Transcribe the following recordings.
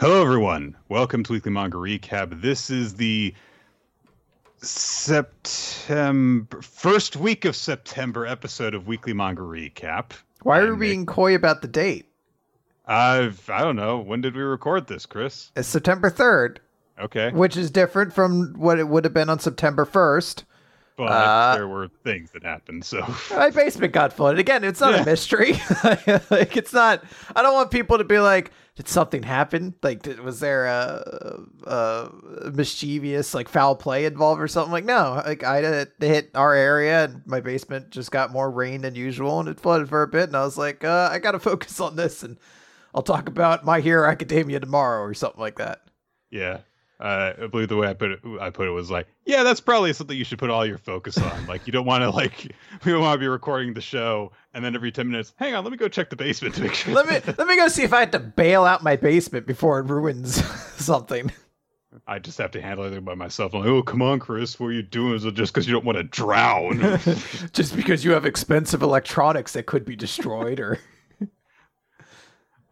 Hello, everyone. Welcome to Weekly Manga Recap. This is the September first week of September episode of Weekly Manga Recap. Why are we being coy about the date? I've I don't know when did we record this, Chris? It's September 3rd, Okay, which is different from what it would have been on September 1st. but uh, there were things that happened. So My basement got flooded. Again, it's not Yeah. a mystery. like it's not I don't want people to be like did something happen? Like did, was there a, a mischievous like foul play involved or something? Like no, like I it hit our area and my basement just got more rain than usual and it flooded for a bit and I was like, uh, I got to focus on this and I'll talk about My Hero Academia tomorrow or something like that. yeah. Uh, I believe the way I put it, I put it was like, yeah, that's probably something you should put all your focus on. like, you don't want to like, we don't want to be recording the show and then every ten minutes, hang on, let me go check the basement to make sure. let me let me go see if I had to bail out my basement before it ruins something. I just have to handle everything by myself. I'm like, oh, come on, Chris, what are you doing? Is it just because you don't want to drown? Just because you have expensive electronics that could be destroyed or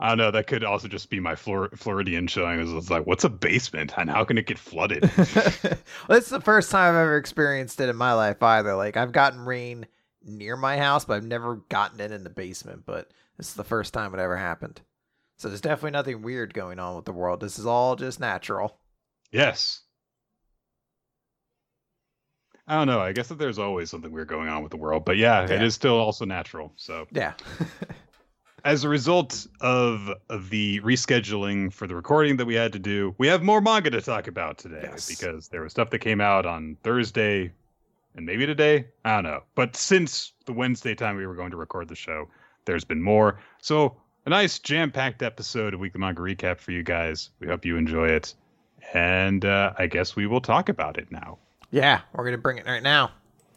I don't know. That could also just be my Flor- Floridian showing. It's it's like, what's a basement and how can it get flooded? well, this is the first time I've ever experienced it in my life either. Like I've gotten rain near my house, but I've never gotten it in the basement. But this is the first time it ever happened. So there's definitely nothing weird going on with the world. This is all just natural. yes. I don't know. I guess that there's always something weird going on with the world, but yeah, it Yeah. is still also natural. So, Yeah. as a result of, of the rescheduling for the recording that we had to do, we have more manga to talk about today Yes. because there was stuff that came out on Thursday and maybe today. I don't know. But since the Wednesday time we were going to record the show, there's been more. So, a nice jam packed episode of Weekly Manga Recap for you guys. We hope you enjoy it. And uh, I guess we will talk about it now. yeah. We're gonna bring it right now.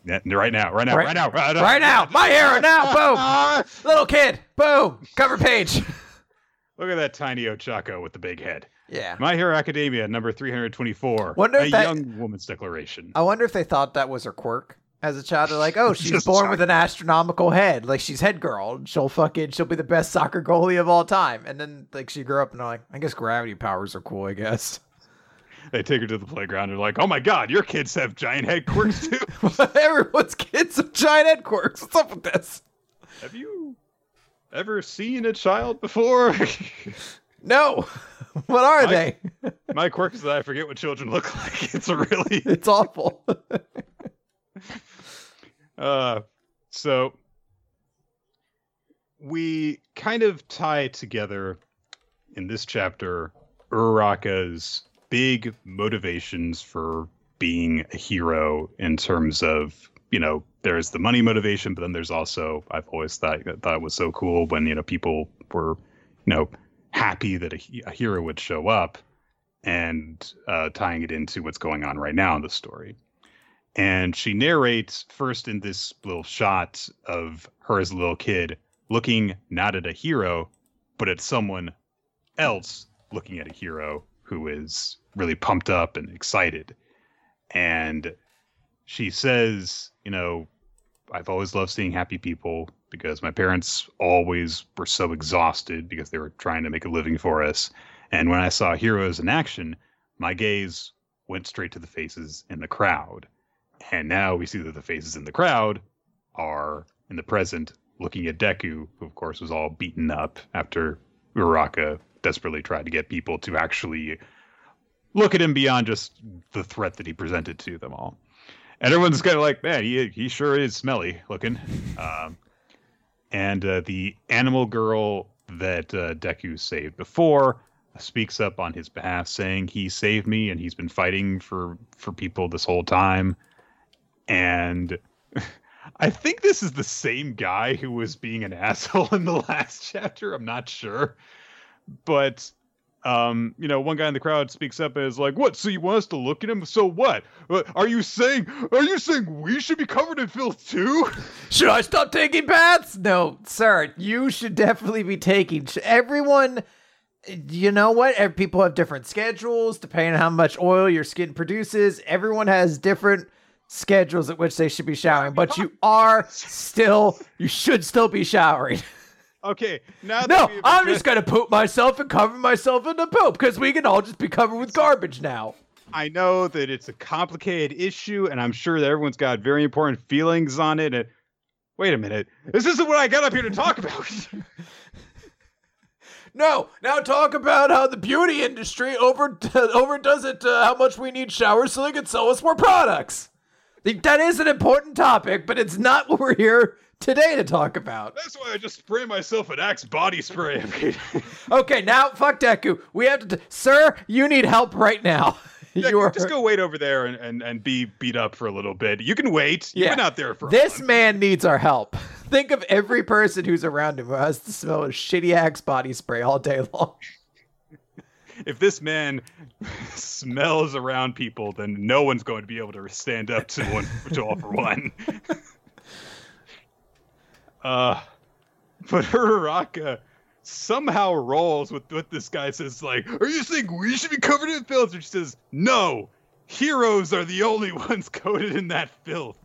Yeah, Right now, right now, Right- right, now, right now. Right now. My hero now. Boom. Ah. Little kid. Boom. Cover page. Look at that tiny Ochako with the big head. yeah. My Hero Academia, number 324. Wonder a if that- young woman's declaration. I wonder if they thought that was her quirk as a child. They're like, oh, she's born with an astronomical head. Like she's head girl. She'll fucking she'll be the best soccer goalie of all time. And then like she grew up and they're like, I guess gravity powers are cool. I guess They take her to the playground. They're like, "Oh my God, your kids have giant head quirks too." everyone's kids have giant head quirks. What's up with this? have you ever seen a child before? No, what are My- they? my quirk is that I forget what children look like. It's a really It's awful. uh. So we kind of tie together in this chapter Uraraka's big motivations for being a hero in terms of you know there's the money motivation but then there's also i've always thought thought was so cool when you know people were you know happy that a, a hero would show up and uh, tying it into what's going on right now in the story. And she narrates first in this little shot of her as a little kid looking not at a hero but at someone else looking at a hero who is really pumped up and excited. And she says you know i've always loved seeing happy people because my parents always were so exhausted because they were trying to make a living for us. And when i saw heroes in action my gaze went straight to the faces in the crowd. And now we see that the faces in the crowd are in the present looking at Deku, who of course was all beaten up after Uraraka desperately tried to get people to actually look at him beyond just the threat that he presented to them all. And everyone's kind of like, man, he he sure is smelly looking. Um, and uh, the animal girl that uh, Deku saved before speaks up on his behalf, saying he saved me and he's been fighting for for people this whole time. And I think this is the same guy who was being an asshole in the last chapter. I'm not sure, but um, you know, one guy in the crowd speaks up and is like, "What? So you want us to look at him? So what? Uh, Are you saying? Are you saying we should be covered in filth too?" Should I stop taking baths? No, sir. You should definitely be taking. Everyone, you know what? People have different schedules depending on how much oil your skin produces. Everyone has different schedules at which they should be showering, but you are still, you should still be showering. Okay, now that No, I'm just gonna poop myself and cover myself in the poop because we can all just be covered with garbage now. I know that it's a complicated issue, and I'm sure that everyone's got very important feelings on it. And wait a minute, this isn't what I got up here to talk about. No, now talk about how the beauty industry over overdoes it. Uh, how much we need showers so they can sell us more products. That is an important topic, but it's not what we're here today to talk about. That's why I just spray myself an Axe body spray. Okay, now fuck Deku. We have to, t- sir. You need help right now. Yeah, you are just go wait over there and, and, and be beat up for a little bit. You can wait. You've Yeah. been out there for This man needs our help. Think of every person who's around him who has to smell a shitty axe body spray all day long. If this man smells around people, then no one's going to be able to stand up to one to all for one. Uh, but Uraraka somehow rolls with what this guy says. Like, are you saying we should be covered in filth? And she says, no. Heroes are the only ones coated in that filth.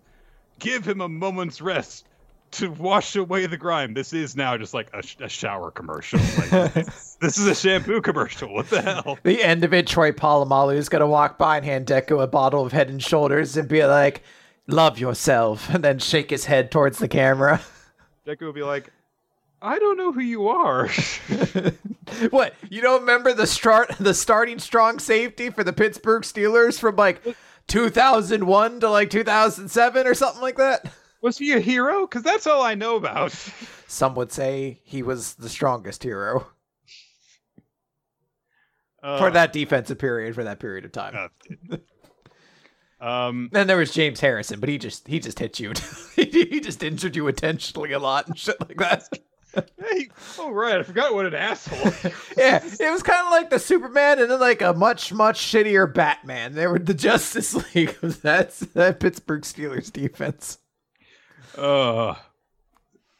Give him a moment's rest to wash away the grime. This is now just like a, sh- a shower commercial. Like, this is a shampoo commercial. What the hell? The end of it, Troy Polamalu is gonna walk by and hand Deku a bottle of Head and Shoulders and be like, "Love yourself," and then shake his head towards the camera. Deku will be like, I don't know who you are. what? You don't remember the start, the starting strong safety for the Pittsburgh Steelers from like 2001 to like 2007 or something like that? Was he a hero? Because that's all I know about. Some would say he was the strongest hero Uh, for that defensive period for that period of time. uh, um, Then there was James Harrison, but he just he just hit you. he just injured you intentionally a lot and shit like that. hey, oh right, I forgot what an asshole. yeah, it was kind of like the Superman and then like a much much shittier Batman. They were the Justice League. That's that Pittsburgh Steelers defense. uh,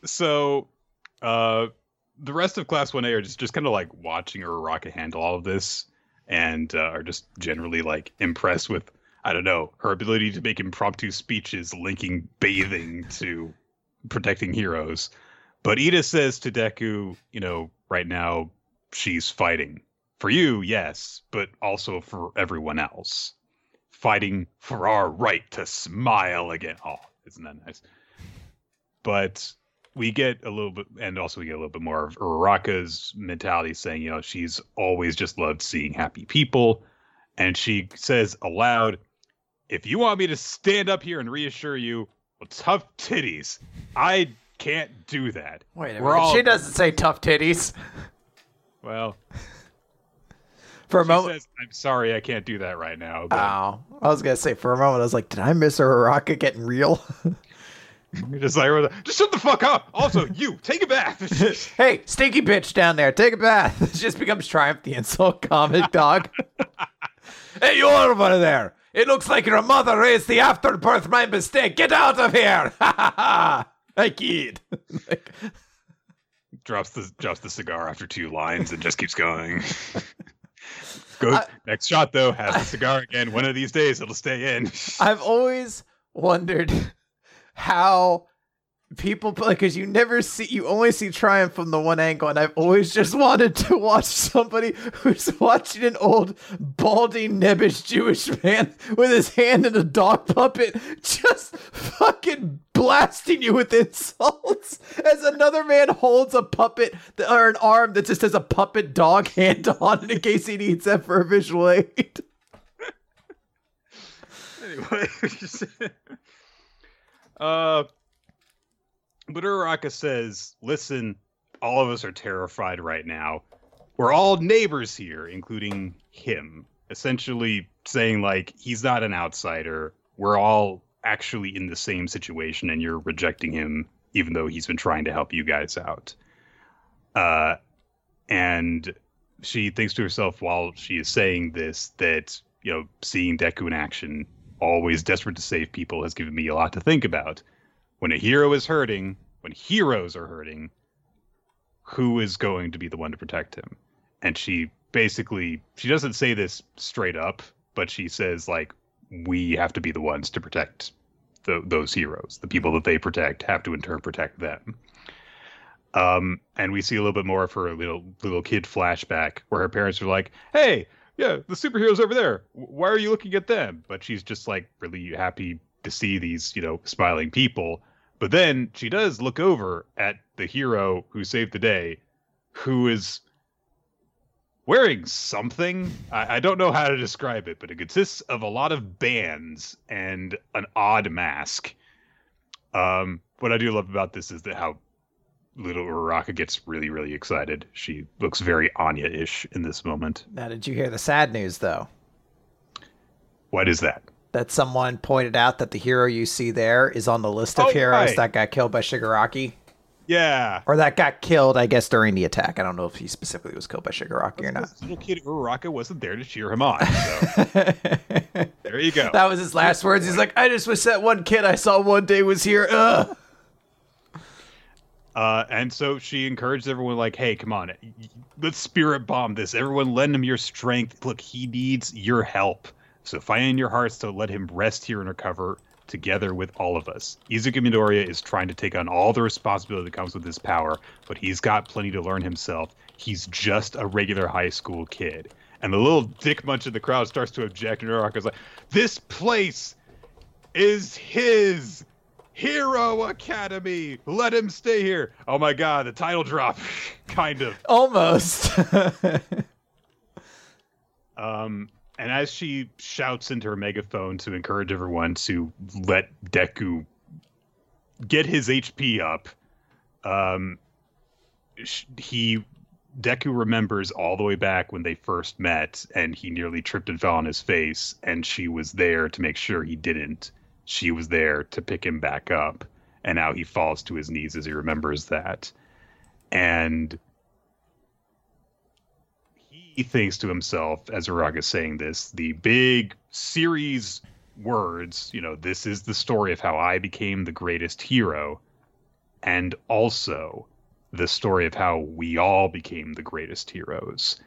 so, uh, the rest of Class One A are just just kind of like watching Uraraka handle all of this, and uh, are just generally like impressed with I don't know her ability to make impromptu speeches linking bathing to protecting heroes. But Ida says to Deku, you know, right now she's fighting for you, yes, but also for everyone else. Fighting for our right to smile again. Oh, isn't that nice? But we get a little bit, and also we get a little bit more of Uraraka's mentality saying, you know, she's always just loved seeing happy people. And she says aloud, if you want me to stand up here and reassure you, well, tough titties. I can't do that. Wait a minute. all- She doesn't say tough titties Well, for a she moment. says, I'm sorry, I can't do that right now. But I was gonna say for a moment. I was like, did I miss Uraraka getting real? just like, just shut the fuck up. Also, you take a bath. hey, stinky bitch down there, take a bath. It just becomes Triumph the insult comic dog. hey, you over there. It looks like your mother raised the afterbirth my mistake. Get out of here! Ha ha ha! I kid. Like, drops the drops the cigar after two lines and just keeps going. Go I- next shot though. Has the cigar again. One of these days it'll stay in. I've always wondered how people because you never see you only see triumph from the one angle and i've always just wanted to watch somebody who's watching an old baldy nebbish jewish man with his hand in a dog puppet just fucking blasting you with insults as another man holds a puppet th- or an arm that just has a puppet dog hand on it in case he needs that for a visual aid. Anyway, uh, but Uraraka says, "Listen, all of us are terrified right now. We're all neighbors here, including him." Essentially saying like he's not an outsider. We're all actually in the same situation, and you're rejecting him, even though he's been trying to help you guys out. Uh, and she thinks to herself while she is saying this that you know seeing Deku in action always desperate to save people has given me a lot to think about. When a hero is hurting, when heroes are hurting, who is going to be the one to protect him? And she basically she doesn't say this straight up, but she says like we have to be the ones to protect the, those heroes. The people that they protect have to in turn protect them. Um, and we see a little bit more of her little little kid flashback where her parents are like, "Hey, yeah, the superheroes over there. Why are you looking at them?" But she's just like really happy to see these, you know, smiling people. But then she does look over at the hero who saved the day, who is wearing something. I, I, don't know how to describe it, but it consists of a lot of bands and an odd mask. Um, what I do love about this is that how little Uraraka gets really, really excited. She looks very Anya-ish in this moment. Now, did you hear the sad news though? What is that? That someone pointed out that the hero you see there is on the list of oh, heroes right. that got killed by Shigaraki. Yeah. Or that got killed, I guess, during the attack. I don't know if he specifically was killed by Shigaraki or not. Little kid Uraraka wasn't there to cheer him on. So. there you go. That was his last words. He's like, I just wish that one kid I saw one day was here. Ugh. Uh, and so she encouraged everyone, like, hey, come on, let's spirit bomb this. Everyone lend him your strength. Look, he needs your help. So find in your hearts to let him rest here and recover together with all of us. Izuku Midoriya is trying to take on all the responsibility that comes with his power, but he's got plenty to learn himself. He's just a regular high school kid. And the little dick munch in the crowd starts to object, and Uraraka's like, This place is his Hero Academy. Let him stay here. Oh my god, the title drop. kind of. Almost. um and as she shouts into her megaphone to encourage everyone to let Deku get his HP up, um, he Deku remembers all the way back when they first met, and he nearly tripped and fell on his face, and she was there to make sure he didn't. She was there to pick him back up, and now he falls to his knees as he remembers that, and he thinks to himself as Uraraka is saying this, the big series words, you know, this is the story of how I became the greatest hero, and also the story of how we all became the greatest heroes.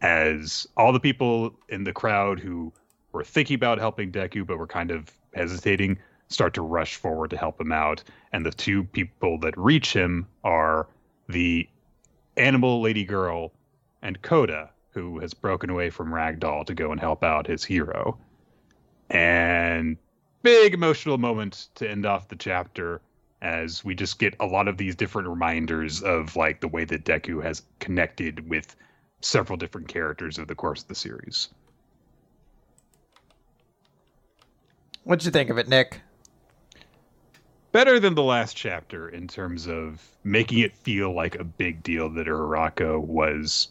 As all the people in the crowd who were thinking about helping Deku but were kind of hesitating start to rush forward to help him out. And the two people that reach him are the animal lady girl and Koda, who has broken away from Ragdoll to go and help out his hero. And big emotional moment to end off the chapter as we just get a lot of these different reminders of like the way that Deku has connected with several different characters over the course of the series. What'd you think of it, Nick? Better than the last chapter in terms of making it feel like a big deal that Uraraka was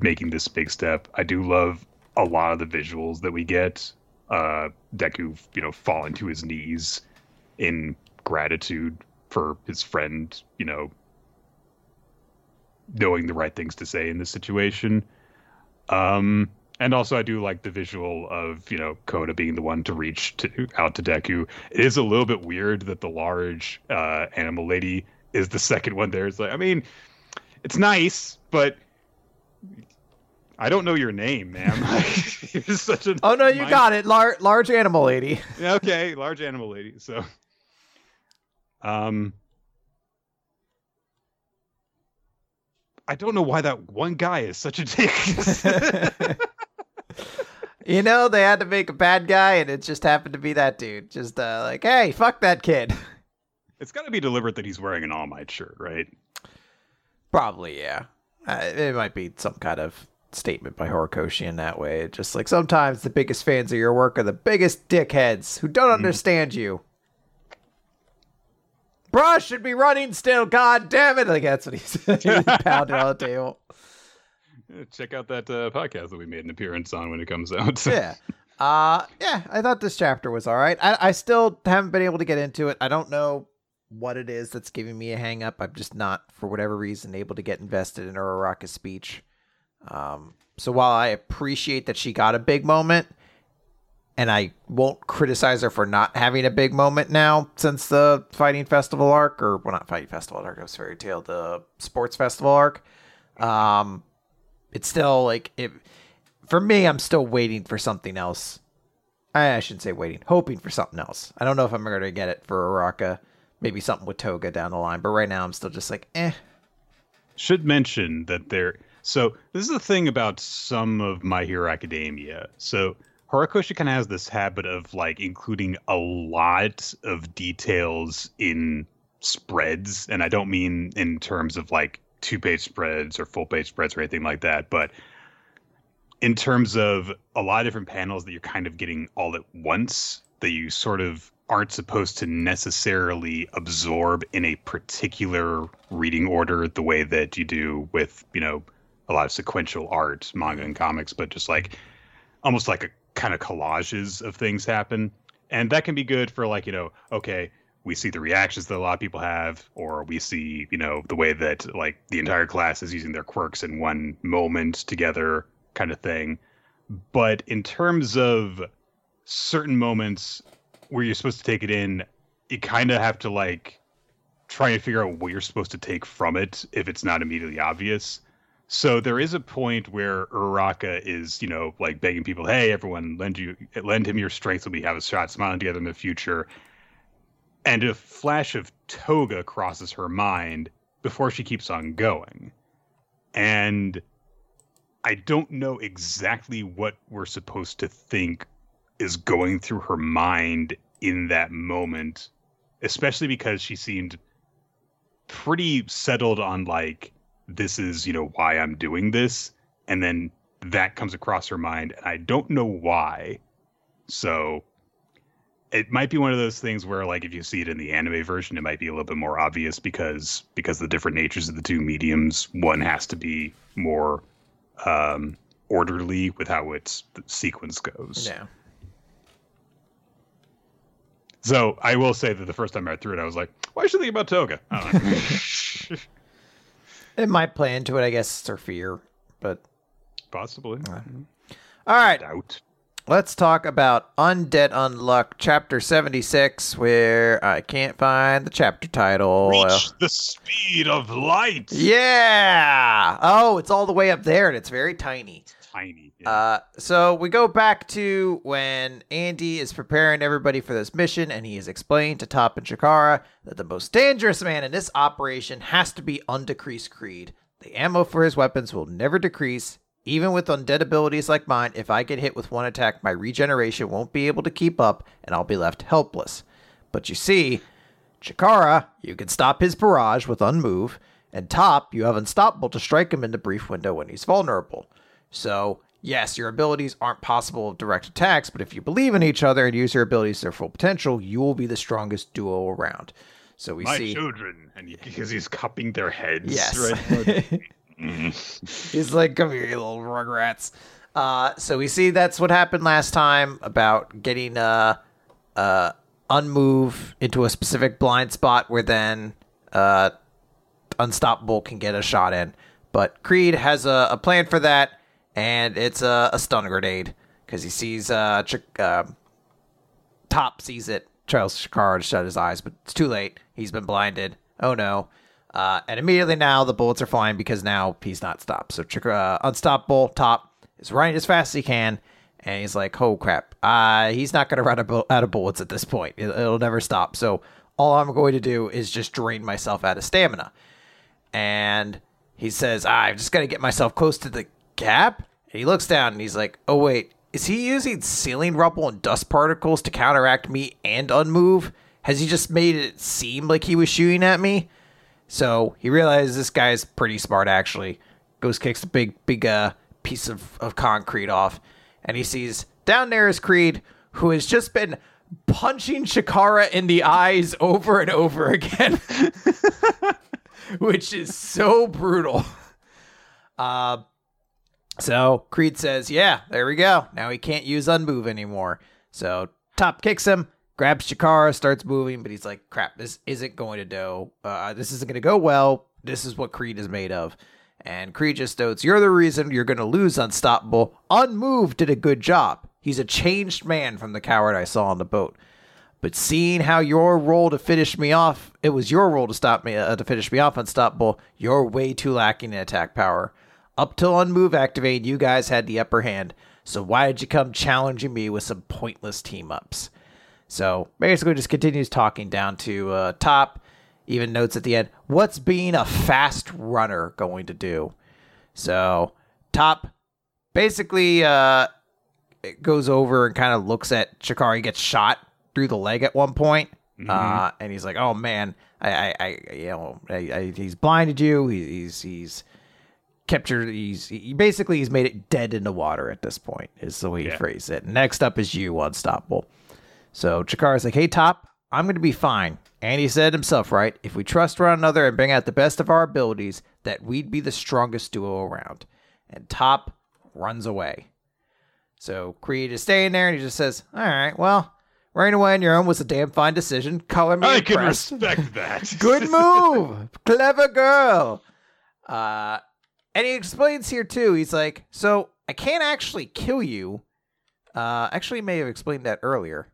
making this big step. I do love a lot of the visuals that we get. Uh, Deku, you know, falling to his knees in gratitude for his friend, you know, knowing the right things to say in this situation. Um, and also, I do like the visual of you know Koda being the one to reach to, out to Deku. It is a little bit weird that the large uh, animal lady is the second one there. It's like, I mean, it's nice, but I don't know your name, ma'am. You're such an. Oh no, you mind- got it. Lar- large animal lady. okay, large animal lady. So, um, I don't know why that one guy is such a dick. you know, they had to make a bad guy, and it just happened to be that dude. Just uh, like, hey, fuck that kid. It's got to be deliberate that he's wearing an All Might shirt, right? Probably, yeah. Uh, it might be some kind of statement by Horikoshi in that way. Just like sometimes the biggest fans of your work are the biggest dickheads who don't mm. understand you. Brush should be running still. God damn it! Like that's what he's pounded on the table. Check out that uh, podcast that we made an appearance on when it comes out. yeah. Uh yeah, I thought this chapter was all right. I, I still haven't been able to get into it. I don't know what it is that's giving me a hang up. I'm just not, for whatever reason, able to get invested in Uraraka's speech. Um, so while I appreciate that she got a big moment, and I won't criticize her for not having a big moment now since the Fighting Festival arc, or well, not Fighting Festival arc, it was Fairy Tail, the Sports Festival arc. Um, it's still like it for me. I'm still waiting for something else. I, I shouldn't say waiting, hoping for something else. I don't know if I'm going to get it for Uraraka. Maybe something with Toga down the line, but right now I'm still just like, eh. Should mention that there. So this is the thing about some of My Hero Academia. So Horikoshi kind of has this habit of like including a lot of details in spreads, and I don't mean in terms of like two page spreads or full page spreads or anything like that, but in terms of a lot of different panels that you're kind of getting all at once that you sort of aren't supposed to necessarily absorb in a particular reading order the way that you do with, you know, a lot of sequential art, manga and comics, but just like almost like a kind of collages of things happen. And that can be good for like, you know, okay, we see the reactions that a lot of people have, or we see, you know, the way that like the entire class is using their quirks in one moment together, kind of thing. But in terms of certain moments where you're supposed to take it in, you kind of have to like try and figure out what you're supposed to take from it if it's not immediately obvious. So there is a point where Uraraka is, you know, like begging people, "Hey, everyone, lend you lend him your strength so we have a shot smiling together in the future." And a flash of toga crosses her mind before she keeps on going. And I don't know exactly what we're supposed to think is going through her mind in that moment, especially because she seemed pretty settled on like this is, you know, why I'm doing this and then that comes across her mind and I don't know why. So it might be one of those things where like if you see it in the anime version it might be a little bit more obvious because because the different natures of the two mediums one has to be more um orderly with how its sequence goes Yeah. So i will say that the first time i read through it i was like why should I think about toga I don't know. It might play into it, I guess, it's her fear. But possibly mm-hmm. all right, doubt let's talk about Undead Unluck, chapter 76, where I can't find the chapter title. reach the speed of light Yeah. Oh, it's all the way up there and it's very tiny. Tiny yeah. Uh, so we go back to when Andy is preparing everybody for this mission, and he is explaining to Top and Chikara that the most dangerous man in this operation has to be Undecreased Creed. The ammo for his weapons will never decrease. Even with undead abilities like mine, if I get hit with one attack, my regeneration won't be able to keep up, and I'll be left helpless. But you see, Chikara, you can stop his barrage with Unmove, and Top, you have Unstoppable to strike him in the brief window when he's vulnerable. So, yes, your abilities aren't possible of direct attacks, but if you believe in each other and use your abilities to their full potential, you will be the strongest duo around. So we my see. children and he, because he's cupping their heads Yes. right. He's like, come here, you little rugrats. Uh, so we see that's what happened last time about getting uh, uh, unmove into a specific blind spot where then uh, Unstoppable can get a shot in. But Creed has a, a plan for that, and it's a, a stun grenade because he sees uh, Ch- uh, Top sees it. Charles to shut his eyes, but it's too late. He's been blinded. Oh no. Uh, and immediately now the bullets are flying because now he's not stopped. So uh, Unstoppable Top is running as fast as he can, and he's like, "Oh crap! Uh, he's not going to run out of bullets at this point. It- it'll never stop. So all I'm going to do is just drain myself out of stamina." And he says, ah, "I'm just to get myself close to the gap." And he looks down and he's like, "Oh wait, is he using ceiling rubble and dust particles to counteract me and unmove? Has he just made it seem like he was shooting at me?" So he realizes this guy's pretty smart actually. Goes kicks a big big uh piece of, of concrete off, and he sees down there is Creed, who has just been punching Chikara in the eyes over and over again. Which is so brutal. Uh so Creed says, Yeah, there we go. Now he can't use unmove anymore. So Top kicks him, grabs Chikara, starts moving, but he's like, crap, this isn't going to do. Uh, this isn't going to go well. This is what Creed is made of. And Creed just notes, You're the reason you're going to lose Unstoppable. Unmoved did a good job. He's a changed man from the coward I saw on the boat. But seeing how your role to finish me off, it was your role to stop me, uh, to finish me off unstoppable, you're way too lacking in attack power. Up till Unmove activated, you guys had the upper hand. So why did you come challenging me with some pointless team ups? So basically, just continues talking down to uh, top, even notes at the end, what's being a fast runner going to do? So, Top basically uh, goes over and kind of looks at Chikara gets shot through the leg at one point. Mm-hmm. Uh, and he's like, "Oh man, I, I, I you know, I, I, he's blinded you. He, he's, he's kept your, he's, he basically he's made it dead in the water at this point. Is the way he Yeah. phrased it. Next up is you, unstoppable. So Chikara's like, "Hey, Top, I'm going to be fine." And he said himself, right? If we trust one another and bring out the best of our abilities, that we'd be the strongest duo around. And Top runs away. So Creed is staying there, and he just says, "All right, well." Running away on your own was a damn fine decision. Color me I can respect that. Good move. Clever girl. Uh, and he explains here too. He's like, so I can't actually kill you. Uh, actually, may have explained that earlier.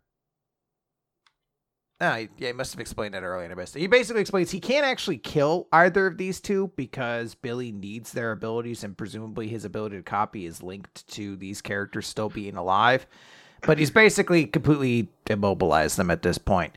He- yeah, he must have explained that earlier. I. He basically explains he can't actually kill either of these two because Billy needs their abilities, and presumably his ability to copy is linked to these characters still being alive. But he's basically completely immobilized them at this point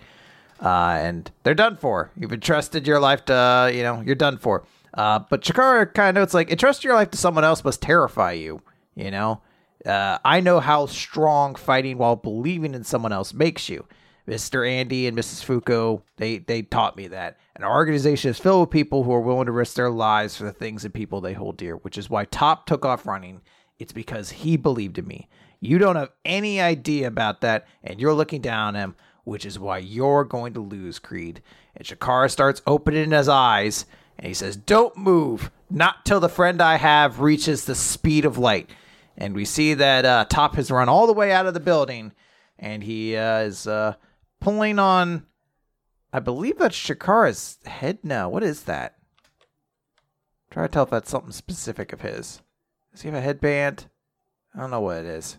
uh, and they're done for. You've entrusted your life to, uh, you know, you're done for. Uh, but Chikara kind of notes like entrusting your life to someone else must terrify you. You know, uh, I know how strong fighting while believing in someone else makes you. Mr. Andy and Mrs. Fuko, they they taught me that. And our organization is filled with people who are willing to risk their lives for the things and people they hold dear, which is why Top took off running. It's because he believed in me. You don't have any idea about that, and you're looking down on him, which is why you're going to lose, Creed. And Chikara starts opening his eyes, and he says, Don't move, not till the friend I have reaches the speed of light. And we see that uh, Top has run all the way out of the building, and he uh, is uh, pulling on, I believe that's Chikara's head now. What is that? Try to tell if that's something specific of his. Does he have a headband? I don't know what it is.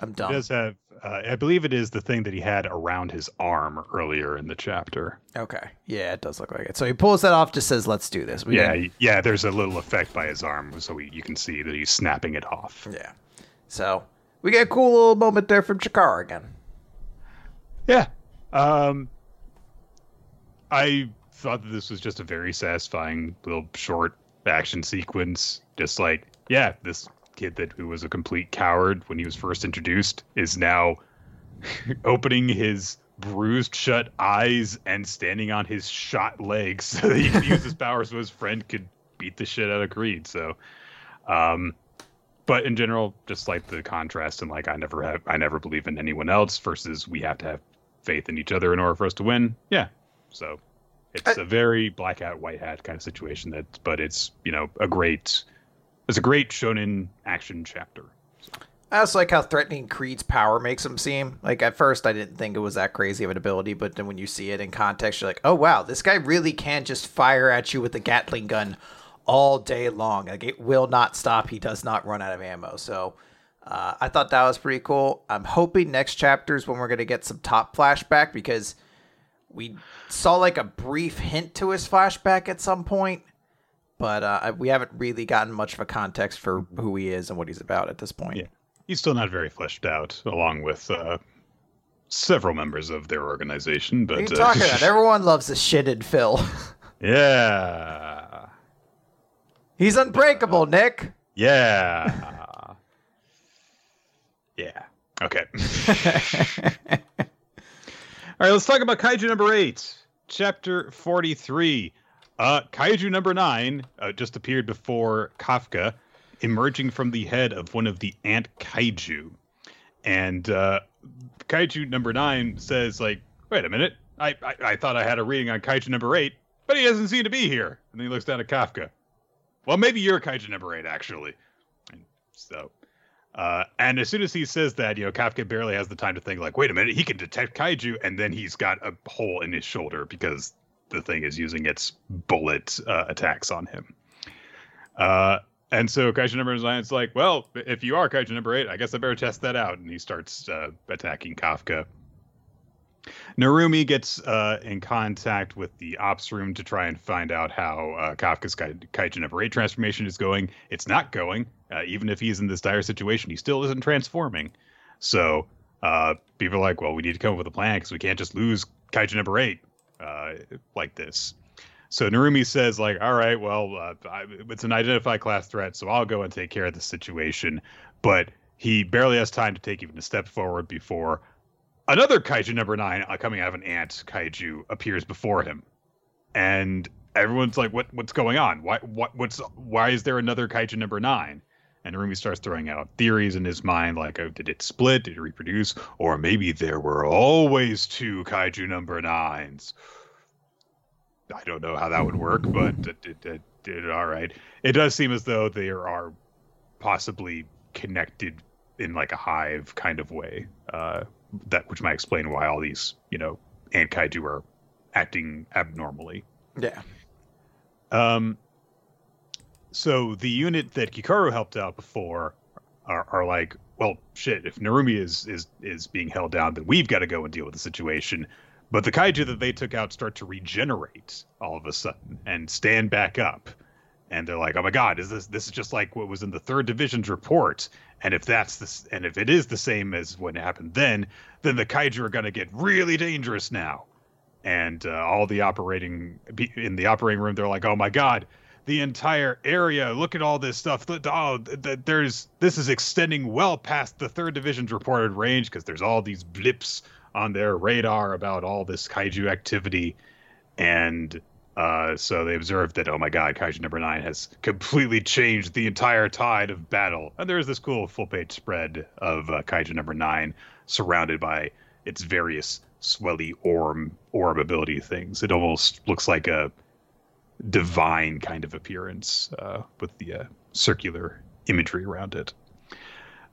I'm He does have, uh, I believe it is the thing that he had around his arm earlier in the chapter. Okay. Yeah, it does look like it. So he pulls that off, just says, let's do this. We yeah, didn't- yeah. There's a little effect by his arm, so we, you can see that he's snapping it off. Yeah. So we get a cool little moment there from Chikara again. Yeah. Um, I thought that this was just a very satisfying little short action sequence. Just like, yeah, this kid that who was a complete coward when he was first introduced is now opening his bruised shut eyes and standing on his shot legs so that he can use his power so his friend could beat the shit out of Creed. So, um, but in general, just like the contrast and like I never have, I never believe in anyone else versus we have to have faith in each other in order for us to win. Yeah. So it's I- a very black hat, white hat kind of situation that, but it's, you know, a great, it's a great shonen action chapter. I also like how threatening Creed's power makes him seem. Like at first, I didn't think it was that crazy of an ability, but then when you see it in context, you're like, oh wow, this guy really can just fire at you with a Gatling gun all day long. Like it will not stop. He does not run out of ammo. So uh, I thought that was pretty cool. I'm hoping next chapter is when we're gonna get some top flashback because we saw like a brief hint to his flashback at some point. But uh, we haven't really gotten much of a context for who he is and what he's about at this point. Yeah. He's still not very fleshed out, along with uh, several members of their organization. But What are you uh, talking about? Everyone loves the shitted Phil. yeah, He's unbreakable, Nick. yeah, yeah. Okay. All right, let's talk about Kaiju number eight, chapter 43. Uh, Kaiju number nine uh, just appeared before Kafka, emerging from the head of one of the ant kaiju. And uh, Kaiju number nine says, like, wait a minute, I, I, I thought I had a reading on Kaiju number eight, but he doesn't seem to be here. And he looks down at Kafka. Well, maybe you're Kaiju number eight, actually. And so, uh, and as soon as he says that, you know, Kafka barely has the time to think, like, wait a minute, he can detect kaiju, and then he's got a hole in his shoulder because the thing is using its bullet uh, attacks on him. Uh, and so Kaiju number nine is like, well, if you are Kaiju number eight, I guess I better test that out. And he starts uh, attacking Kafka. Narumi gets uh, in contact with the ops room to try and find out how uh, Kafka's Kai- Kaiju number eight transformation is going. It's not going. Uh, even if he's in this dire situation, he still isn't transforming. So uh, people are like, well, we need to come up with a plan because we can't just lose Kaiju number eight. Uh, like this. So Narumi says, like, all right, well, uh, I, it's an identified class threat, so I'll go and take care of the situation. But he barely has time to take even a step forward before another kaiju number nine, uh, coming out of an ant kaiju, appears before him, and everyone's like, "What? What's going on? Why? What? What's? Why is there another kaiju number nine? And Narumi starts throwing out theories in his mind, like, oh, did it split? Did it reproduce? Or maybe there were always two kaiju number nines. I don't know how that would work, but it, it, it, it, all right. It does seem as though there are possibly connected in like a hive kind of way. Uh, that which might explain why all these, you know, ant kaiju are acting abnormally. Yeah. Um, so the unit that Kikoru helped out before are, are like, well, shit. If Narumi is is is being held down, then we've got to go and deal with the situation. But the kaiju that they took out start to regenerate all of a sudden and stand back up, and they're like, "Oh my god, is this this is just like what was in the third division's report?" And if that's this, and if it is the same as what happened then, then the kaiju are going to get really dangerous now. And uh, all the operating in the operating room, they're like, "Oh my god, the entire area. Look at all this stuff. Oh, there's this is extending well past the third division's reported range because there's all these blips on their radar about all this kaiju activity, and uh, so they observed that oh my god, kaiju number nine has completely changed the entire tide of battle. And there's this cool full page spread of uh, kaiju number nine surrounded by its various swelly orb orb ability things. It almost looks like a divine kind of appearance uh, with the uh, circular imagery around it.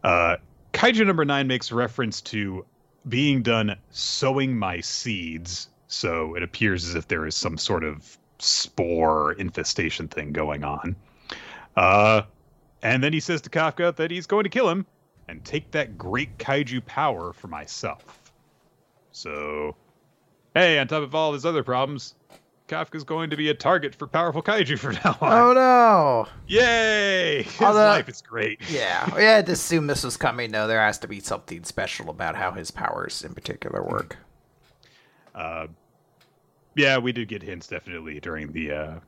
Uh, Kaiju number nine makes reference to being done sowing my seeds, so it appears as if there is some sort of spore infestation thing going on. Uh, and then he says to Kafka that he's going to kill him and take that great kaiju power for myself. So, hey, on top of all his other problems, Kafka's going to be a target for powerful kaiju from now on. Oh no! Yay! His Although, life is great. Yeah, we had to assume this was coming. No, there has to be something special about how his powers, in particular, work. Uh, yeah, we did get hints definitely during the uh,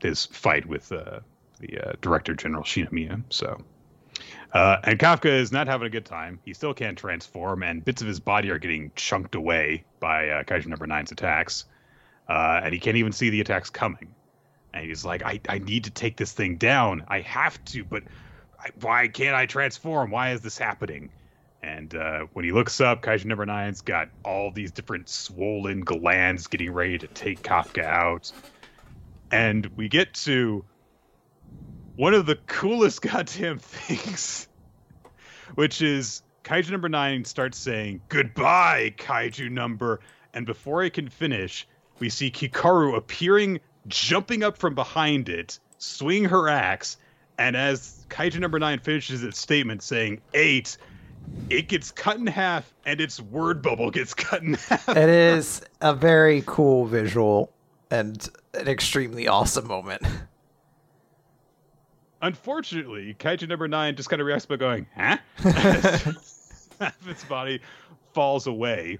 his fight with uh, the uh, director general Shinomiya. So, uh, and Kafka is not having a good time. He still can't transform, and bits of his body are getting chunked away by uh, Kaiju Number Nine's attacks uh, and he can't even see the attacks coming. And he's like, I, I need to take this thing down. I have to, but I, why can't I transform? Why is this happening? And uh, when he looks up, Kaiju number nine's got all these different swollen glands getting ready to take Kafka out. And we get to one of the coolest goddamn things, which is Kaiju number nine starts saying, Goodbye, Kaiju number. And before he can finish, we see Kikoru appearing, jumping up from behind it, swing her axe, and as Kaiju number nine finishes its statement saying eight, it gets cut in half and its word bubble gets cut in half. It is a very cool visual and an extremely awesome moment. Unfortunately, Kaiju number nine just kind of reacts by going, huh? half its body falls away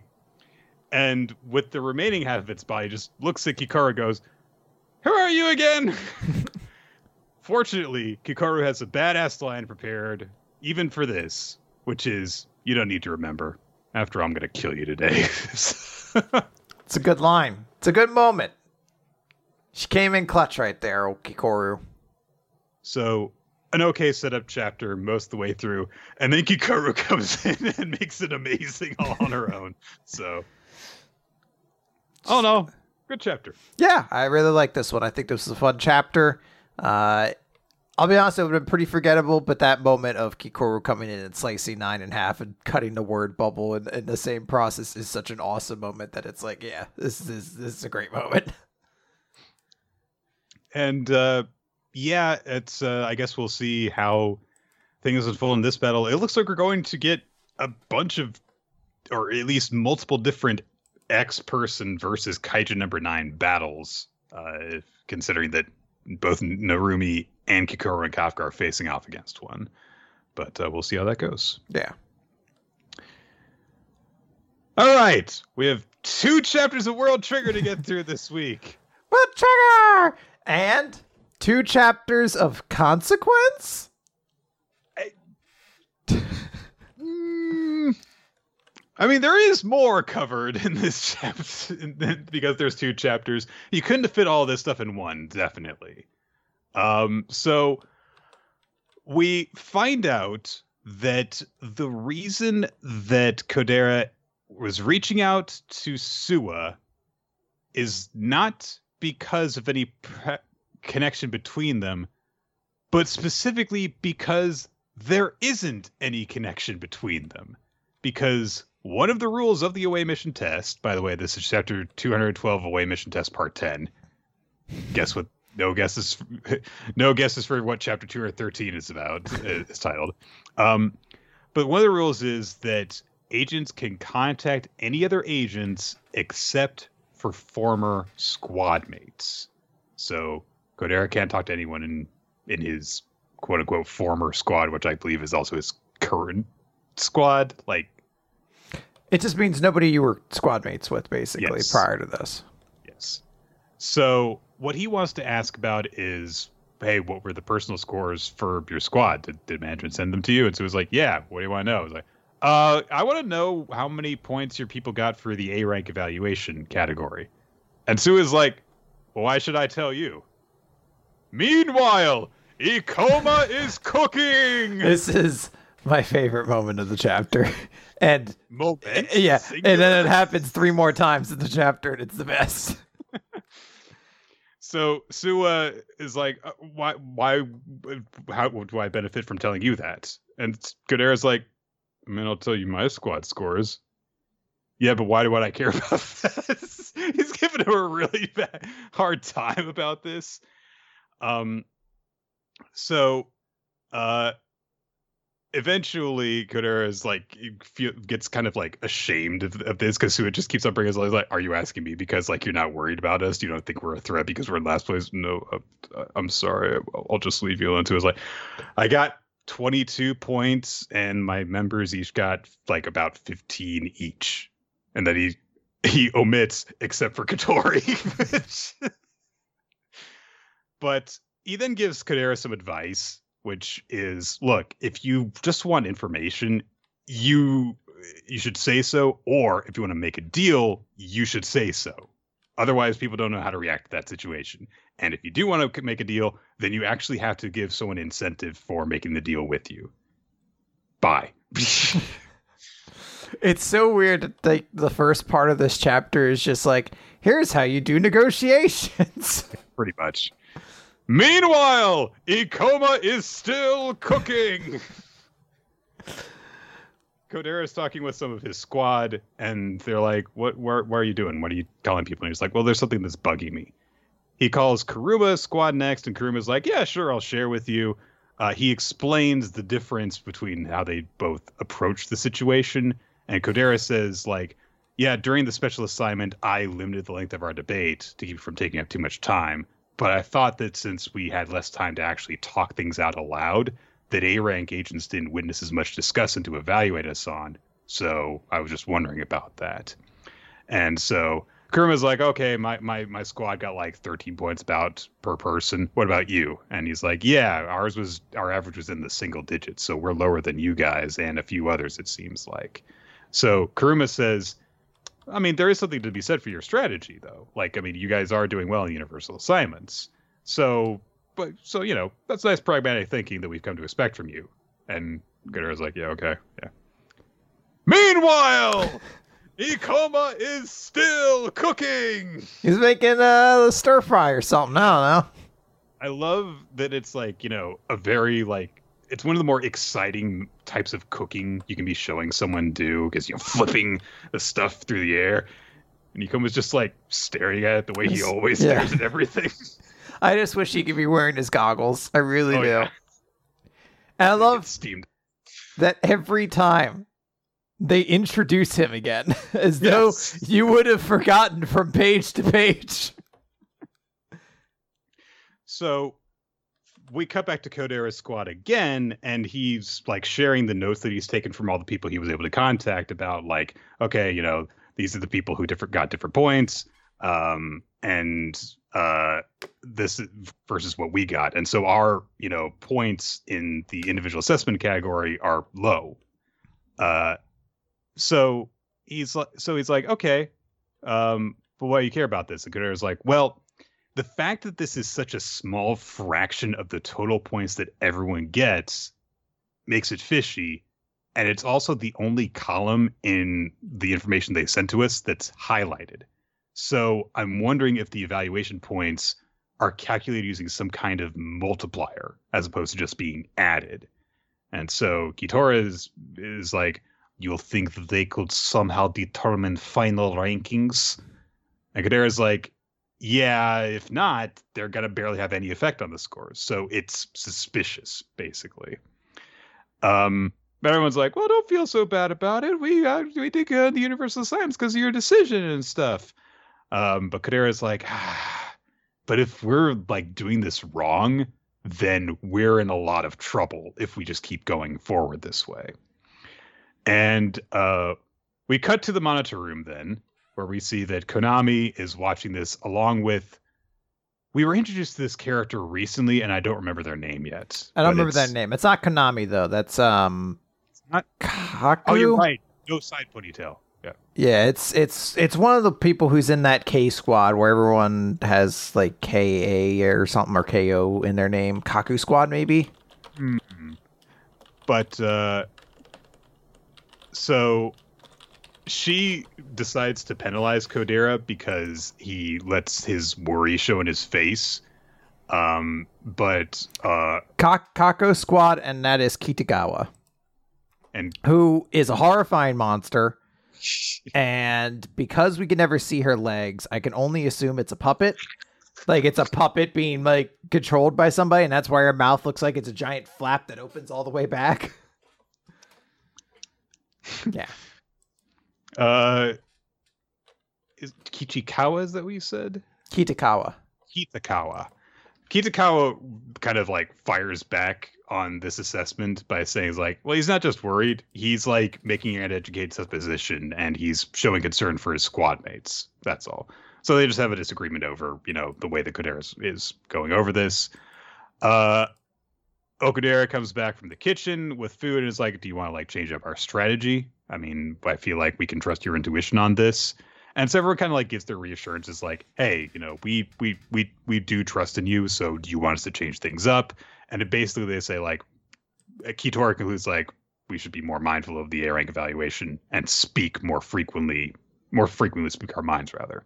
and with the remaining half of its body just looks at Kikoru goes, Who are you again? Fortunately, Kikoru has a badass line prepared, even for this, which is, You don't need to remember. After I'm going to kill you today. it's a good line. It's a good moment. She came in clutch right there, Kikoru. So, an okay setup chapter most of the way through, and then Kikoru comes in and makes it amazing all on her own. So, Oh no, good chapter. Yeah, I really like this one. I think this is a fun chapter. Uh, I'll be honest, it would have been pretty forgettable, but that moment of Kikoru coming in and slicing nine in half and cutting the word bubble in, in the same process is such an awesome moment that it's like, yeah, this is this is a great moment. And uh, yeah, it's uh, I guess we'll see how things unfold in this battle. It looks like we're going to get a bunch of, or at least multiple different X person versus Kaiju number nine battles, uh, considering that both Narumi and Kikoru and Kafka are facing off against one. But uh, we'll see how that goes. Yeah. All right. We have two chapters of World Trigger to get through this week. World Trigger! And two chapters of Consequence? Mm, I mean, there is more covered in this chapter because there's two chapters. You couldn't fit all this stuff in one, definitely. Um, so we find out that the reason that Kodera was reaching out to Suwa is not because of any pre- connection between them, but specifically because there isn't any connection between them. Because one of the rules of the away mission test, by the way, this is chapter 212 away mission test part 10. Guess what? No guesses. No guesses for what chapter 2 or 13 is about. Is titled. Um, but one of the rules is that agents can contact any other agents except for former squad mates. So Kodera can't talk to anyone in in his quote unquote former squad, which I believe is also his current squad. Like It just means nobody you were squad mates with, basically, Yes. prior to this. Yes. So what he wants to ask about is, hey, what were the personal scores for your squad? Did, did management send them to you? And so it was like, yeah. What do you want to know? I was like, uh, I want to know how many points your people got for the A rank evaluation category. And Sue is like, well, why should I tell you? Meanwhile, Ikoma is cooking. This is my favorite moment of the chapter. And Moment. yeah, and then it happens three more times in the chapter, and it's the best. So Suwa is like, uh, why, why, how do I benefit from telling you that? And Kodera's like, I mean, I'll tell you my squad scores. Yeah, but why do I care about this? He's giving her a really bad, hard time about this. Um, so, uh, eventually Kodera is like gets kind of like ashamed of, of this because Suwa just keeps on bringing us like, "Are you asking me because like you're not worried about us? Do you don't think we're a threat because we're in last place? No, uh, I'm sorry. I'll, just leave you alone." Suwa is like, "I got 22 points and my members each got like about 15 each," and then he he omits except for Katori. but he then gives Kodera some advice, which is look, if you just want information, you you should say so, or if you want to make a deal, you should say so. Otherwise, people don't know how to react to that situation. And if you do want to make a deal, then you actually have to give someone incentive for making the deal with you. Bye. It's so weird that like the first part of this chapter is just like, here's how you do negotiations. Pretty much. Meanwhile, Ikoma is still cooking. Kodera is talking with some of his squad, and they're like, "What? Where, where are you doing? What are you telling people?" And he's like, "Well, there's something that's bugging me." He calls Kuruma squad next, and Kuruma's like, "Yeah, sure, I'll share with you." Uh, he explains the difference between how they both approach the situation, and Kodera says, "Like, yeah, during the special assignment, I limited the length of our debate to keep it from taking up too much time. But I thought that since we had less time to actually talk things out aloud, that A rank agents didn't witness as much discussion to evaluate us on. So I was just wondering about that. And so Kuruma's like, okay, my, my, my squad got like 13 points about per person. What about you? And he's like, yeah, ours was, our average was in the single digits. So we're lower than you guys and a few others, it seems like. So Kuruma says, I mean, there is something to be said for your strategy, though. Like, I mean, you guys are doing well in universal assignments. So, but, so, you know, that's nice pragmatic thinking that we've come to expect from you. And Gunner's like, yeah, okay, yeah. Meanwhile, Ikoma is still cooking. He's making uh, a stir fry or something. I don't know. I love that it's like, you know, a very like it's one of the more exciting types of cooking you can be showing someone do because you're flipping the stuff through the air. And Ikoma's just like staring at it the way he always Yeah. stares at everything. I just wish he could be wearing his goggles. I really Oh, do. yeah. And I love steamed. that every time they introduce him again, as though you would have forgotten from page to page. So we cut back to Kodera's squad again, and he's like sharing the notes that he's taken from all the people he was able to contact about, like, okay, you know, these are the people who different got different points. Um, and uh, this versus what we got. And so our, you know, points in the individual assessment category are low. Uh, so he's like, so he's like, okay, um, but why do you care about this? And is like, well, the fact that this is such a small fraction of the total points that everyone gets makes it fishy. And it's also the only column in the information they sent to us that's highlighted. So I'm wondering if the evaluation points are calculated using some kind of multiplier as opposed to just being added. And so Kitora is is like, you'll think that they could somehow determine final rankings. And Kodera's like, yeah, if not, they're gonna barely have any effect on the scores. So it's suspicious, basically. Um, everyone's like, well, don't feel so bad about it. We uh, we did good in the universal science because of your decision and stuff. Um, but Kodera's like, ah, but if we're like doing this wrong, then we're in a lot of trouble if we just keep going forward this way. And uh, we cut to the monitor room then, where we see that Konami is watching this along with. We were introduced to this character recently, and I don't remember their name yet. I don't remember their name. It's not Konami though. That's um. It's not Kaku. Oh, you're right. No side ponytail. Yeah. Yeah, it's it's it's one of the people who's in that K squad where everyone has like K A or something or K O in their name. Kaku squad maybe. Mm-hmm. But uh so she decides to penalize Kodera because he lets his worry show in his face. Um, but uh, Kako Squad, and that is Kitagawa, and who is a horrifying monster and because we can never see her legs, I can only assume it's a puppet. Like it's a puppet being like controlled by somebody, and that's why her mouth looks like it's a giant flap that opens all the way back. yeah. Uh, is Kichikawa? Is that what you said? Kitakawa. Kitakawa. Kitakawa kind of like fires back on this assessment by saying like, well, he's not just worried; he's like making an educated supposition, and he's showing concern for his squad mates. That's all. So they just have a disagreement over, you know, the way the Kodera is going over this. Uh, Okudera comes back from the kitchen with food and is like, "Do you want to like change up our strategy? I mean, I feel like we can trust your intuition on this." And so everyone kind of like gives their reassurances, like, "Hey, you know, we we we we do trust in you. So do you want us to change things up?" and it basically they say like Kitora concludes like we should be more mindful of the A rank evaluation and speak more frequently, more frequently speak our minds rather.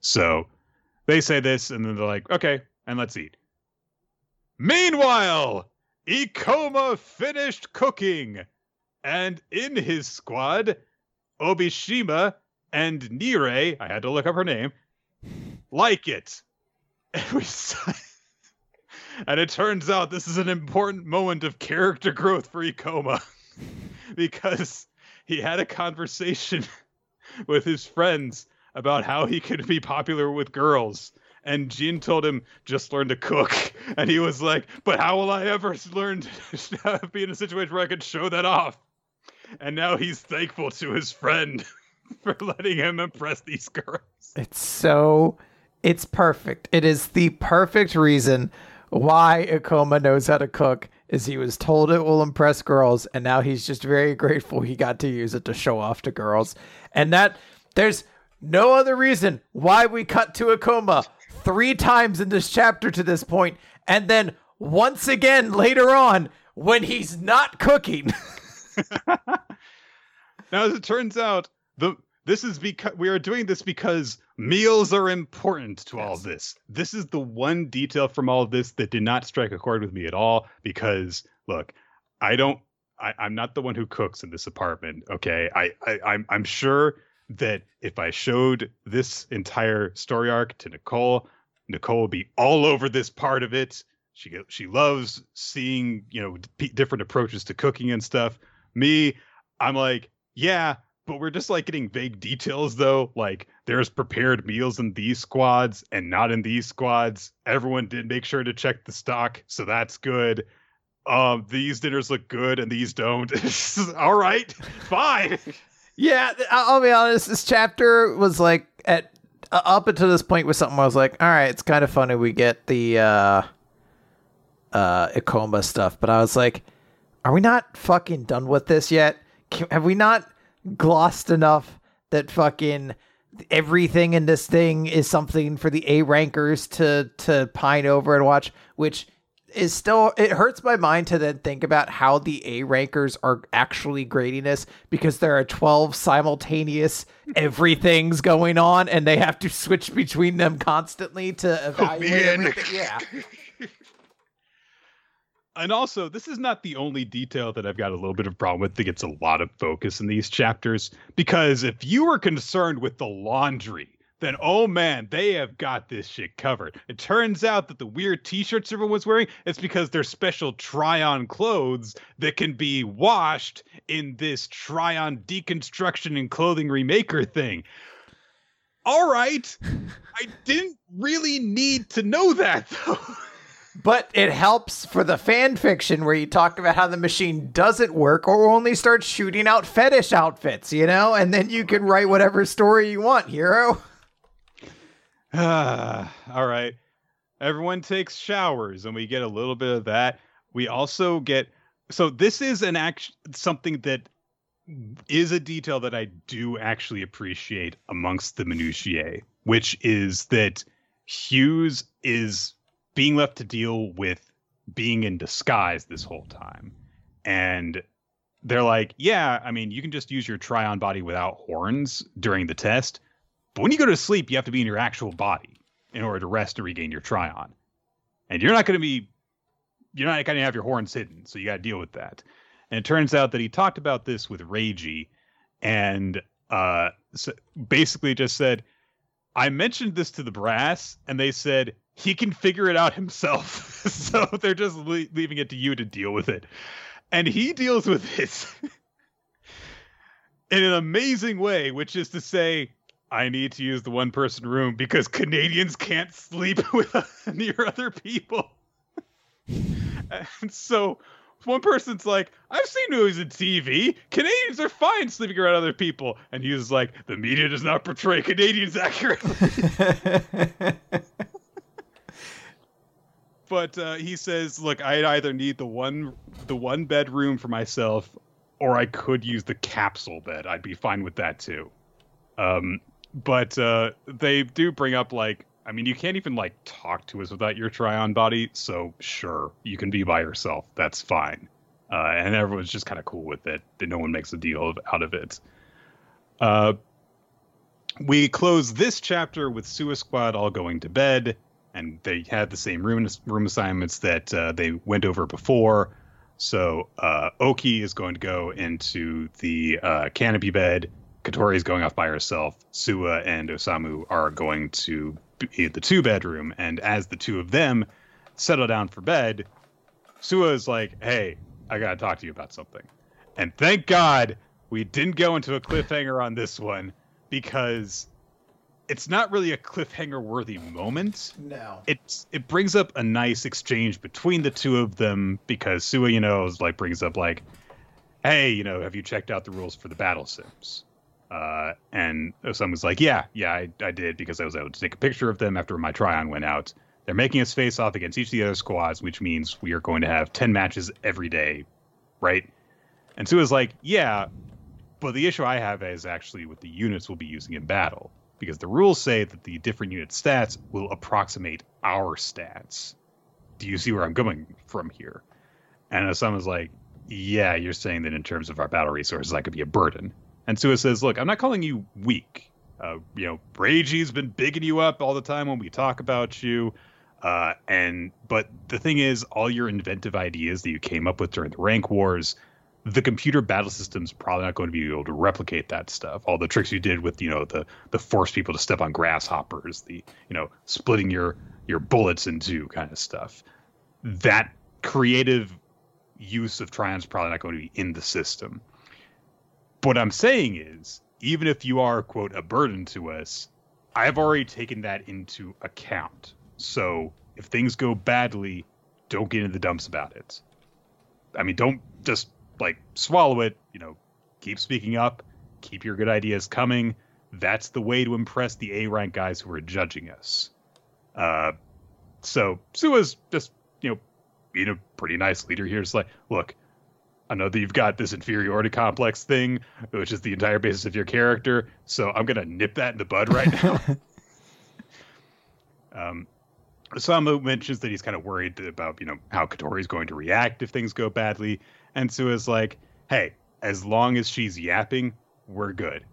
So they say this, and then they're like, okay, and let's eat. Meanwhile, Ikoma finished cooking, and in his squad, Obishima and Nire, I had to look up her name, like it. And it turns out this is an important moment of character growth for Ikoma because he had a conversation with his friends about how he could be popular with girls. And Jin told him, just learn to cook. And he was like, but how will I ever learn to be in a situation where I could show that off? And now he's thankful to his friend for letting him impress these girls. It's so, it's perfect. It is the perfect reason why Ikoma knows how to cook is he was told it will impress girls, and now he's just very grateful he got to use it to show off to girls. And that there's no other reason why we cut to Ikoma three times in this chapter to this point, and then once again later on when he's not cooking. now, as it turns out, the this is because we are doing this because meals are important to yes. all this. This is the one detail from all of this that did not strike a chord with me at all because look, I don't I, am not the one who cooks in this apartment. Okay. I, I I'm I'm sure that if I showed this entire story arc to Nicole, Nicole would be all over this part of it. She she loves seeing you know d- different approaches to cooking and stuff. Me, I'm like, yeah, but we're just like getting vague details though. Like there's prepared meals in these squads and not in these squads. Everyone did make sure to check the stock so that's good. Um these dinners look good and these don't. All right fine. Yeah, I'll be honest. This chapter was like at uh, up until this point was something I was like, all right, it's kind of funny we get the uh uh Ikoma stuff, but I was like, are we not fucking done with this yet? Can, have we not glossed enough that fucking everything in this thing is something for the A rankers to to pine over and watch, which is still it hurts my mind to then think about how the A rankers are actually grading this because there are 12 simultaneous everything's going on and they have to switch between them constantly to oh, evaluate man. everything. Yeah. And also, this is not the only detail that I've got a little bit of problem with that gets a lot of focus in these chapters. Because if you were concerned with the laundry, then oh man, they have got this shit covered. It turns out that the weird t-shirts everyone's wearing, it's because they're special Trion clothes that can be washed in this Trion deconstruction and clothing remaker thing. All right. I didn't really need to know that though. But it helps for the fan fiction where you talk about how the machine doesn't work or only starts shooting out fetish outfits, you know? And then you can write whatever story you want, hero. All right. Everyone takes showers, and we get a little bit of that. We also get so this is an act something that is a detail that I do actually appreciate amongst the minutiae, which is that Hyuse is being left to deal with being in disguise this whole time. And they're like, yeah, I mean, you can just use your Trion body without horns during the test. But when you go to sleep, you have to be in your actual body in order to rest and regain your Trion. And you're not going to be, you're not going to have your horns hidden. So you got to deal with that. And it turns out that he talked about this with Reiji and uh, so basically just said, I mentioned this to the brass, and they said he can figure it out himself. so they're just le- leaving it to you to deal with it. And he deals with this in an amazing way, which is to say, I need to use the one person room because Canadians can't sleep with near other people. and so one person's like, I've seen movies and TV. Canadians are fine sleeping around other people. And he was like, the media does not portray Canadians accurately. But uh, he says, look, I'd either need the one the one bedroom for myself, or I could use the capsule bed. I'd be fine with that too. Um, but uh, they do bring up like, I mean, you can't even like talk to us without your Trion body. So sure, you can be by yourself. That's fine. Uh, and everyone's just kind of cool with it. That no one makes a deal of, out of it. Uh, we close this chapter with Suwa Squad all going to bed, and they had the same room room assignments that uh, they went over before. So uh, Oki is going to go into the uh, canopy bed. Katori is going off by herself. Suwa and Osamu are going to be the two bedroom, and as the two of them settle down for bed, Suwa is like, "Hey, I gotta talk to you about something." And thank God we didn't go into a cliffhanger on this one because it's not really a cliffhanger worthy moment. No. It's it brings up a nice exchange between the two of them because Suwa, you know, is like brings up like, hey, you know, have you checked out the rules for the battle sims? Uh, and someone's like, yeah, yeah, I, I did because I was able to take a picture of them after my Trion went out. They're making us face off against each of the other squads, which means we are going to have 10 matches every day, right? And Suwa's like, yeah, but the issue I have is actually with the units we'll be using in battle because the rules say that the different unit stats will approximate our stats. Do you see where I'm going from here? And someone's like, yeah, you're saying that in terms of our battle resources, that could be a burden. And Suwa says, look, I'm not calling you weak. Uh, you know, Reiji's been bigging you up all the time when we talk about you. Uh, and but the thing is, all your inventive ideas that you came up with during the rank wars, the computer battle system's probably not going to be able to replicate that stuff. All the tricks you did with, you know, the the force people to step on grasshoppers, the you know, splitting your your bullets into kind of stuff. That creative use of Trion's probably not going to be in the system. But what I'm saying is, even if you are quote a burden to us, I've already taken that into account. So if things go badly, don't get in the dumps about it. I mean, don't just like swallow it. You know, keep speaking up, keep your good ideas coming. That's the way to impress the A rank guys who are judging us. Uh, so Suwa's just, you know, being a pretty nice leader here. It's like, look, I know that you've got this inferiority complex thing, which is the entire basis of your character. So I'm gonna nip that in the bud right now. um, Osamu mentions that he's kind of worried about, you know, how Katori's going to react if things go badly, and Suwa's like, "Hey, as long as she's yapping, we're good."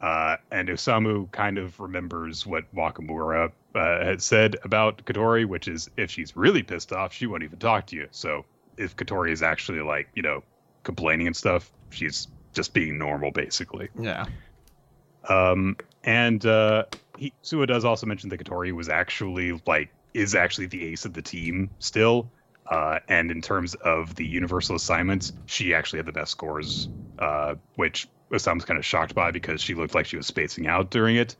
Uh, and Osamu kind of remembers what Wakamura uh, had said about Katori, which is if she's really pissed off, she won't even talk to you. So if Katori is actually like, you know, complaining and stuff, she's just being normal, basically. Yeah. Um, and uh, he, Suwa does also mention that Katori was actually like is actually the ace of the team still. Uh, and in terms of the universal assignments, she actually had the best scores, uh, which Osamu's kind of shocked by because she looked like she was spacing out during it.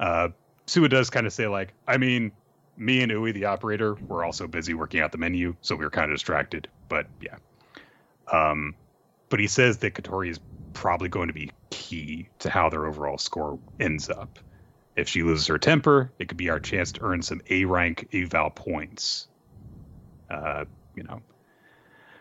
Uh, Suwa does kind of say like, I mean, me and Ui, the operator, were also busy working out the menu, so we were kind of distracted. But yeah. Um, but he says that Katori is probably going to be key to how their overall score ends up. If she loses her temper, it could be our chance to earn some A rank eval points. Uh, you know.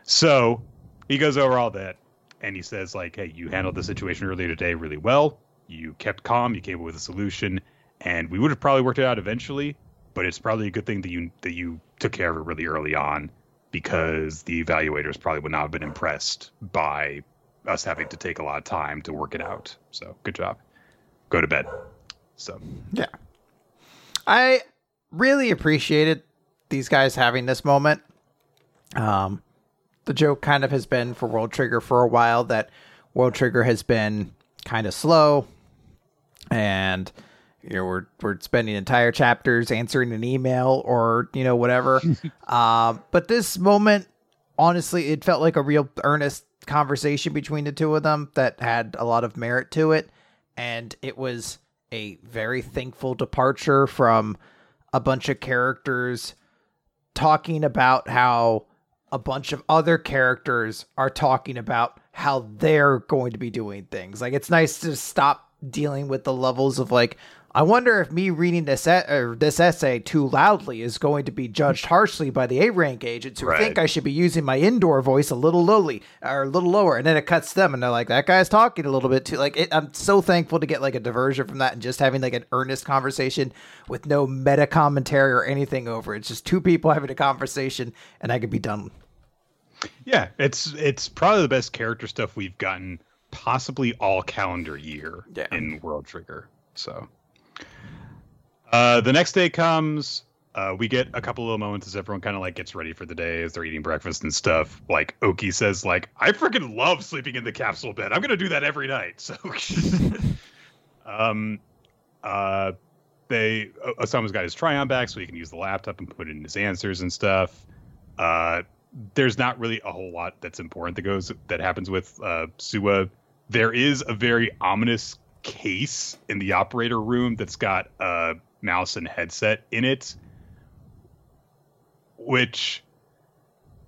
So he goes over all that and he says, like, hey, you handled the situation earlier today really well. You kept calm, you came up with a solution, and we would have probably worked it out eventually, but it's probably a good thing that you that you took care of it really early on because the evaluators probably would not have been impressed by us having to take a lot of time to work it out. So good job. Go to bed. So yeah, I really appreciated these guys having this moment. Um, the joke kind of has been for World Trigger for a while that World Trigger has been kind of slow, and you know we're we're spending entire chapters answering an email or you know whatever. um, but this moment, honestly, it felt like a real earnest conversation between the two of them that had a lot of merit to it, and it was a very thankful departure from a bunch of characters talking about how a bunch of other characters are talking about how they're going to be doing things. Like it's nice to stop dealing with the levels of like I wonder if me reading this e- or this essay too loudly is going to be judged harshly by the A rank agents who Right. think I should be using my indoor voice a little lowly or a little lower, and then it cuts them, and they're like, "That guy's talking a little bit too." Like, it, I'm so thankful to get like a diversion from that and just having like an earnest conversation with no meta commentary or anything over. it. It's just two people having a conversation, and I could be done. yeah, it's it's probably the best character stuff we've gotten possibly all calendar year Yeah. in World Trigger. So uh, the next day comes. Uh, we get a couple of moments as everyone kind of like gets ready for the day as they're eating breakfast and stuff. Like Oki says, like I freaking love sleeping in the capsule bed. I'm gonna do that every night. So, um, uh, they O- Osamu's got his Trion back, so he can use the laptop and put in his answers and stuff. Uh, there's not really a whole lot that's important that goes that happens with uh, Suwa. There is a very ominous case in the operator room that's got a mouse and headset in it, which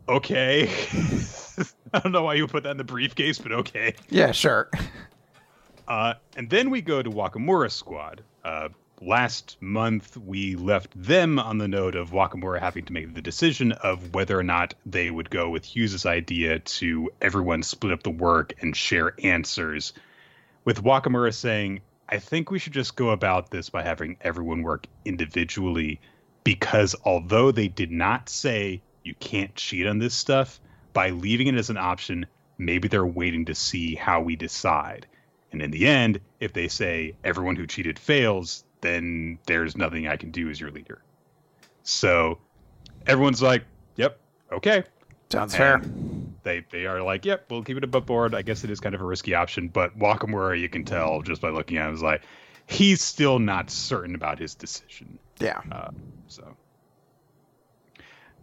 okay. I don't know why you put that in the briefcase, but okay. Yeah, sure. Uh, and then we go to Wakamura Squad. Uh, last month, we left them on the note of Wakamura having to make the decision of whether or not they would go with Hyuse' idea to everyone split up the work and share answers. With Wakamura saying, I think we should just go about this by having everyone work individually because although they did not say you can't cheat on this stuff, by leaving it as an option, maybe they're waiting to see how we decide. And in the end, if they say everyone who cheated fails, then there's nothing I can do as your leader. So everyone's like, yep, okay. Sounds fair. They they are like, yep, we'll keep it above board. I guess it is kind of a risky option, but Wakamura, you can tell just by looking at him, is like, he's still not certain about his decision. Yeah. Uh, so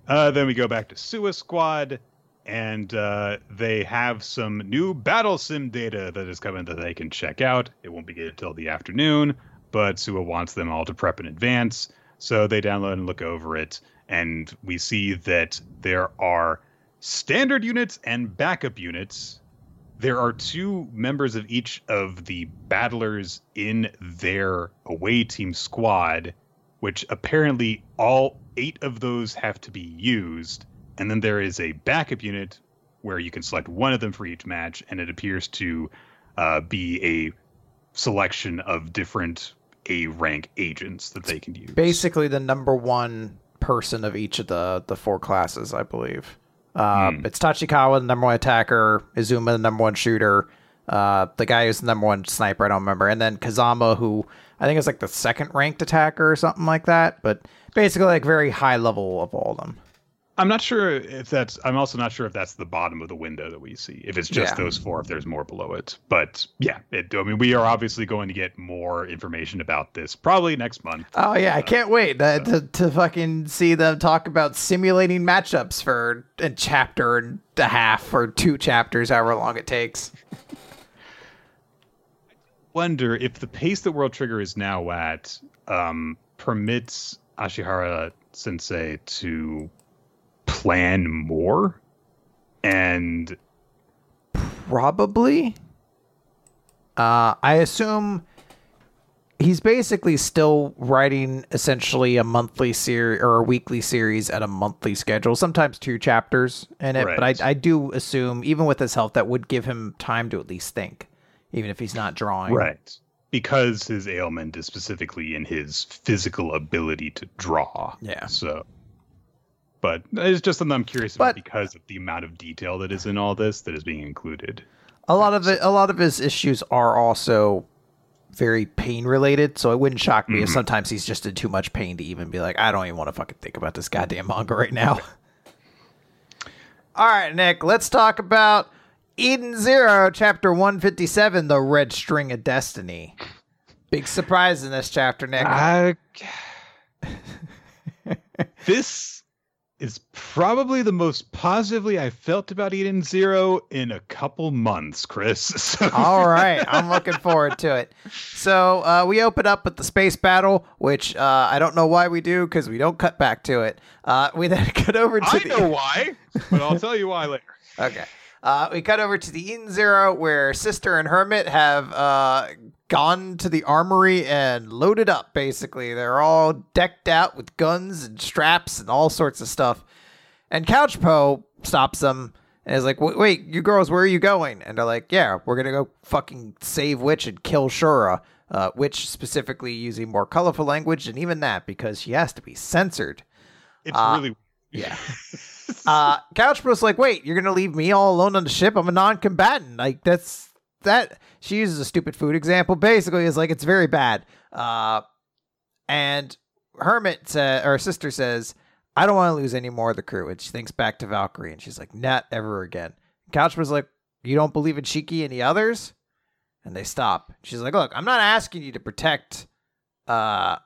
uh, then we go back to Suwa Squad, and uh, they have some new battle sim data that is coming that they can check out. It won't begin until the afternoon, but Suwa wants them all to prep in advance. So they download and look over it, and we see that there are standard units and backup units there are two members of each of the battlers in their away team squad, which apparently all eight of those have to be used. And then there is a backup unit where you can select one of them for each match, and it appears to uh, be a selection of different A rank agents that they can use. Basically, the number one person of each of the the four classes, I believe. Uh, Hmm. It's Tachikawa, the number one attacker, Izumi, the number one shooter, uh, the guy who's the number one sniper, I don't remember, and then Kazama, who I think is like the second ranked attacker or something like that. But basically, like very high level of all of them. I'm not sure if that's. I'm also not sure if that's the bottom of the window that we see. If it's just Yeah. those four, if there's more below it. But yeah, it, I mean, we are obviously going to get more information about this probably next month. Oh yeah, I can't wait to, to, to fucking see them talk about simulating matchups for a chapter and a half or two chapters, however long it takes. Wonder if the pace that World Trigger is now at um, permits Ashihara Sensei to plan more and Probably. Uh, I assume he's basically still writing essentially a monthly series or a weekly series at a monthly schedule, sometimes two chapters in it. Right. But I, I do assume, even with his health that would give him time to at least think, even if he's not drawing. right because his ailment is specifically in his physical ability to draw. Yeah. So, but it's just something I'm curious about But- because of the amount of detail that is in all this that is being included. A lot of it, a lot of his issues are also very pain related, so it wouldn't shock me if Mhm. sometimes he's just in too much pain to even be like, I don't even want to fucking think about this goddamn manga right now. All right, Nick, let's talk about Eden Zero, chapter 157, The Red String of Destiny. Big surprise in this chapter, Nick. I, this is probably the most positively I felt about Eden Zero in a couple months, Chris. So, All right, I'm looking forward to it. So uh, we open up with the space battle, which uh, I don't know why we do because we don't cut back to it. Uh, we then cut over to I the know why, but I'll tell you why later. okay. Uh, we cut over to the Eden Zero where Sister and Hermit have uh, gone to the armory and loaded up. Basically, they're all decked out with guns and straps and all sorts of stuff. And Couchpo stops them and is like, "Wait, you girls, where are you going?" And they're like, "Yeah, we're gonna go fucking save Witch and kill Shura." Uh, Witch specifically using more colorful language, and even that because she has to be censored. It's Uh, really Yeah. uh Couchbro's like, wait, you're gonna leave me all alone on the ship? I'm a non-combatant. Like that's that she uses a stupid food example. Basically, is like it's very bad. Uh and Hermit sa- or sister says, I don't want to lose any more of the crew. And she thinks back to Valkyrie and she's like, not ever again. Couchbro's like, You don't believe in Shiki and the others? And they stop. She's like, Look, I'm not asking you to protect uh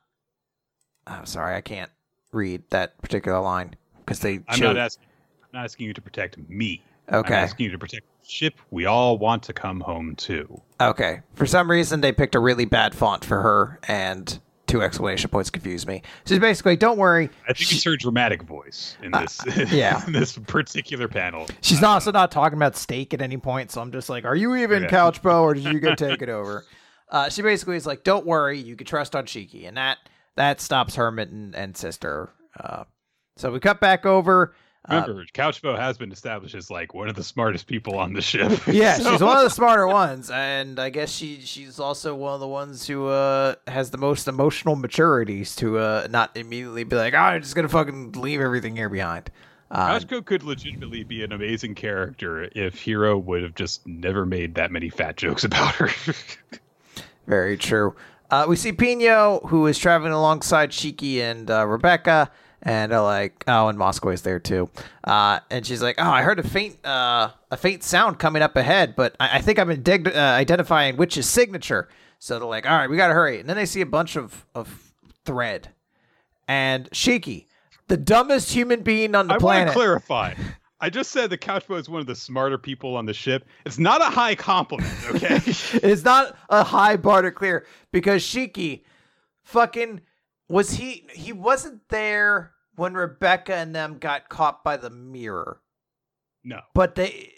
I'm sorry, I can't read that particular line because they I'm chose- not asking. I'm not asking you to protect me. Okay. I'm asking you to protect the ship. We all want to come home too. Okay. For some reason, they picked a really bad font for her, and two exclamation points confused me. She's basically, don't worry. I think it's her dramatic voice in this. yeah. in this particular panel. She's not also not talking about steak at any point, so I'm just like, are you even Yeah. Couchbo, or did you go take it over? Uh, she basically is like, don't worry, you can trust on Shiki, and that that stops Hermit and, and Sister. Uh, so we cut back over. Uh, Remember, Couchbo has been established as like one of the smartest people on the ship. Yeah, So- she's one of the smarter ones, and I guess she she's also one of the ones who uh has the most emotional maturities to uh not immediately be like, oh, I'm just gonna fucking leave everything here behind. Uh, Kachko could legitimately be an amazing character if Hiro would have just never made that many fat jokes about her. very true. Uh, we see Pino, who is traveling alongside Shiki and uh, Rebecca, and uh, like, oh, and Mosco is there too. Uh, and she's like, oh, I heard a faint, uh, a faint sound coming up ahead, but I, I think I'm indig- uh, identifying Witch's signature. So they're like, all right, we gotta hurry. And then they see a bunch of of thread, and Shiki, the dumbest human being on the I want to clarify. I just said that Couchbo is one of the smarter people on the ship. It's not a high compliment, okay? it's not a high bar to clear because Shiki fucking was he he wasn't there when Rebecca and them got caught by the mirror. no. But they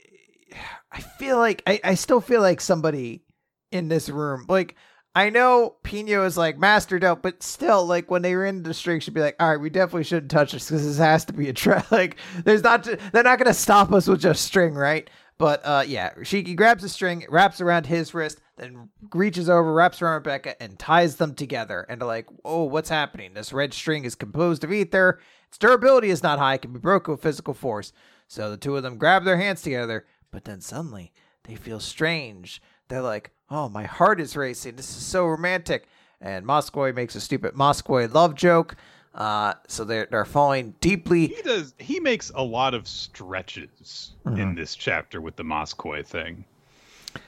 I feel like I, I still feel like somebody in this room, like I know Pino is like master dope, but still, like when they were in the string, she'd be like, "All right, we definitely shouldn't touch this because this has to be a trap. like, there's not, they're not gonna stop us with just string, right?" But uh, yeah, Shiki grabs a string, wraps around his wrist, then reaches over, wraps around Rebecca, and ties them together. And like, "Oh, what's happening? This red string is composed of ether. Its durability is not high; it can be broken with physical force." So the two of them grab their hands together, but then suddenly they feel strange. They're like, oh, my heart is racing. This is so romantic. And Moskowitz makes a stupid Moskowitz love joke. Uh, so they're they're falling deeply. He does. He makes a lot of stretches mm-hmm. in this chapter with the Moskowitz thing.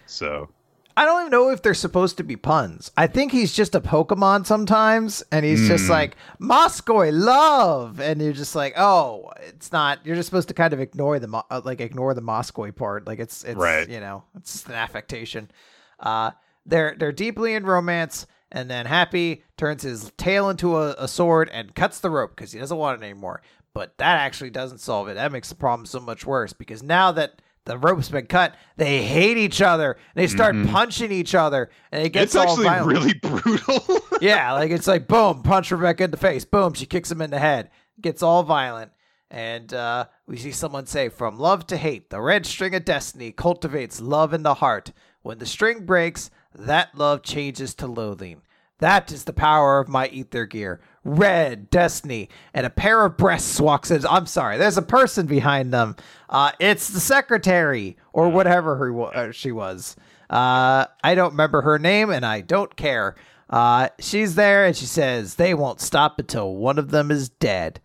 So I don't even know if they're supposed to be puns. I think he's just a Pokemon sometimes, and he's mm. just hmm. like Moskoy love, and you're just like, oh, it's not. You're just supposed to kind of ignore the uh, like ignore the Moskoy part. Like it's it's right. you know it's just an affectation. Uh, they're they're deeply in romance, and then Happy turns his tail into a, a sword and cuts the rope because he doesn't want it anymore. But that actually doesn't solve it. That makes the problem so much worse because now that the rope's been cut. They hate each other. They start mm-hmm. punching each other, and it gets all violent. it's all actually violent. really brutal. yeah, like it's like boom, punch Rebecca in the face. Boom, she kicks him in the head. Gets all violent, and uh, we see someone say, "From love to hate, the red string of destiny cultivates love in the heart. When the string breaks, that love changes to loathing." That is the power of my ether gear. Red Destiny, and a pair of breasts walks in. I'm sorry, there's a person behind them. Uh, it's the secretary or whatever her, uh, she was. Uh, I don't remember her name, and I don't care. Uh, she's there, and she says they won't stop until one of them is dead.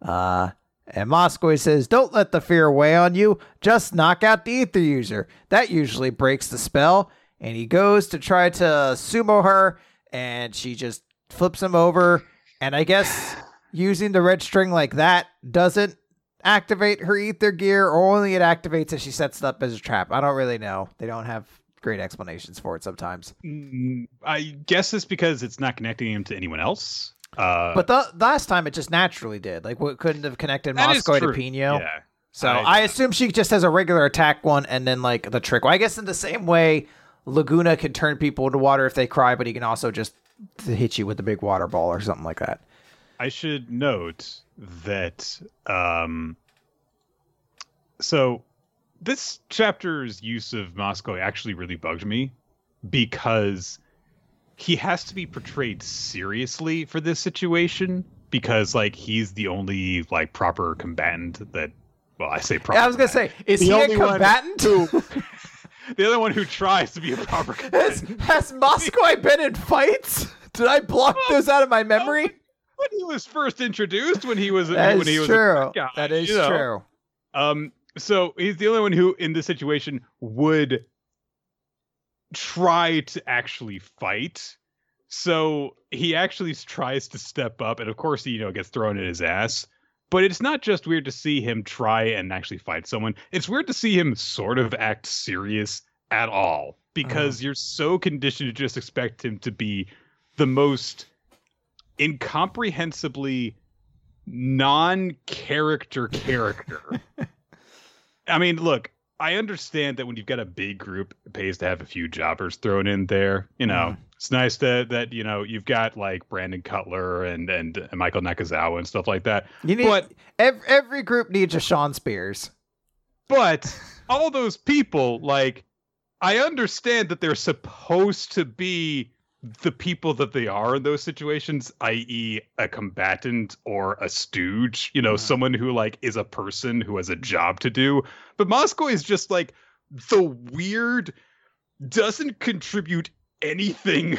Uh, and Moskowitz says, Don't let the fear weigh on you. Just knock out the ether user. That usually breaks the spell. And he goes to try to sumo her, and she just flips him over. And I guess using the red string like that doesn't activate her ether gear, or only it activates if she sets it up as a trap. I don't really know. They don't have great explanations for it sometimes. Mm, I guess it's because it's not connecting him to anyone else. Uh, but the last time it just naturally did. Like, what couldn't have connected Mosco to Pino. Yeah. So I, I, assume she just has a regular attack one and then like the trick. Well, I guess in the same way Laguna can turn people into water if they cry, but he can also just hit you with a big water ball or something like that. I should note that um so this chapter's use of Mosco actually really bugged me because he has to be portrayed seriously for this situation because like he's the only like proper combatant that well I say proper. Yeah, I was gonna say is the he a combatant? Who, the other one who tries to be a proper. Has, has Mosco been in fights? Did I block well, those out of my memory? When he was first introduced, when he was that when he was true. Guy, that is you know? true. Um, so he's the only one who, in this situation, would try to actually fight. So he actually tries to step up, and of course, he, you know, gets thrown in his ass. But it's not just weird to see him try and actually fight someone. It's weird to see him sort of act serious at all because uh-huh. you're so conditioned to just expect him to be the most incomprehensibly non-character character. I mean, look, I understand that when you've got a big group, it pays to have a few jobbers thrown in there. You know, mm. It's nice that that you know you've got like Brandon Cutler and and, Michael Nakazawa and stuff like that. You need, but every, every group needs a Shawn Spears. But all those people, like, I understand that they're supposed to be the people that they are in those situations, i.e., a combatant or a stooge, you know, someone who like is a person who has a job to do. But Mosco is just like the weird, doesn't contribute anything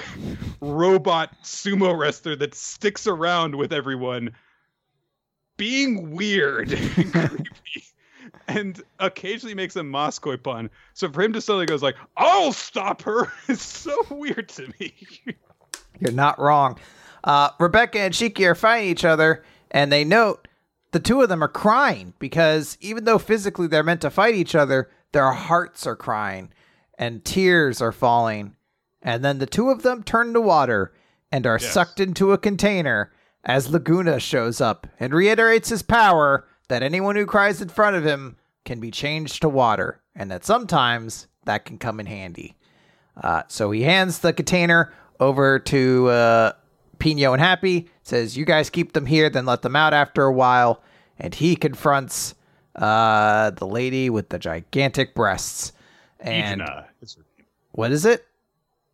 robot sumo wrestler that sticks around with everyone being weird and creepy and occasionally makes a Mosco pun. So for him to suddenly goes like, "I'll stop her," is so weird to me. You're not wrong. Uh, Rebecca and Shiki are fighting each other, and they note the two of them are crying because even though physically they're meant to fight each other, their hearts are crying and tears are falling. And then the two of them turn to water and are yes. sucked into a container as Laguna shows up and reiterates his power that anyone who cries in front of him can be changed to water. and that sometimes that can come in handy. Uh, so he hands the container over to uh, Pino and Happy, says, You guys keep them here, then let them out after a while. And he confronts uh, the lady with the gigantic breasts. And Ijuna is her name. what is it?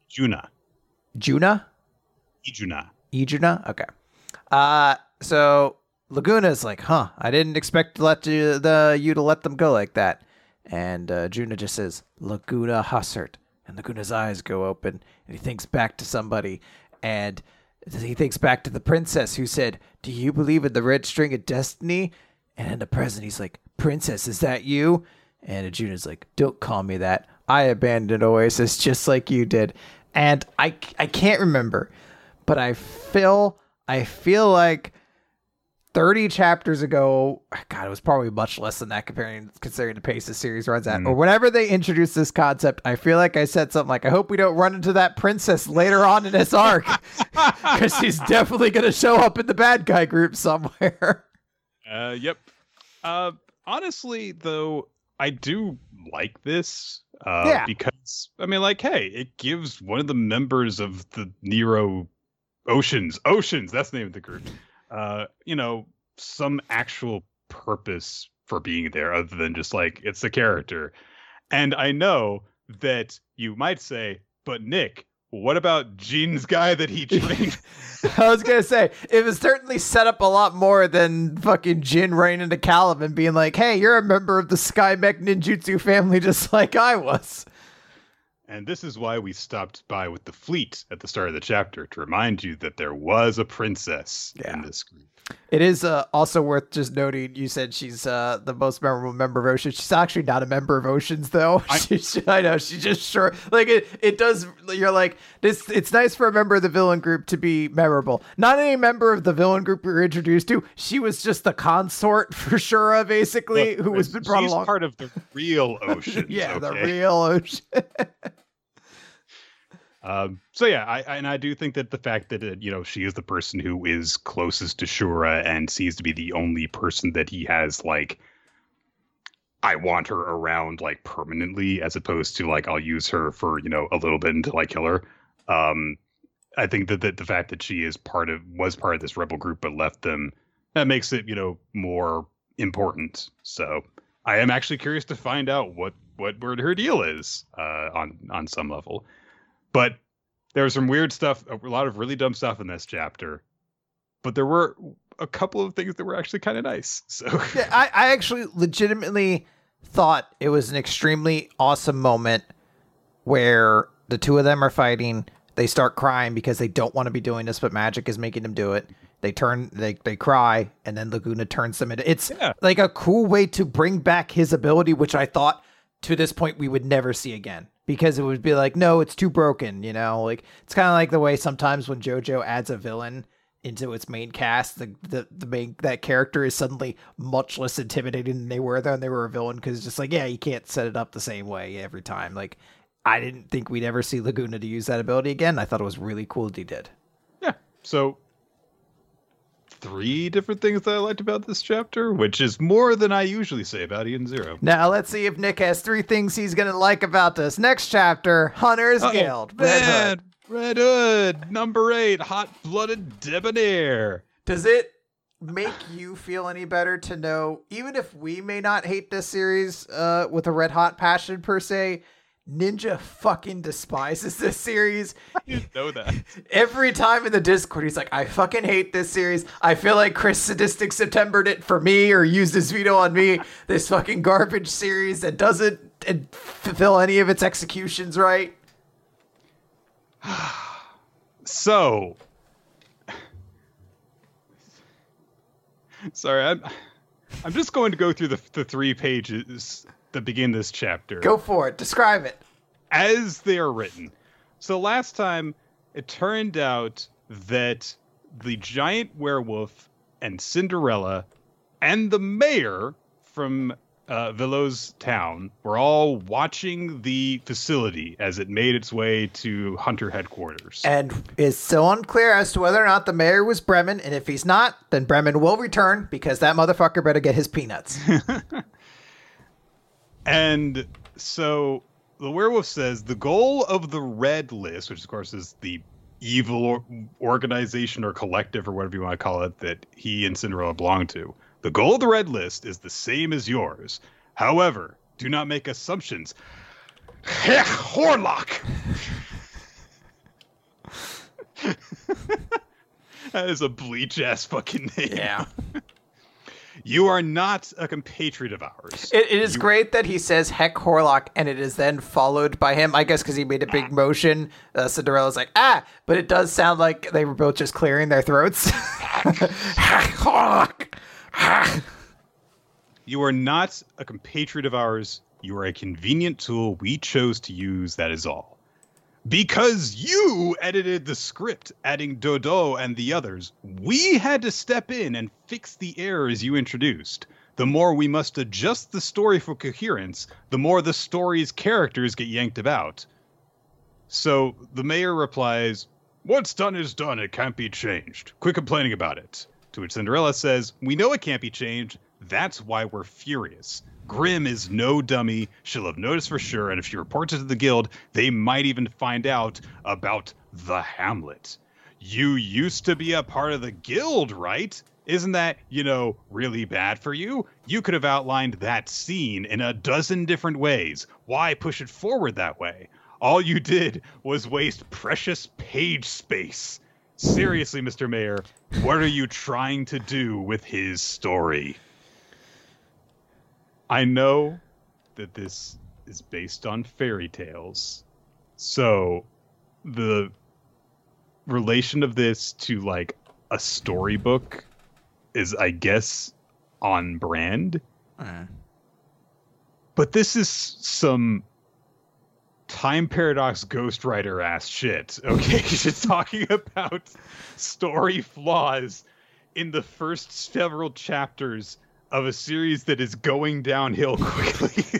Juna. Juna? Ijuna. Ijuna? Okay. Uh, so Laguna's like, huh, I didn't expect to let you, the, you to let them go like that. And uh, Juna just says, Laguna Hussert. And Laguna's eyes go open and he thinks back to somebody. And he thinks back to the princess who said, Do you believe in the red string of destiny? And in the present, he's like, Princess, is that you? And Juna's like, Don't call me that. I abandoned Oasis just like you did. And I, I can't remember, but I feel I feel like 30 chapters ago, God, it was probably much less than that comparing considering the pace the series runs at. Or whenever they introduced this concept, I feel like I said something like, I hope we don't run into that princess later on in this arc. Because she's definitely gonna show up in the bad guy group somewhere. Uh, yep. Uh, honestly, though, I do like this. Uh, Yeah. Because I mean, like, hey, it gives one of the members of the Nero Oceans, Oceans, that's the name of the group. Uh, you know, some actual purpose for being there, other than just like it's a character. And I know that you might say, but Nick, what about Jean's guy that he trained? I was gonna say it was certainly set up a lot more than fucking Jin running into Caleb and being like, "Hey, you're a member of the Sky Mech Ninjutsu family, just like I was." And this is why we stopped by with the fleet at the start of the chapter to remind you that there was a princess Yeah. in this group. It is uh, also worth just noting. You said she's uh, the most memorable member of Oceans. She's actually not a member of Oceans, though. I- She- I know she's just sure. Like it, it does. You're like this. It's nice for a member of the villain group to be memorable. Not any member of the villain group we were introduced to. She was just the consort for Shura, basically, Look, who was brought she's along. part of the real ocean. yeah, the real Ocean. Um, so yeah, I, and I do think that the fact that uh, you know she is the person who is closest to Shura and seems to be the only person that he has like. I want her around like permanently, as opposed to like I'll use her for you know a little bit until I kill her. Um, I think that, that the fact that she is part of was part of this rebel group but left them that makes it you know more important. So I am actually curious to find out what what her deal is uh, on on some level. But there was some weird stuff, a lot of really dumb stuff in this chapter. But there were a couple of things that were actually kind of nice. So Yeah, I, I actually legitimately thought it was an extremely awesome moment where the two of them are fighting. They start crying because they don't want to be doing this, but magic is making them do it. They turn, they they cry, and then Laguna turns them into. It's Yeah. like a cool way to bring back his ability, which I thought to this point we would never see again because it would be like, no, it's too broken. You know, like it's kind of like the way sometimes when JoJo adds a villain into its main cast, the the, the main that character is suddenly much less intimidating than they were when they were a villain because it's just like, yeah, you can't set it up the same way every time. Like, I didn't think we'd ever see Laguna to use that ability again. I thought it was really cool that he did. yeah, so three different things that I liked about this chapter, which is more than I usually say about Ian Zero. Now let's see if Nick has three things he's gonna like about this next chapter. Hunter's Uh-oh. Guild. Red Hood. Red, Red Hood, number eight, hot blooded debonair. Does it make you feel any better to know, even if we may not hate this series uh, with a red hot passion per se, Ninja fucking despises this series. Didn't know that. Every time in the Discord, he's like, I fucking hate this series. I feel like Chris Sadistic Septembered it for me or used his veto on me. This fucking garbage series that doesn't fulfill any of its executions right. So, sorry, I'm I'm just going to go through the the three pages begin this chapter Go for it. Describe it. as they are written. So last time, it turned out that the giant werewolf and Cinderella and the mayor from uh, Villo's town were all watching the facility as it made its way to Hunter headquarters. And it's so unclear as to whether or not the mayor was Bremen. And if he's not, then Bremen will return because that motherfucker better get his peanuts. And so the werewolf says the goal of the red list, which of course is the evil organization or collective or whatever you want to call it that he and Cinderella belong to. The goal of the red list is the same as yours. However, do not make assumptions. Heck, Horlock. that is a bleach ass fucking name. Yeah. You are not a compatriot of ours. It, it is You- great that he says Heck Horlock and it is then followed by him. I guess because he made a big motion. Uh, Cinderella's like, ah, but it does sound like they were both just clearing their throats. Heck Horlock. Ah. You are not a compatriot of ours. You are a convenient tool we chose to use, that is all. Because you edited the script, adding Dodo and the others, we had to step in and fix the errors you introduced. The more we must adjust the story for coherence, the more the story's characters get yanked about. So the mayor replies, What's done is done, it can't be changed. Quit complaining about it. To which Cinderella says, We know it can't be changed, that's why we're furious. Grim is no dummy. She'll have noticed for sure, and if she reports it to the guild, they might even find out about the Hamlet. You used to be a part of the guild, right? Isn't that, you know, really bad for you? You could have outlined that scene in a dozen different ways. Why push it forward that way? All you did was waste precious page space. Seriously, Mr. Mayor, what are you trying to do with his story? I know that this is based on fairy tales. So the relation of this to like a storybook is I guess on brand. Uh. But this is some time paradox ghostwriter ass shit. Okay, she's talking about story flaws in the first several chapters of a series that is going downhill quickly.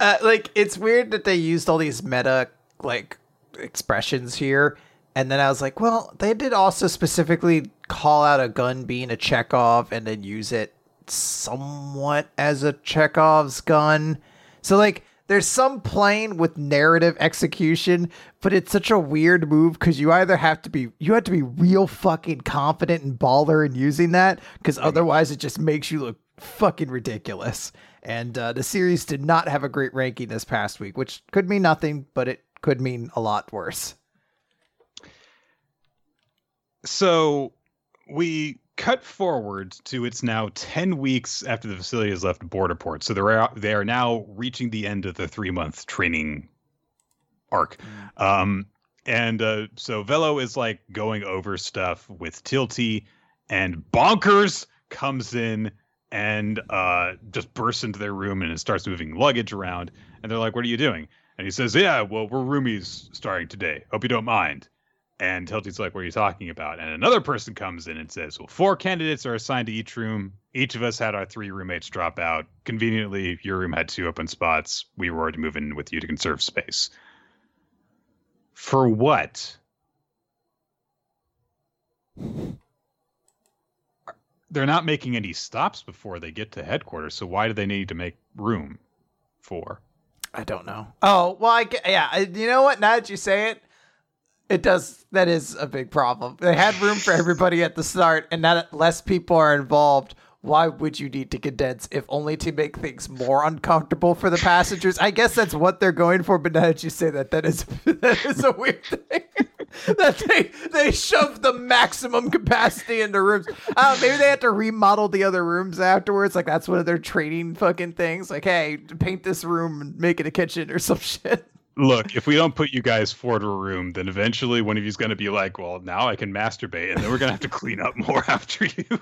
Uh, like it's weird that they used all these meta like expressions here, and then I was like, well, they did also specifically call out a gun being a Chekhov and then use it somewhat as a Chekhov's gun. So like. There's some playing with narrative execution, but it's such a weird move because you either have to be you have to be real fucking confident and baller in using that because otherwise it just makes you look fucking ridiculous. And uh, the series did not have a great ranking this past week, which could mean nothing, but it could mean a lot worse. so we cut forward to it's now 10 weeks after the facility has left borderport so they're they are now reaching the end of the three month training arc. Um and uh so velo is like going over stuff with tilty and bonkers comes in and uh just bursts into their room and starts moving luggage around. And they're like what are you doing? And he says yeah well we're roomies starting today. Hope you don't mind and Tilty's like, What are you talking about? And another person comes in and says, Well, four candidates are assigned to each room. Each of us had our three roommates drop out. Conveniently, your room had two open spots. We were move in with you to conserve space. For what? They're not making any stops before they get to headquarters, so why do they need to make room for? I don't know. Oh well, I yeah. You know what? Now that you say it, it does. That is a big problem. They had room for everybody at the start, and now that less people are involved, why would you need to condense if only to make things more uncomfortable for the passengers? I guess that's what they're going for. But now that you say that, that is that is a weird thing. that they they shove the maximum capacity into rooms. I maybe they have to remodel the other rooms afterwards. Like that's one of their training fucking things. Like, hey, paint this room and make it a kitchen or some shit. Look, if we don't put you guys forward to a room, then eventually one of you's going to be like, well, now I can masturbate, and then we're going to have to clean up more after you.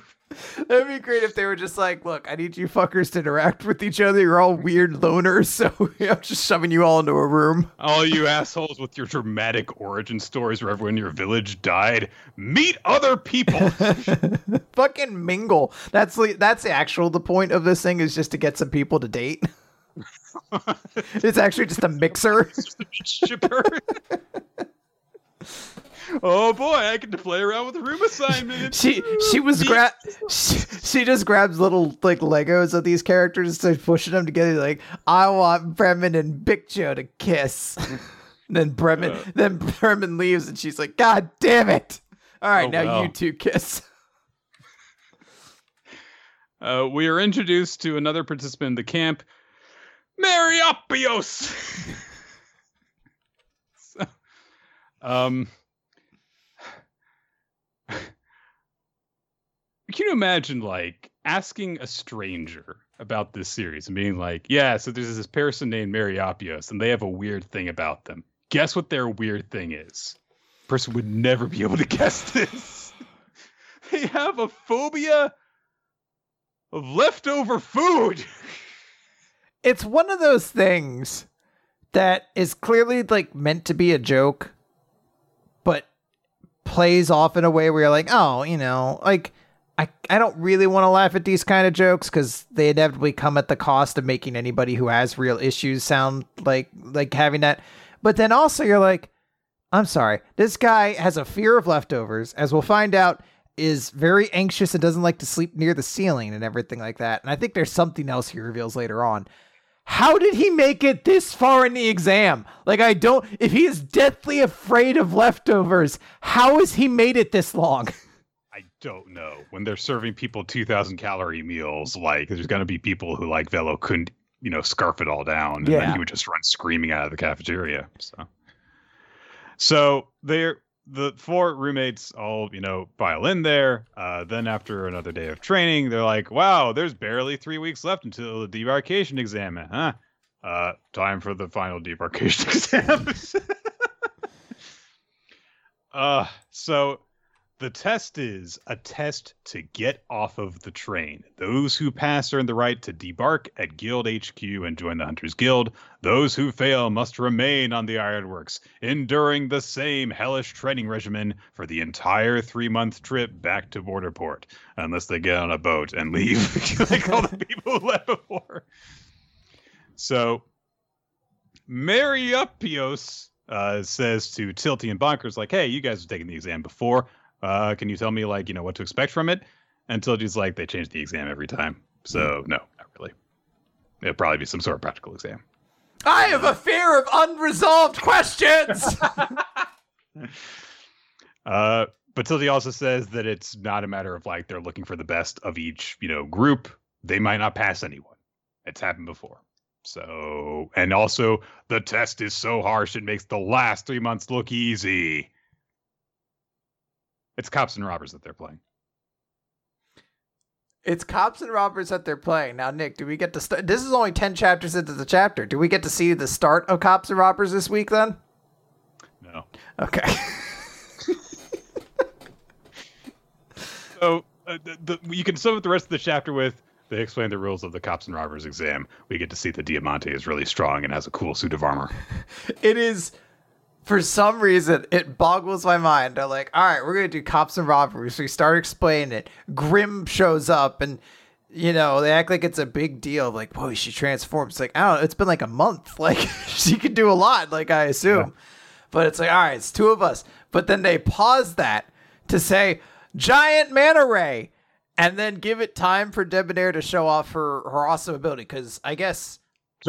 That'd be great if they were just like, look, I need you fuckers to interact with each other. You're all weird loners, so I'm just shoving you all into a room. All you assholes with your dramatic origin stories where everyone in your village died, meet other people. Fucking mingle. That's that's the actual the point of this thing is just to get some people to date. it's actually just a mixer. Shipper. oh boy, I get to play around with room assignments. She she was gra- she, she just grabs little like Legos of these characters, starts pushing them together. Like, I want Bremen and Big Joe to kiss. then Bremen, Uh. then Bremen leaves, and she's like, "God damn it! All right, Oh, now well. you two kiss." Uh, we are introduced to another participant in the camp, Mariopios. so, um, can you imagine like asking a stranger about this series and being like, "Yeah, so there's this person named Mariopios, and they have a weird thing about them. Guess what their weird thing is?" Person would never be able to guess this. they have a phobia of leftover food. it's one of those things that is clearly like meant to be a joke, but plays off in a way where you're like, oh, you know, like I I don't really want to laugh at these kind of jokes because they inevitably come at the cost of making anybody who has real issues sound like like having that. But then also you're like, I'm sorry, this guy has a fear of leftovers, as we'll find out. Is very anxious and doesn't like to sleep near the ceiling and everything like that. And I think there's something else he reveals later on. How did he make it this far in the exam? Like, I don't. If he is deathly afraid of leftovers, how has he made it this long? I don't know. When they're serving people 2,000 calorie meals, like there's going to be people who like Velo couldn't, you know, scarf it all down, and Yeah. then he would just run screaming out of the cafeteria. So, so they're the four roommates all you know file in there. Uh, then after another day of training, they're like, "Wow, there's barely three weeks left until the debarkation exam, huh? Uh, time for the final debarkation exam uh, so the test is a test to get off of the train. Those who pass earn the right to debark at Guild HQ and join the Hunters Guild. Those who fail must remain on the Ironworks, enduring the same hellish training regimen for the entire three month trip back to Borderport, unless they get on a boat and leave like all the people who left before. So, Mariopios uh, says to Tilty and Bonkers, like, hey, you guys have taken the exam before. Uh, can you tell me, like, you know, what to expect from it? And Tilty's like, they change the exam every time. So, no, not really. It'll probably be some sort of practical exam. I have a fear of unresolved questions. Uh, but Tilty also says that it's not a matter of like they're looking for the best of each, you know, group. They might not pass anyone. It's happened before. So, and also the test is so harsh it makes the last three months look easy. It's cops and robbers that they're playing. it's cops and robbers that they're playing now. Nick, do we get to start? This is only ten chapters into the chapter. Do we get to see the start of cops and robbers this week? Then, No. okay. So uh, the, the, you can sum up the rest of the chapter with they explain the rules of the cops and robbers exam. We get to see that Diamante is really strong and has a cool suit of armor. it is for some reason it boggles my mind. They're like, all right, we're gonna do cops and robbers. We start explaining it. Grim shows up and you know, they act like it's a big deal. Like, boy, she transforms. It's like, I don't know, it's been like a month. Like she could do a lot, like I assume. But it's like, all right, it's two of us. But then they pause that to say, giant manta ray. And then give it time for Debonair to show off her, her awesome ability. Because I guess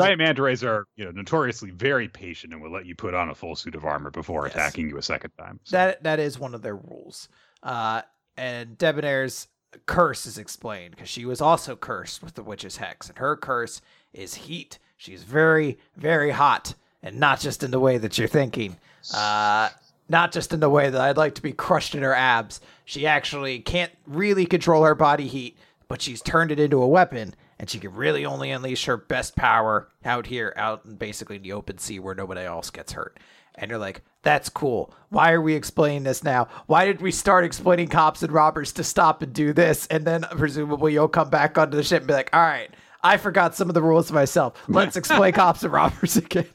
Giant manta rays are, you know, notoriously very patient and will let you put on a full suit of armor before Yes. attacking you a second time. So, That that is one of their rules. Uh, and Debonair's curse is explained because she was also cursed with the witch's hex, and her curse is heat. She's very, very hot, and not just in the way that you're thinking. Uh, not just in the way that I'd like to be crushed in her abs. She actually can't really control her body heat, but she's turned it into a weapon, and she can really only unleash her best power out here, out in basically the open sea where nobody else gets hurt. And you're like, that's cool. Why are we explaining this now? Why did we start explaining cops and robbers to stop and do this? And then presumably you'll come back onto the ship and be like, all right, I forgot some of the rules myself. Let's explain cops and robbers again.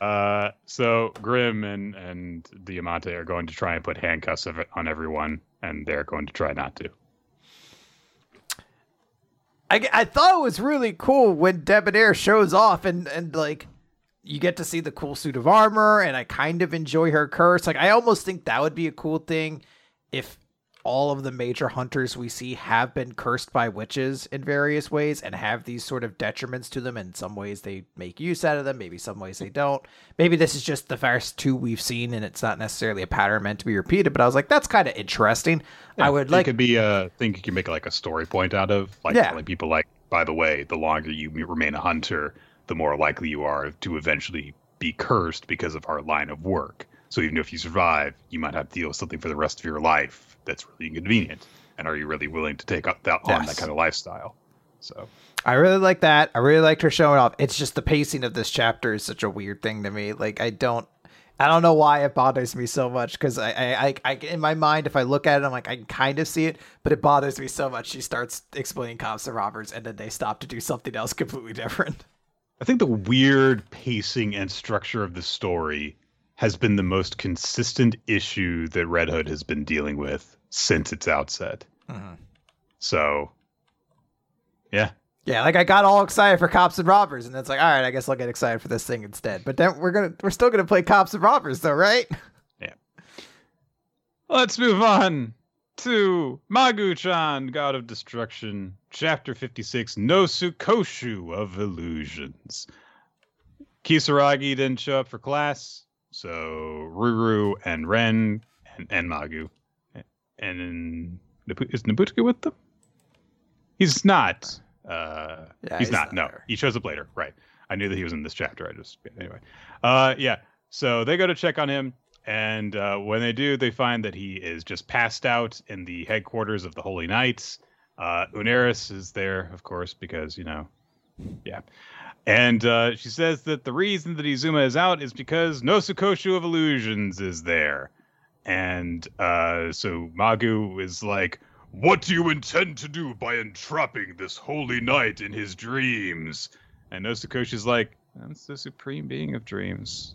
uh, so Grim and and Diamante are going to try and put handcuffs of it on everyone, and they're going to try not to. I, I thought it was really cool when Debonair shows off and, and like you get to see the cool suit of armor and I kind of enjoy her curse. Like I almost think that would be a cool thing if all of the major hunters we see have been cursed by witches in various ways and have these sort of detriments to them. In some ways, they make use out of them. Maybe some ways they don't. Maybe this is just the first two we've seen, and it's not necessarily a pattern meant to be repeated. But I was like, that's kind of interesting. Yeah, I would like. It could be a thing you can make like a story point out of, like Yeah. telling people like, by the way, the longer you remain a hunter, the more likely you are to eventually be cursed because of our line of work. So even if you survive, you might have to deal with something for the rest of your life that's really inconvenient. And are you really willing to take up that on that kind of lifestyle? So I really like that. I really liked her showing off. It's just the pacing of this chapter is such a weird thing to me. Like I don't, I don't know why it bothers me so much because I, I, I, I, in my mind, if I look at it, I'm like I can kind of see it, but it bothers me so much. She starts explaining cops and robbers, and then they stop to do something else completely different. I think the weird pacing and structure of the story has been the most consistent issue that Red Hood has been dealing with since its outset. Mm-hmm. So, yeah, Yeah, like I got all excited for cops and robbers, and it's like, all right, I guess I'll get excited for this thing instead. But then we're gonna, we're still gonna play cops and robbers, though, right? Yeah. Let's move on to Magu-chan, God of Destruction, Chapter 56, No Sukoshu of Illusions. Kisaragi didn't show up for class, so Ruru and Ren and, and Magu. And is Nabutka with them? He's not. Uh, Yeah, he's, he's not. not No, he shows up later. Right. I knew that he was in this chapter. I just anyway. Uh, yeah. So they go to check on him, and uh, when they do, they find that he is just passed out in the headquarters of the Holy Knights. Uh, Uneris is there, of course, because you know, yeah. And uh, she says that the reason that Izuma is out is because no Sukoshu of Illusions is there. And uh, so Magu is like, What do you intend to do by entrapping this holy knight in his dreams? And no Sukoshu's like, That's the supreme being of dreams.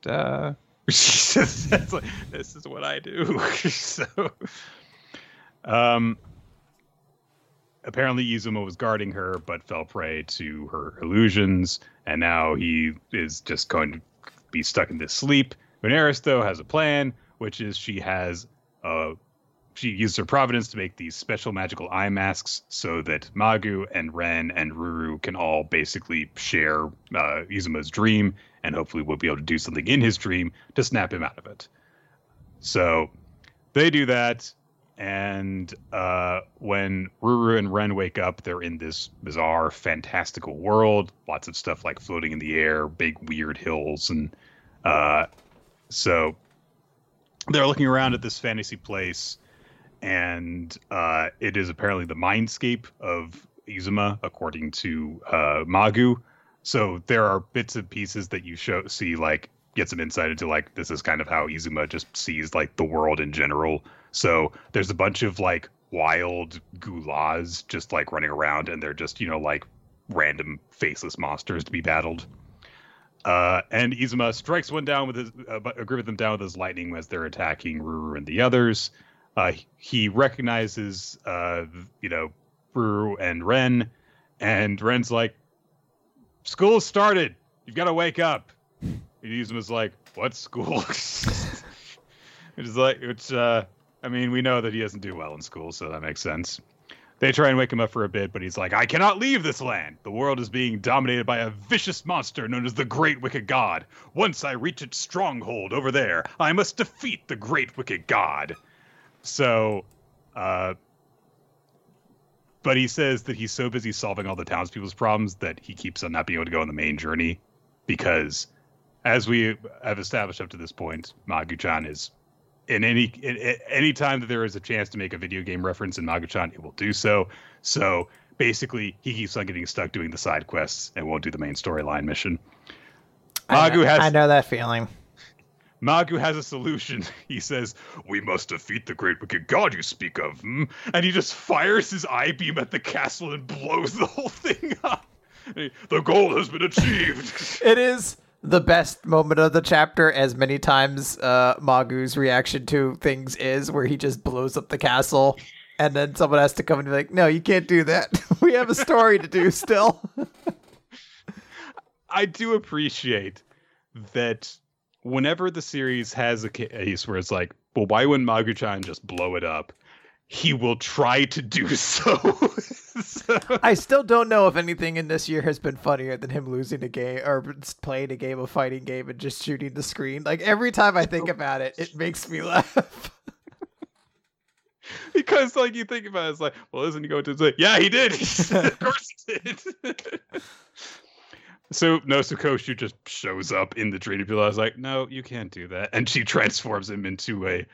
Duh. Says, like, This is what I do. so, um, apparently Izuma was guarding her, but fell prey to her illusions, and now he is just going to be stuck in this sleep. Veneris, though, has a plan, which is she has uh she used her providence to make these special magical eye masks so that Magu and Ren and Ruru can all basically share uh, Izuma's dream, and hopefully we'll be able to do something in his dream to snap him out of it. So they do that, and uh, when Ruru and Ren wake up, they're in this bizarre, fantastical world. Lots of stuff like floating in the air, big, weird hills, and uh, so they're looking around at this fantasy place, and uh, it is apparently the mindscape of Izuma, according to uh, Magu. So there are bits and pieces that you show see like get some insight into like this is kind of how Izuma just sees like the world in general. So there's a bunch of like wild gulahs just like running around, and they're just you know like random faceless monsters to be battled. Uh, and Izuma strikes one down with his uh, a group of them down with his lightning as they're attacking Ruru and the others. Uh, he recognizes, uh, you know, Ruru and Ren, and Ren's like, "School started. You've got to wake up." And Izuma's like, "What school?" Is like, which uh, I mean, we know that he doesn't do well in school, so that makes sense. They try and wake him up for a bit, but he's like, I cannot leave this land. The world is being dominated by a vicious monster known as the Great Wicked God. Once I reach its stronghold over there, I must defeat the Great Wicked God. So, uh, but he says that he's so busy solving all the townspeople's problems that he keeps on not being able to go on the main journey because, as we have established up to this point, Magu-chan is in any in, in- any time that there is a chance to make a video game reference in Magu-chan, it will do so. So basically, he keeps on getting stuck doing the side quests and won't do the main storyline mission. I Magu know, has I know that feeling. Magu has a solution. He says, "We must defeat the great wicked god you speak of." Hmm? And he just fires his eye beam at the castle and blows the whole thing up. The goal has been achieved. It is the best moment of the chapter, as many times uh, Magu's reaction to things is, where he just blows up the castle, and then someone has to come and be like, "No, you can't do that. we have a story to do still." I do appreciate that whenever the series has a case where it's like, well, why wouldn't Magu-chan just blow it up? he will try to do so. So. I still don't know if anything in this year has been funnier than him losing a game or playing a game of fighting game and just shooting the screen. Like every time I think about it, it makes me laugh. because like you think about it, it's like, well, isn't he going to say, yeah, he did. of course he did. so Nosukoshu just shows up in the field. I was like, no, you can't do that. And she transforms him into a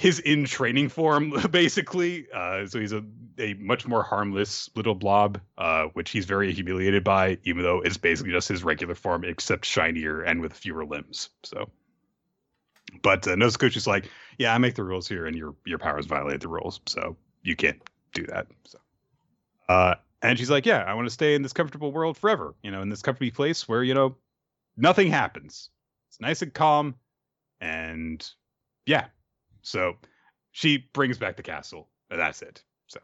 his in training form, basically. Uh, so he's a, a much more harmless little blob, uh, which he's very humiliated by, even though it's basically just his regular form, except shinier and with fewer limbs. So, but uh, Nosukoshu's like, yeah, I make the rules here, and your your powers violate the rules, so you can't do that. So, uh, and she's like, yeah, I want to stay in this comfortable world forever, you know, in this comfortable place where you know nothing happens. It's nice and calm, and yeah, so she brings back the castle. And that's it. So,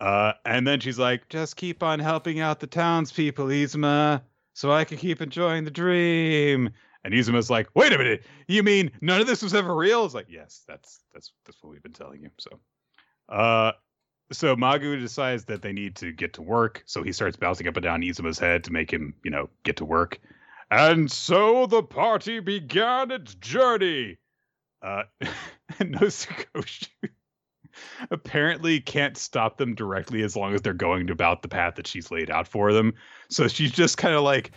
uh, and then she's like, just keep on helping out the townspeople, Izuma, so I can keep enjoying the dream. And Izuma's like, wait a minute, you mean none of this was ever real? It's like, yes, that's that's that's what we've been telling you. So, uh, so Magu decides that they need to get to work, so he starts bouncing up and down Izuma's head to make him, you know, get to work. And so the party began its journey. Uh, Nosukoshu apparently can't stop them directly as long as they're going about the path that she's laid out for them. So she's just kind of like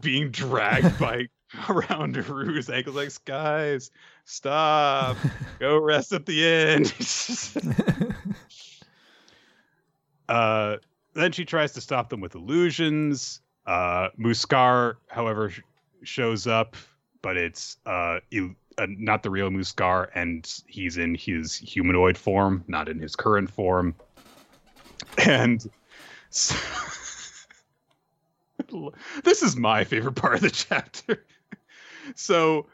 being dragged by around Rue's ankles, like, guys, stop, go rest at the end. uh, then she tries to stop them with illusions. Uh, Muskar, however, sh- shows up, but it's uh, il- uh, not the real Muskar, and he's in his humanoid form, not in his current form. And so, this is my favorite part of the chapter. so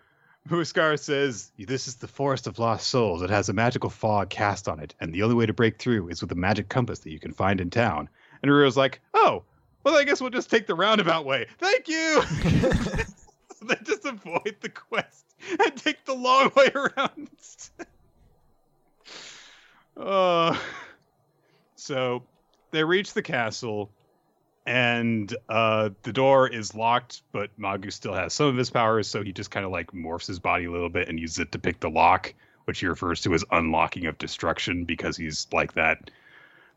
Muskar says, This is the forest of lost souls. It has a magical fog cast on it, and the only way to break through is with a magic compass that you can find in town. And Ruro's like, Oh, well, I guess we'll just take the roundabout way. Thank you. they just avoid the quest and take the long way around. uh, so they reach the castle, and uh, the door is locked, but Magu still has some of his powers, so he just kind of like morphs his body a little bit and uses it to pick the lock, which he refers to as unlocking of destruction because he's like that.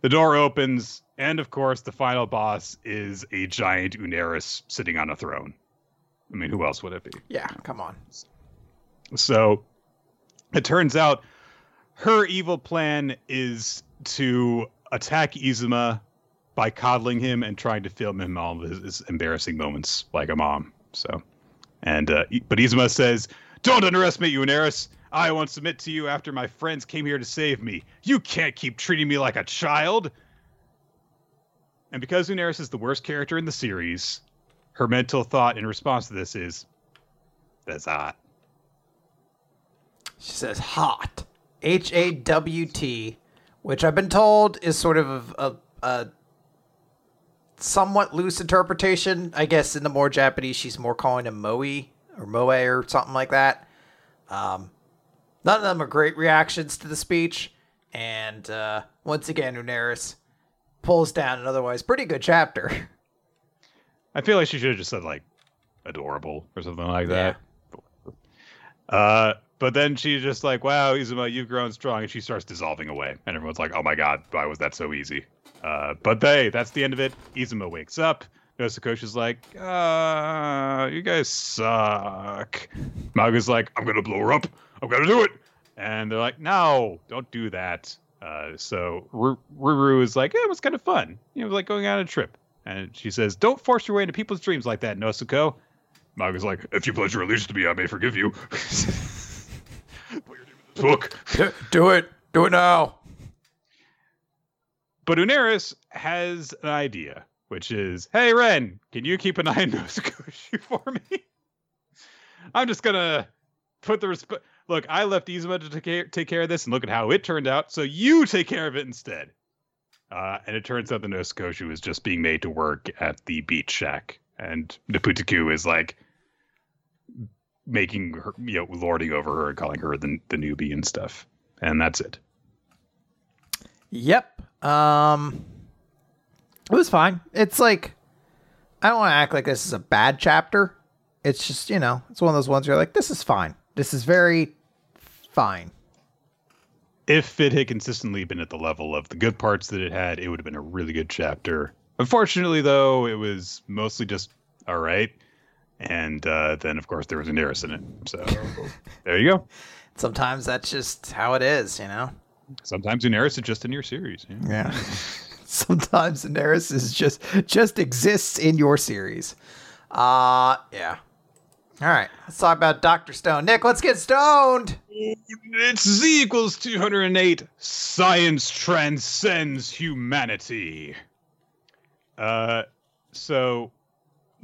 The door opens, and of course, the final boss is a giant Uneris sitting on a throne. I mean, who else would it be? Yeah, come on. So it turns out her evil plan is to attack Izuma by coddling him and trying to film him all of his, his embarrassing moments like a mom. So, and uh, but Izuma says, "Don't underestimate you, Uneris. I won't submit to you after my friends came here to save me. You can't keep treating me like a child." And because Uneris is the worst character in the series, her mental thought in response to this is, "That's hot." She says hot. H A W T, which I've been told is sort of a, a, somewhat loose interpretation. I guess in the more Japanese, she's more calling him Moe or Moe or something like that. Um, none of them are great reactions to the speech. And uh, once again, Uneris pulls down an otherwise pretty good chapter. I feel like she should have just said like adorable or something like that. Yeah. Uh, but then she's just like, "Wow, Izuma, you've grown strong," and she starts dissolving away, and everyone's like, "Oh my god, why was that so easy?" Uh, but they, that's the end of it. Izuma wakes up. Nosukoshu's like, uh, you guys suck. Magu's like, I'm gonna blow her up. I'm gonna do it. And they're like, no, don't do that. Uh, so Ruru is like, yeah, it was kind of fun. You know, like going on a trip. And she says, don't force your way into people's dreams like that, Nosuko. Magu's like, if you pledge your allegiance to me, I may forgive you. book. Do, do it. Do it now. But Uneris has an idea, which is, hey Ren, can you keep an eye on Nosukoshu for me? I'm just gonna put the resp- look. I left Izuma to take care, take care of this, and look at how it turned out. So you take care of it instead. Uh, and it turns out the Nosukoshu is just being made to work at the beach shack, and Neputaku is like, making her, you know, lording over her and calling her the the newbie and stuff. And that's it. Yep. Um, it was fine. It's like I don't want to act like this is a bad chapter. It's just you know, it's one of those ones where you're like, this is fine. This is very fine. If it had consistently been at the level of the good parts that it had, it would have been a really good chapter. Unfortunately, though, it was mostly just all right. And uh, then, of course, there was Daenerys in it. So there you go. Sometimes that's just how it is, you know. Sometimes Daenerys is just in your series. Yeah. Yeah. Sometimes Daenerys is just just exists in your series. Uh yeah. All right, let's talk about Doctor Stone. Nick, let's get stoned. It's Z equals 208. Science transcends humanity. Uh, so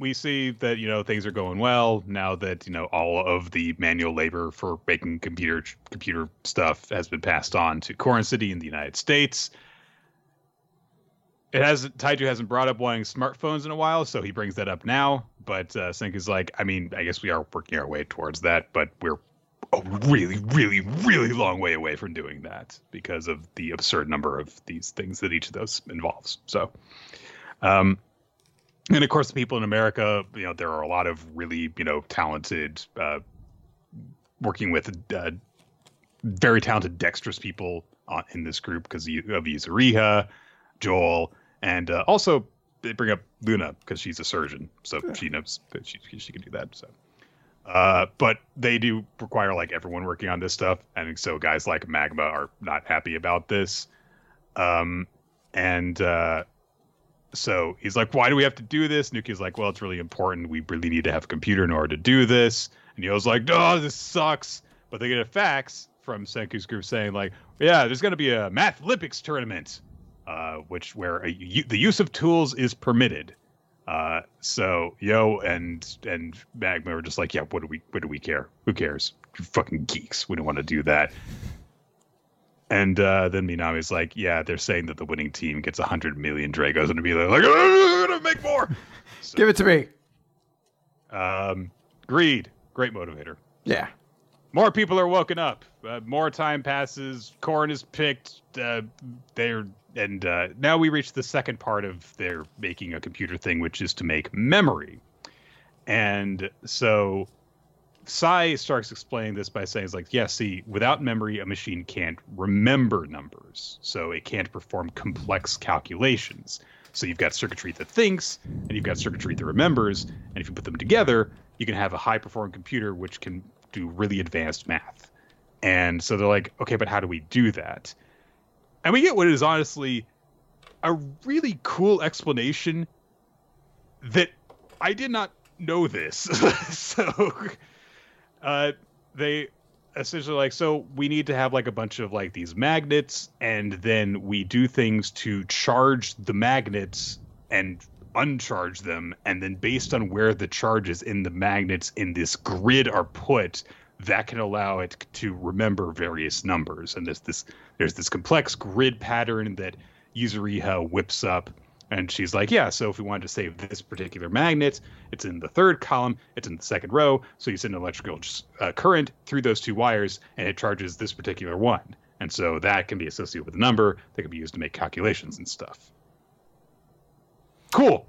we see that you know things are going well now that you know all of the manual labor for making computer computer stuff has been passed on to Corn City in the United States. It has Taiju hasn't brought up wanting smartphones in a while, so he brings that up now. But uh, is like, I mean, I guess we are working our way towards that, but we're a really, really, really long way away from doing that because of the absurd number of these things that each of those involves. So, um, and of course, the people in America, you know, there are a lot of really, you know, talented, uh, working with uh, very talented, dexterous people uh, in this group because of Yuzuriha, Joel, and uh, also they bring up Luna because she's a surgeon, so yeah. she knows that she she can do that. So, uh, but they do require like everyone working on this stuff, and so guys like Magma are not happy about this. Um, and uh, so he's like, "Why do we have to do this?" Nuki's like, "Well, it's really important. We really need to have a computer in order to do this." And Yo's like, "Oh, this sucks." But they get a fax from Senku's group saying like, "Yeah, there's going to be a Math Olympics tournament." uh, which where a, the use of tools is permitted. Uh, so Yo and and Magma are just like, yeah, what do we what do we care? Who cares? You're fucking geeks. We don't want to do that. And uh, then Minami's like, yeah, they're saying that the winning team gets hundred million Dragos, and be like, I'm gonna make more. So, Give it to me. Um, greed, great motivator. Yeah. More people are woken up. Uh, more time passes. Corn is picked. Uh, they're and uh, now we reach the second part of their making a computer thing, which is to make memory. And so Sai starts explaining this by saying, "It's like, yeah, see, without memory, a machine can't remember numbers, so it can't perform complex calculations. So you've got circuitry that thinks, and you've got circuitry that remembers, and if you put them together, you can have a high-performing computer which can do really advanced math." And so they're like, "Okay, but how do we do that?" and we get what is honestly a really cool explanation that I did not know this. so uh, they essentially like so we need to have like a bunch of like these magnets and then we do things to charge the magnets and uncharge them and then based on where the charges in the magnets in this grid are put that can allow it to remember various numbers. And there's this there's this complex grid pattern that Yuzuriha whips up. And she's like, yeah, so if we wanted to save this particular magnet, it's in the third column, it's in the second row. So you send an electrical uh, current through those two wires, and it charges this particular one. And so that can be associated with a number that can be used to make calculations and stuff. Cool.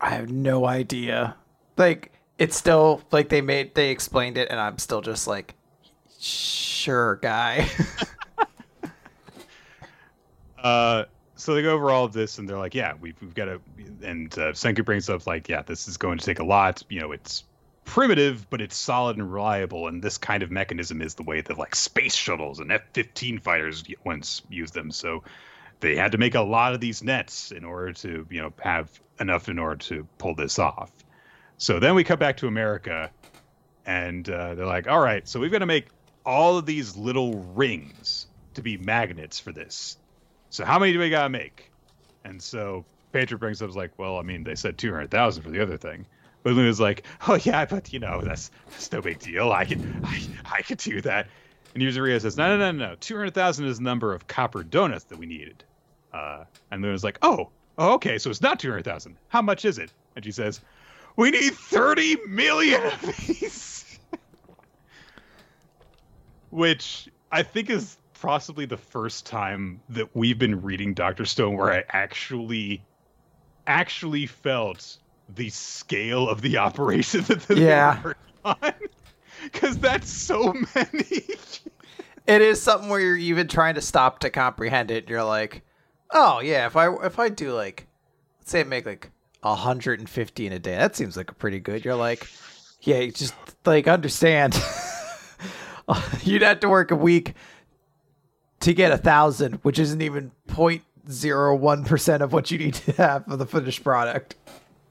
I have no idea. Like, it's still like they made they explained it and i'm still just like sure guy uh so they go over all of this and they're like yeah we've, we've got to and uh, senku brings up like yeah this is going to take a lot you know it's primitive but it's solid and reliable and this kind of mechanism is the way that like space shuttles and f-15 fighters once used them so they had to make a lot of these nets in order to you know have enough in order to pull this off so then we come back to America, and uh, they're like, "All right, so we've got to make all of these little rings to be magnets for this. So how many do we gotta make?" And so Patriot brings up like, "Well, I mean, they said two hundred thousand for the other thing." But Luna's like, "Oh yeah, but you know, that's that's no big deal. I can I I could do that." And Yuzuriha says, "No, no, no, no. Two hundred thousand is the number of copper donuts that we needed." Uh, and Luna's like, "Oh, oh, okay, so it's not two hundred thousand. How much is it?" And she says, we need 30 million of these. Which I think is possibly the first time that we've been reading Doctor Stone where I actually, actually felt the scale of the operation that they Yeah. were on. Because that's so many. It is something where you're even trying to stop to comprehend it. You're like, oh yeah, if I if I do like, let's say I make like 150 in a day, that seems like a pretty good. You're like, yeah, you just like understand. You'd have to work a week to get a thousand, which isn't even 0.01 percent of what you need to have for the finished product.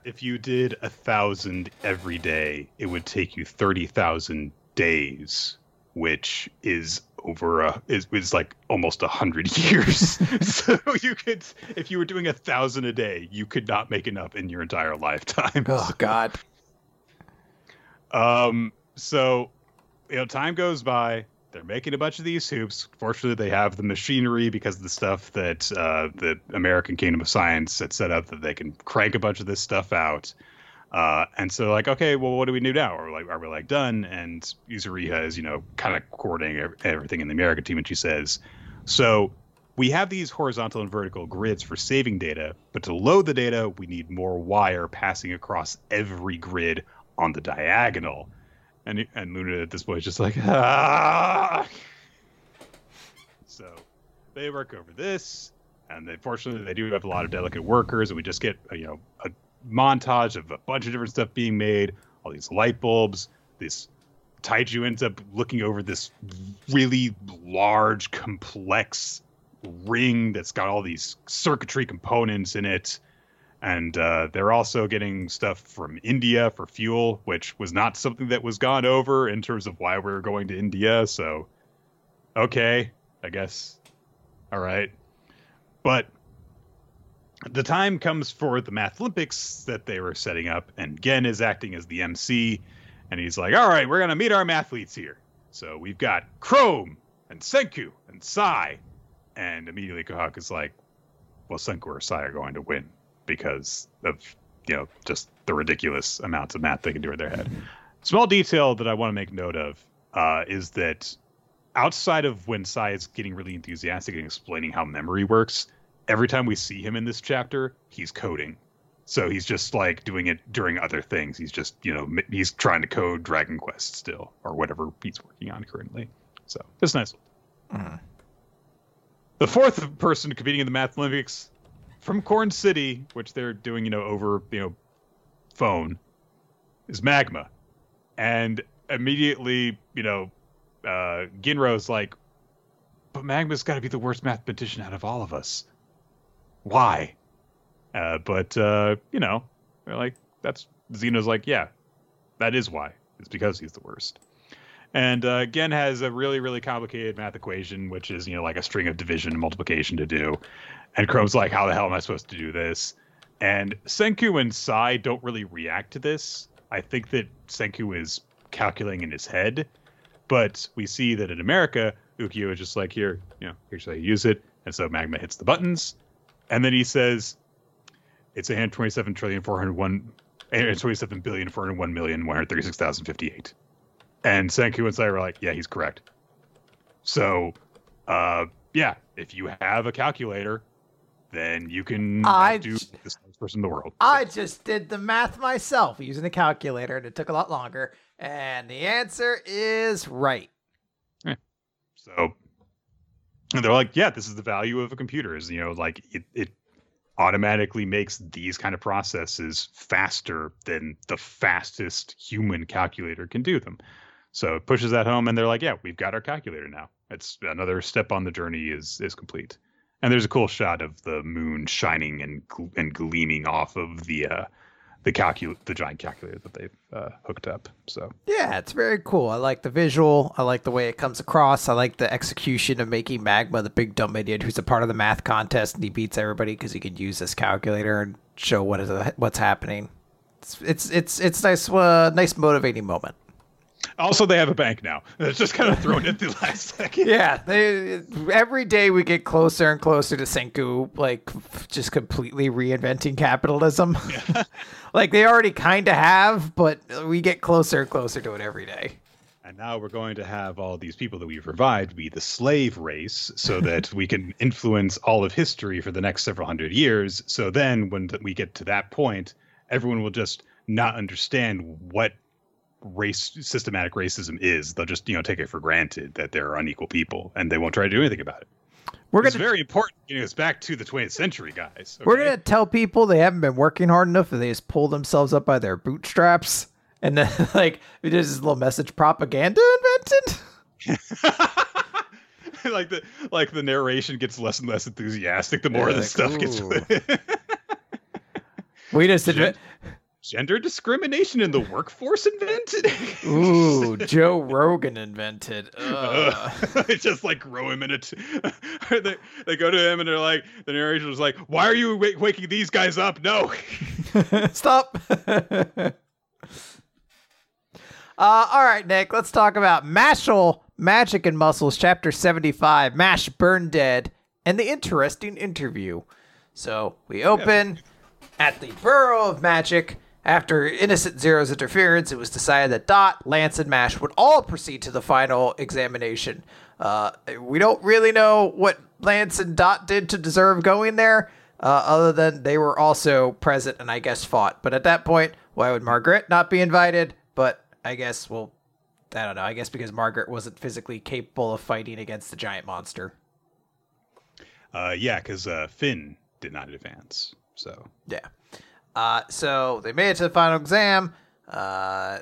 if you did a thousand every day, it would take you thirty thousand days, which is over a is, is like almost a hundred years. so you could, if you were doing a thousand a day, you could not make enough in your entire lifetime. Oh God. Um, so you know, time goes by. They're making a bunch of these hoops. Fortunately, they have the machinery because of the stuff that uh, the American Kingdom of Science had set up that they can crank a bunch of this stuff out. Uh, and so, like, okay, well, what do we do now? Are we like, are we like done? And Yuzuriha is, you know, kind of coordinating everything in the American team, and she says, "So we have these horizontal and vertical grids for saving data, but to load the data, we need more wire passing across every grid on the diagonal." And and Luna at this point is just like, ah. So they work over this, and they fortunately they do have a lot of delicate workers, and we just get you know a montage of a bunch of different stuff being made, all these light bulbs, this Taiju ends up looking over this really large, complex ring that's got all these circuitry components in it. And uh, they're also getting stuff from India for fuel, which was not something that was gone over in terms of why we are going to India. So, okay, I guess. All right. But the time comes for the Math Olympics that they were setting up, and Gen is acting as the MC, and he's like, "All right, we're gonna meet our mathletes here." So we've got Chrome and Senku and Sai, and immediately Kohaku is like, "Well, Senku or Sai are going to win because of you know just the ridiculous amounts of math they can do in their head." Small detail that I want to make note of uh, is that outside of when Sai is getting really enthusiastic and explaining how memory works, every time we see him in this chapter, he's coding. So he's just like doing it during other things. He's just, you know, he's trying to code Dragon Quest still or whatever he's working on currently. So it's nice. Mhm. The fourth person competing in the Math Olympics from Corn City, which they're doing, you know, over, you know, phone, is Magma. And immediately, you know, uh, Ginro's like, but Magma's got to be the worst mathematician out of all of us. Why? Uh, but uh, you know, they're like, that's Xeno's like, yeah, that is why. It's because he's the worst. And uh, Gen has a really, really complicated math equation, which is you know like a string of division and multiplication to do. And Chrome's like, how the hell am I supposed to do this? And Senku and Sai don't really react to this. I think that Senku is calculating in his head, but we see that in America, Ukyo is just like, here, you know, here's how you use it. And so Magma hits the buttons, and then he says, it's 127 trillion 401 127 billion 401 million 136,058. And Senku and Sai are like, yeah, he's correct. So, uh, yeah, if you have a calculator, then you can I do j- the smartest person in the world. I just did the math myself using a calculator, and it took a lot longer. And the answer is right. Eh. So and they're like, yeah, this is the value of a computer is, you know, like it, it automatically makes these kind of processes faster than the fastest human calculator can do them. So it pushes that home and they're like, yeah, we've got our calculator now. It's another step on the journey is is complete. And there's a cool shot of the moon shining and and gleaming off of the uh the calcul the giant calculator that they've uh, hooked up. So Yeah, it's very cool. I like the visual. I like the way it comes across. I like the execution of making Magma the big dumb idiot who's a part of the math contest and he beats everybody because he can use this calculator and show what is what's happening. It's it's it's it's nice, uh, nice motivating moment. Also they have a bank now. It's just kind of thrown at the last second. Yeah, they, every day we get closer and closer to Senku, like just completely reinventing capitalism. like they already kind of have, but we get closer and closer to it every day. And now we're going to have all these people that we've revived be the slave race so that we can influence all of history for the next several hundred years. So then when we get to that point, everyone will just not understand what race systematic racism is. They'll just, you know, take it for granted that there are unequal people and they won't try to do anything about it. We're it's gonna, very important getting us back to the 20th century, guys. Okay? We're gonna tell people they haven't been working hard enough and they just pull themselves up by their bootstraps, and then like there's this little message propaganda invented. like the like the narration gets less and less enthusiastic the more yeah, the like, stuff ooh. gets. we just admit gender discrimination in the workforce invented. Ooh, Joe Rogan invented. Uh, just like grow him in it. they, they go to him and they're like, the narration was like, "Why are you w- waking these guys up? No, stop." uh, all right, Nick. Let's talk about Mashle, Magic and Muscles, Chapter Seventy-Five. Mash Burnedead, and the interesting interview. So we open. Yeah. At the Bureau of Magic, after Innocent Zero's interference, it was decided that Dot, Lance, and Mash would all proceed to the final examination. Uh, we don't really know what Lance and Dot did to deserve going there, uh, other than they were also present and I guess fought. But at that point, why would Margaret not be invited? But I guess, well, I don't know. I guess because Margaret wasn't physically capable of fighting against the giant monster. Uh, yeah, because uh, Finn did not advance. So yeah. Uh, so they made it to the final exam. Uh,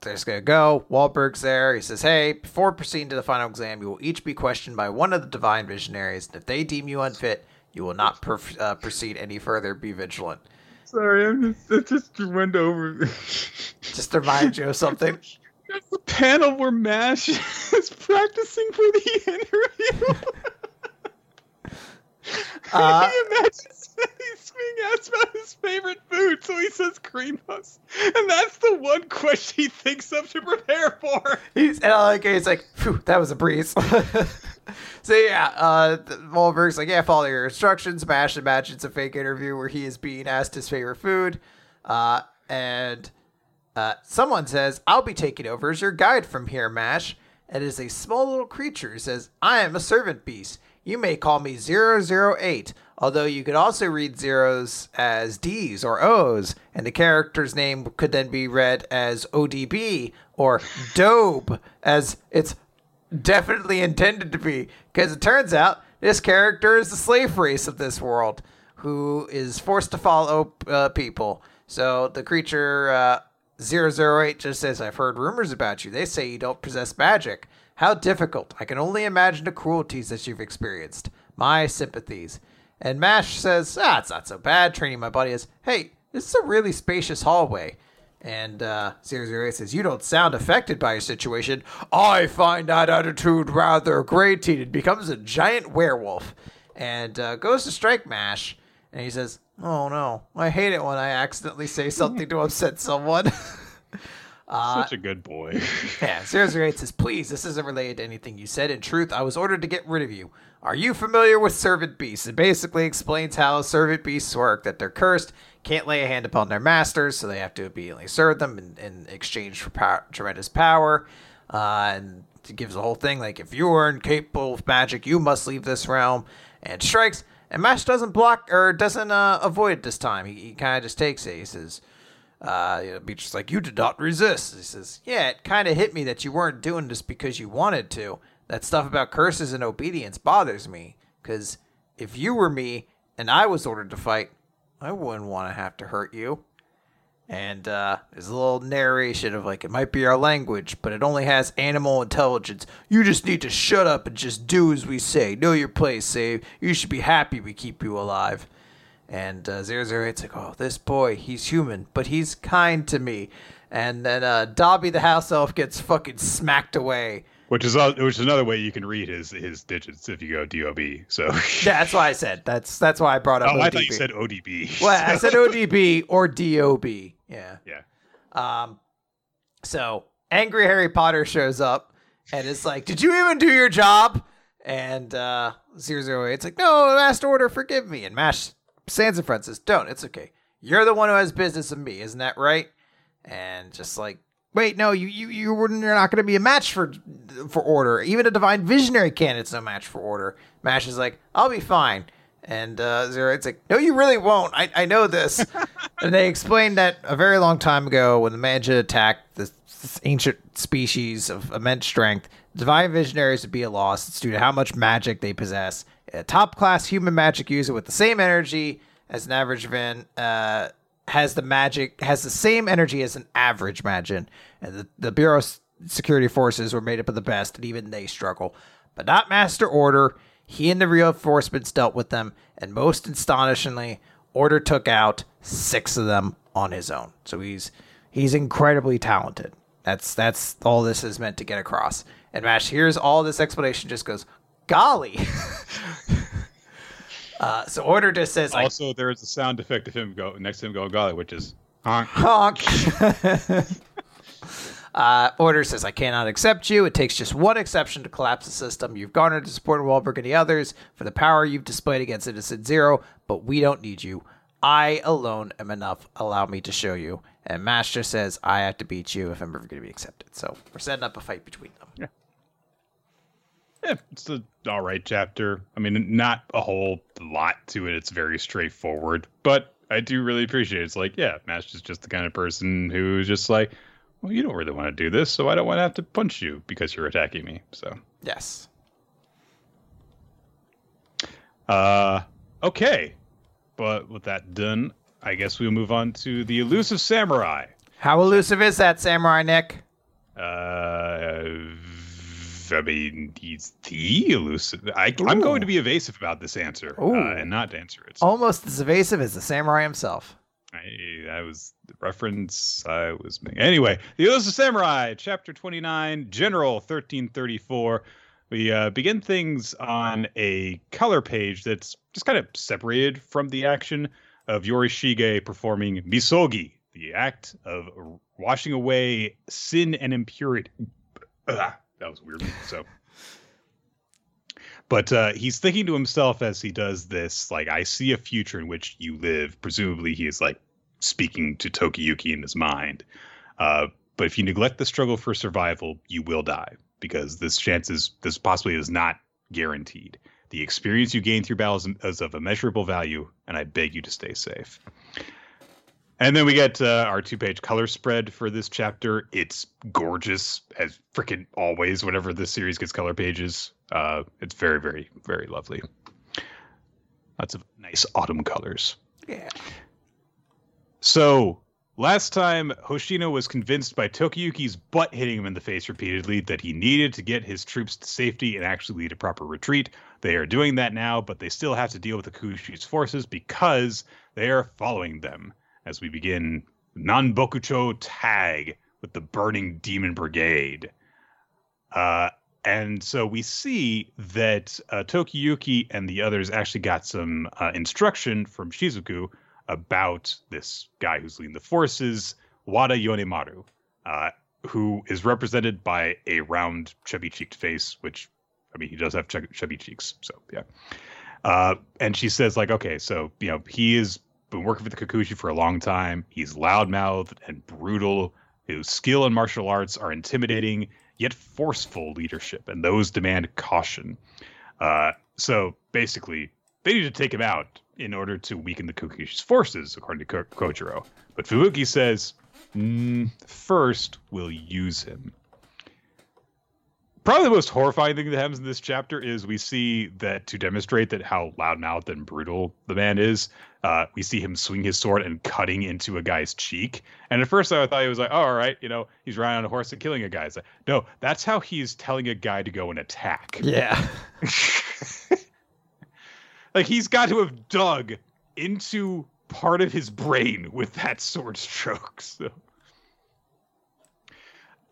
they're just gonna go. Wahlberg's there. He says, "Hey, before proceeding to the final exam, you will each be questioned by one of the divine visionaries, and if they deem you unfit, you will not perf- uh, proceed any further. Be vigilant." Sorry, I'm just it just went over. just to remind you of something. A panel where Mash is practicing for the interview. Uh, he imagines he's being asked about his favorite food, so he says cream puffs, and that's the one question he thinks of to prepare for. He's and like he's like, that was a breeze. so yeah, uh, Wahlberg's like, yeah, follow your instructions. Mash imagines a fake interview where he is being asked his favorite food, uh, and uh, someone says, "I'll be taking over as your guide from here, Mash." And it is a small little creature who says, "I am a servant beast." You may call me 008, although you could also read zeros as D's or O's, and the character's name could then be read as ODB or Dobe, as it's definitely intended to be. Because it turns out this character is the slave race of this world who is forced to follow uh, people. So the creature uh, 008 just says, I've heard rumors about you. They say you don't possess magic. How difficult. I can only imagine the cruelties that you've experienced. My sympathies. And Mash says, ah, it's not so bad. Training my buddy is, hey, this is a really spacious hallway. And uh, 008 says, You don't sound affected by your situation. I find that attitude rather grating. It becomes a giant werewolf and uh, goes to strike Mash. And he says, Oh no, I hate it when I accidentally say something to upset someone. Uh, Such a good boy. yeah, 008 says, Please, this isn't related to anything you said. In truth, I was ordered to get rid of you. Are you familiar with servant beasts? It basically explains how servant beasts work that they're cursed, can't lay a hand upon their masters, so they have to obediently serve them in, in exchange for power, tremendous power. Uh, and it gives the whole thing like, if you are incapable of magic, you must leave this realm. And strikes. And Mash doesn't block or doesn't uh, avoid it this time. He, he kind of just takes it. He says, uh, you know, Beecher's like, you did not resist. He says, yeah, it kind of hit me that you weren't doing this because you wanted to. That stuff about curses and obedience bothers me. Because if you were me and I was ordered to fight, I wouldn't want to have to hurt you. And uh, there's a little narration of like, it might be our language, but it only has animal intelligence. You just need to shut up and just do as we say. Know your place, save. You should be happy we keep you alive. And uh, 008's like, oh, this boy, he's human, but he's kind to me. And then uh, Dobby the house elf gets fucking smacked away. Which is uh, which is another way you can read his his digits if you go DOB. So yeah, that's why I said that's that's why I brought up. Oh, ODB. I thought you said ODB. Well, I said ODB or DOB. Yeah. Yeah. Um. So angry Harry Potter shows up and is like, "Did you even do your job?" And uh, 008's like, "No, last Order, forgive me." And Mash Front says, Don't, it's okay. You're the one who has business with me, isn't that right? And just like wait, no, you you you were you're not going to be a match for for Order. Even a Divine Visionary candidate's no match for Order. Mash is like, I'll be fine. And uh, it's like, no, you really won't. I, I know this. and they explained that a very long time ago when the Magi attacked this, this ancient species of immense strength, Divine Visionaries would be a loss. It's due to how much magic they possess. A top class human magic user with the same energy as an average Vin uh, has the magic has the same energy as an average Magin, and the, the Bureau's security forces were made up of the best, and even they struggle. But not Master Order. He and the reinforcements dealt with them, and most astonishingly, Order took out six of them on his own. So he's he's incredibly talented. That's that's all this is meant to get across. And Mash hears all this explanation, just goes, "Golly." uh, so Order just says, like, Also, there is a sound effect of him go next to him going golly, which is honk. honk. Uh, Order says, I cannot accept you. It takes just one exception to collapse the system. You've garnered the support of Wahlberg and the others for the power you've displayed against Citizen Zero, but we don't need you. I alone am enough. Allow me to show you. And Master says, I have to beat you if I'm ever going to be accepted. So we're setting up a fight between them. Yeah, it's a all right chapter. I mean, not a whole lot to it. It's very straightforward, but I do really appreciate it. It's like, yeah, Mash is just the kind of person who's just like, well, you don't really want to do this, so I don't want to have to punch you because you're attacking me. So, Yes. uh, okay. But with that done, I guess we'll move on to the elusive samurai. How elusive is that, Samurai Nick? Uh, I mean, he's the elusive. I, I'm going to be evasive about this answer uh, and not answer it. So Almost as evasive as the Samurai himself. I, that was the reference I was making. Anyway, the Elusive Samurai, Chapter 29, General 1334. We uh, begin things on a color page that's just kind of separated from the action of Yorishige performing Misogi, the act of washing away sin and impurity. That was weird. So. But uh, he's thinking to himself as he does this, like, I see a future in which you live. Presumably, he is like speaking to Tokiyuki in his mind. Uh, but if you neglect the struggle for survival, you will die because this chance is, this possibly is not guaranteed. The experience you gain through battles is of immeasurable value, and I beg you to stay safe. And then we get uh, our two page color spread for this chapter. It's gorgeous, as freaking always, whenever this series gets color pages. Uh, it's very, very, very lovely. Lots of nice autumn colors. Yeah. So, last time Hoshino was convinced by Tokiyuki's butt hitting him in the face repeatedly that he needed to get his troops to safety and actually lead a proper retreat. They are doing that now, but they still have to deal with the Kikuchi's forces because they are following them as we begin Nanbokucho Tag with the Burning Demon Brigade. Uh, and so we see that uh, Tokiyuki and the others actually got some uh, instruction from Shizuku about this guy who's leading the forces, Wada Yonemaru, uh, who is represented by a round, chubby cheeked face, which, I mean, he does have chubby cheeks. So, yeah. Uh, and she says, like, okay, so, you know, he has been working for the Kikuchi for a long time. He's loudmouthed and brutal. His skill in martial arts are intimidating yet forceful leadership, and those demand caution. Uh, so basically, they need to take him out in order to weaken the Kikuchi's forces, according to Ko- Kojiro. But Fubuki says, mm, first, we'll use him. Probably the most horrifying thing that happens in this chapter is we see that to demonstrate that how loudmouthed and brutal the man is, uh, we see him swing his sword and cutting into a guy's cheek. And at first I thought he was like, oh, all right, you know, he's riding on a horse and killing a guy. It's like, no, that's how he's telling a guy to go and attack. Yeah. like he's got to have dug into part of his brain with that sword stroke. So,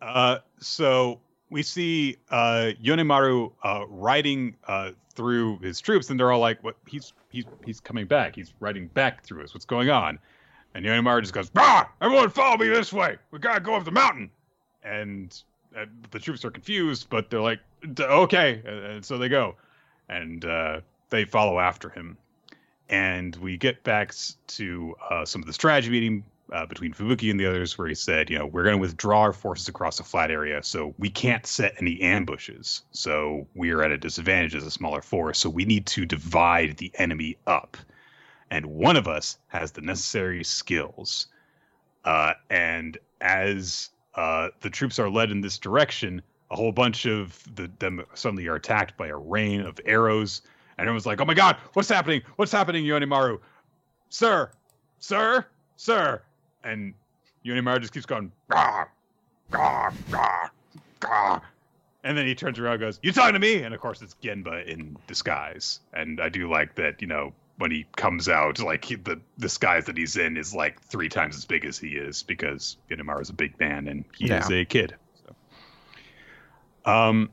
uh, so we see uh, Yonemaru uh, riding uh, through his troops, and they're all like, "What? He's he's he's coming back. He's riding back through us. What's going on?" And Yonemaru just goes, "Ah! Everyone, follow me this way. We gotta go up the mountain." And uh, the troops are confused, but they're like, "D- "Okay," and, and so they go, and uh, they follow after him. And we get back to uh, some of the strategy meeting uh, between Fubuki and the others, where he said, you know, we're going to withdraw our forces across a flat area, so we can't set any ambushes. So we are at a disadvantage as a smaller force. So we need to divide the enemy up, and one of us has the necessary skills. Uh, and as uh, the troops are led in this direction, a whole bunch of the, them suddenly are attacked by a rain of arrows, and everyone's like, "Oh my God, what's happening? What's happening, Yonemaru? Sir, sir, sir!" And Yonemaru just keeps going, "Gah, gah, gah, gah." And then he turns around and goes, You talking to me? And of course, it's Genba in disguise. And I do like that, you know, when he comes out, like he, the disguise that he's in is like three times as big as he is because Yonemaru is a big man and he Yeah. is a kid. So. Um,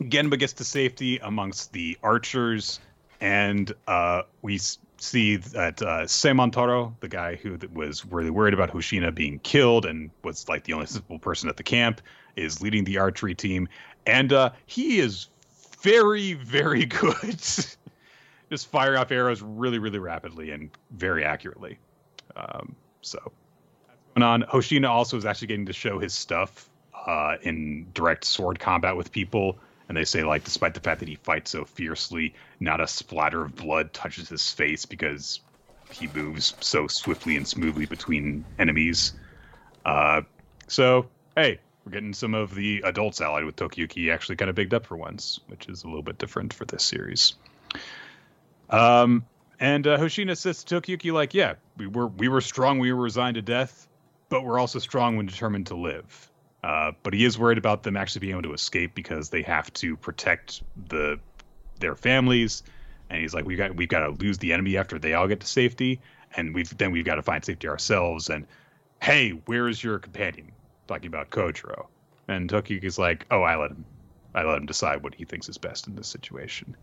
Genba gets to safety amongst the archers, and uh, we see that uh, Seimontaro, the guy who was really worried about Hoshina being killed and was like the only sensible person at the camp, is leading the archery team, and uh, he is very, very good. Just firing off arrows really, really rapidly and very accurately. Um, so, going on. Hoshina also is actually getting to show his stuff uh, in direct sword combat with people. And they say, like, despite the fact that he fights so fiercely, not a splatter of blood touches his face because he moves so swiftly and smoothly between enemies. Uh, so, hey, we're getting some of the adults allied with Tokiyuki actually kind of bigged up for once, which is a little bit different for this series. Um, and uh, Hoshina says to Tokiyuki, like, yeah, we were we were strong, we were resigned to death, but we're also strong when determined to live. Uh, but he is worried about them actually being able to escape because they have to protect the their families. And he's like, we got we've got to lose the enemy after they all get to safety, and we've then we've got to find safety ourselves. And hey, where is your companion? Talking about Kojiro. And Tokiyuki's like, oh, I let him, I let him decide what he thinks is best in this situation.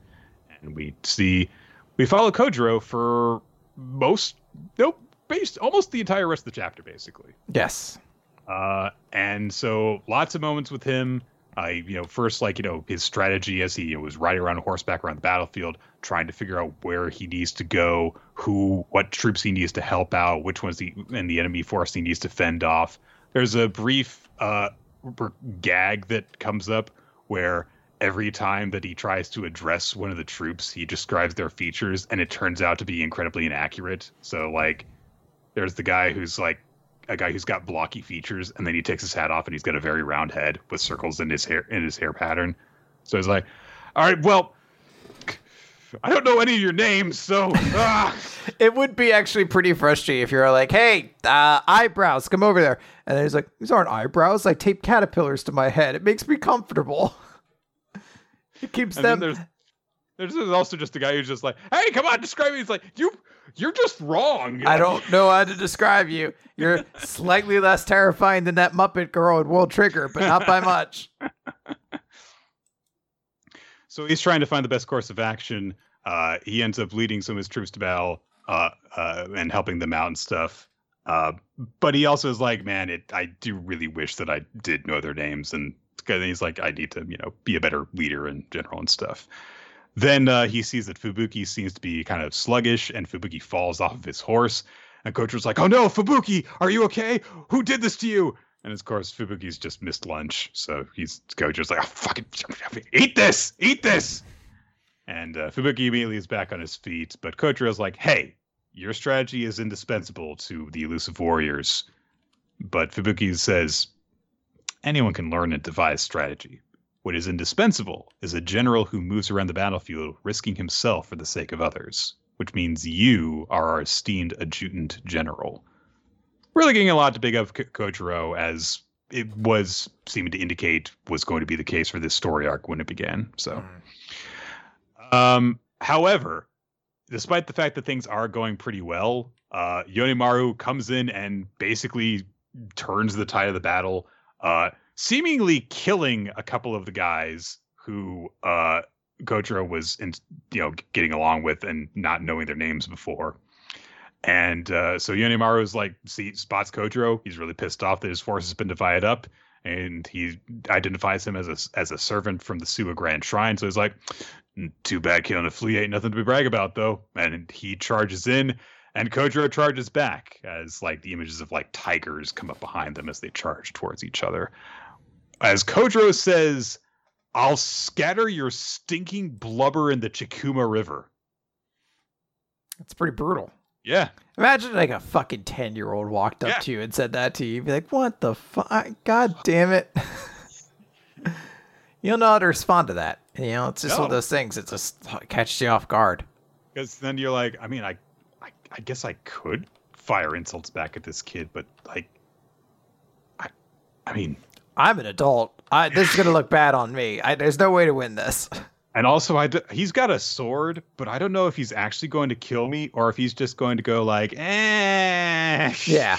And we see, we follow Kojiro for most, nope, based almost the entire rest of the chapter, basically. Yes. Uh, and so lots of moments with him. I, you know, first like you know his strategy as he you know, was riding around horseback around the battlefield, trying to figure out where he needs to go, who, what troops he needs to help out, which ones the and the enemy force he needs to fend off. There's a brief uh, gag that comes up where every time that he tries to address one of the troops, he describes their features, and it turns out to be incredibly inaccurate. So like, there's the guy who's like a guy who's got blocky features, and then he takes his hat off, and he's got a very round head with circles in his hair in his hair pattern. So he's like, "All right, well, I don't know any of your names, so ah." It would be actually pretty frustrating if you're like, hey, uh, eyebrows, come over there. And then he's like, these aren't eyebrows. I tape caterpillars to my head. It makes me comfortable. It keeps And them. there's there's also just a guy who's just like, "Hey, come on, describe me." He's like, "You you're just wrong." I don't know how to describe you. You're slightly less terrifying than that Muppet girl in World Trigger, but not by much. So he's trying to find the best course of action. Uh, he ends up leading some of his troops to battle uh, uh, and helping them out and stuff. Uh, but he also is like, man, it, I do really wish that I did know their names. And he's like, I need to, you know, be a better leader in general and stuff. Then uh, he sees that Fubuki seems to be kind of sluggish, and Fubuki falls off of his horse. And Kojiro's like, "Oh no, Fubuki, are you okay? Who did this to you?" And of course, Fubuki's just missed lunch, so he's Kojiro's like, oh, "Fucking eat this, eat this!" And uh, Fubuki immediately is back on his feet, but Kojiro's like, "Hey, your strategy is indispensable to the elusive warriors." But Fubuki says, "Anyone can learn and devise strategy. What is indispensable is a general who moves around the battlefield, risking himself for the sake of others." Which means you are our esteemed adjutant general really getting a lot to big up Ko- Kojiro as it was seeming to indicate was going to be the case for this story arc when it began. So, um, however, despite the fact that things are going pretty well, uh, Yonemaru comes in and basically turns the tide of the battle, uh, seemingly killing a couple of the guys who uh, was, in, you know, getting along with and not knowing their names before. And uh, so is like, see, spots Kojiro. He's really pissed off that his force has been divided up, and he identifies him as a as a servant from the Suwa Grand Shrine. So he's like, "Mm, too bad killing a flea ain't nothing to be brag about, though. And he charges in, And Kojiro charges back as like the images of like tigers come up behind them as they charge towards each other. As Kojiro says, I'll scatter your stinking blubber in the Chikuma River. It's pretty brutal. Yeah. Imagine like a fucking 10 year old walked up Yeah. to you and said that to you. You'd be like, what the fuck? God damn it. you don't know how to respond to that. You know, it's just one of those things. It just catches you off guard. Because then you're like, I mean, I, I, I guess I could fire insults back at this kid, but like, I, I mean, I'm an adult. I, this is going to look bad on me. I, there's no way to win this. and also, I, d- he's got a sword, but I don't know if he's actually going to kill me or if he's just going to go like, eh. Yeah.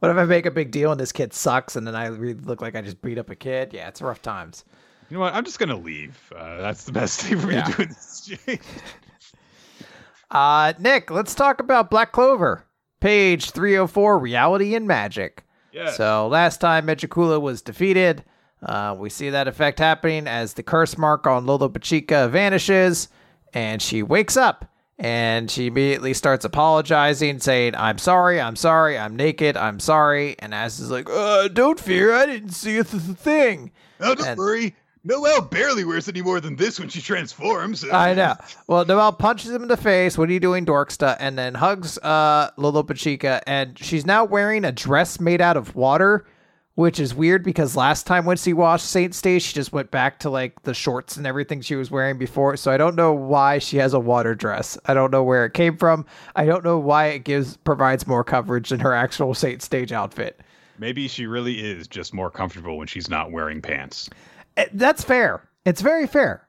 What if I make a big deal and this kid sucks and then I really look like I just beat up a kid? Yeah, it's rough times. You know what? I'm just gonna leave. Uh, that's the best thing for me Yeah. to do in this. Uh, Nick, let's talk about Black Clover. Page 304 Reality and Magic. Yeah. So last time Megicula was defeated, uh, we see that effect happening as the curse mark on Lolo Pachika vanishes, and she wakes up and she immediately starts apologizing, saying, "I'm sorry, I'm sorry, I'm naked, I'm sorry." And As is like, uh, "Don't fear, I didn't see a th- th- thing." oh, don't and- worry. Noelle barely wears any more than this when she transforms. I know. Well, Noelle punches him in the face. What are you doing, Dorksta? And then hugs uh, Lolo Pachika, and she's now wearing a dress made out of water, which is weird because last time when she watched Saint Stage, she just went back to like the shorts and everything she was wearing before. So I don't know why she has a water dress. I don't know where it came from. I don't know why it gives provides more coverage than her actual Saint Stage outfit. Maybe she really is just more comfortable when she's not wearing pants. Eh, That's fair. It's very fair.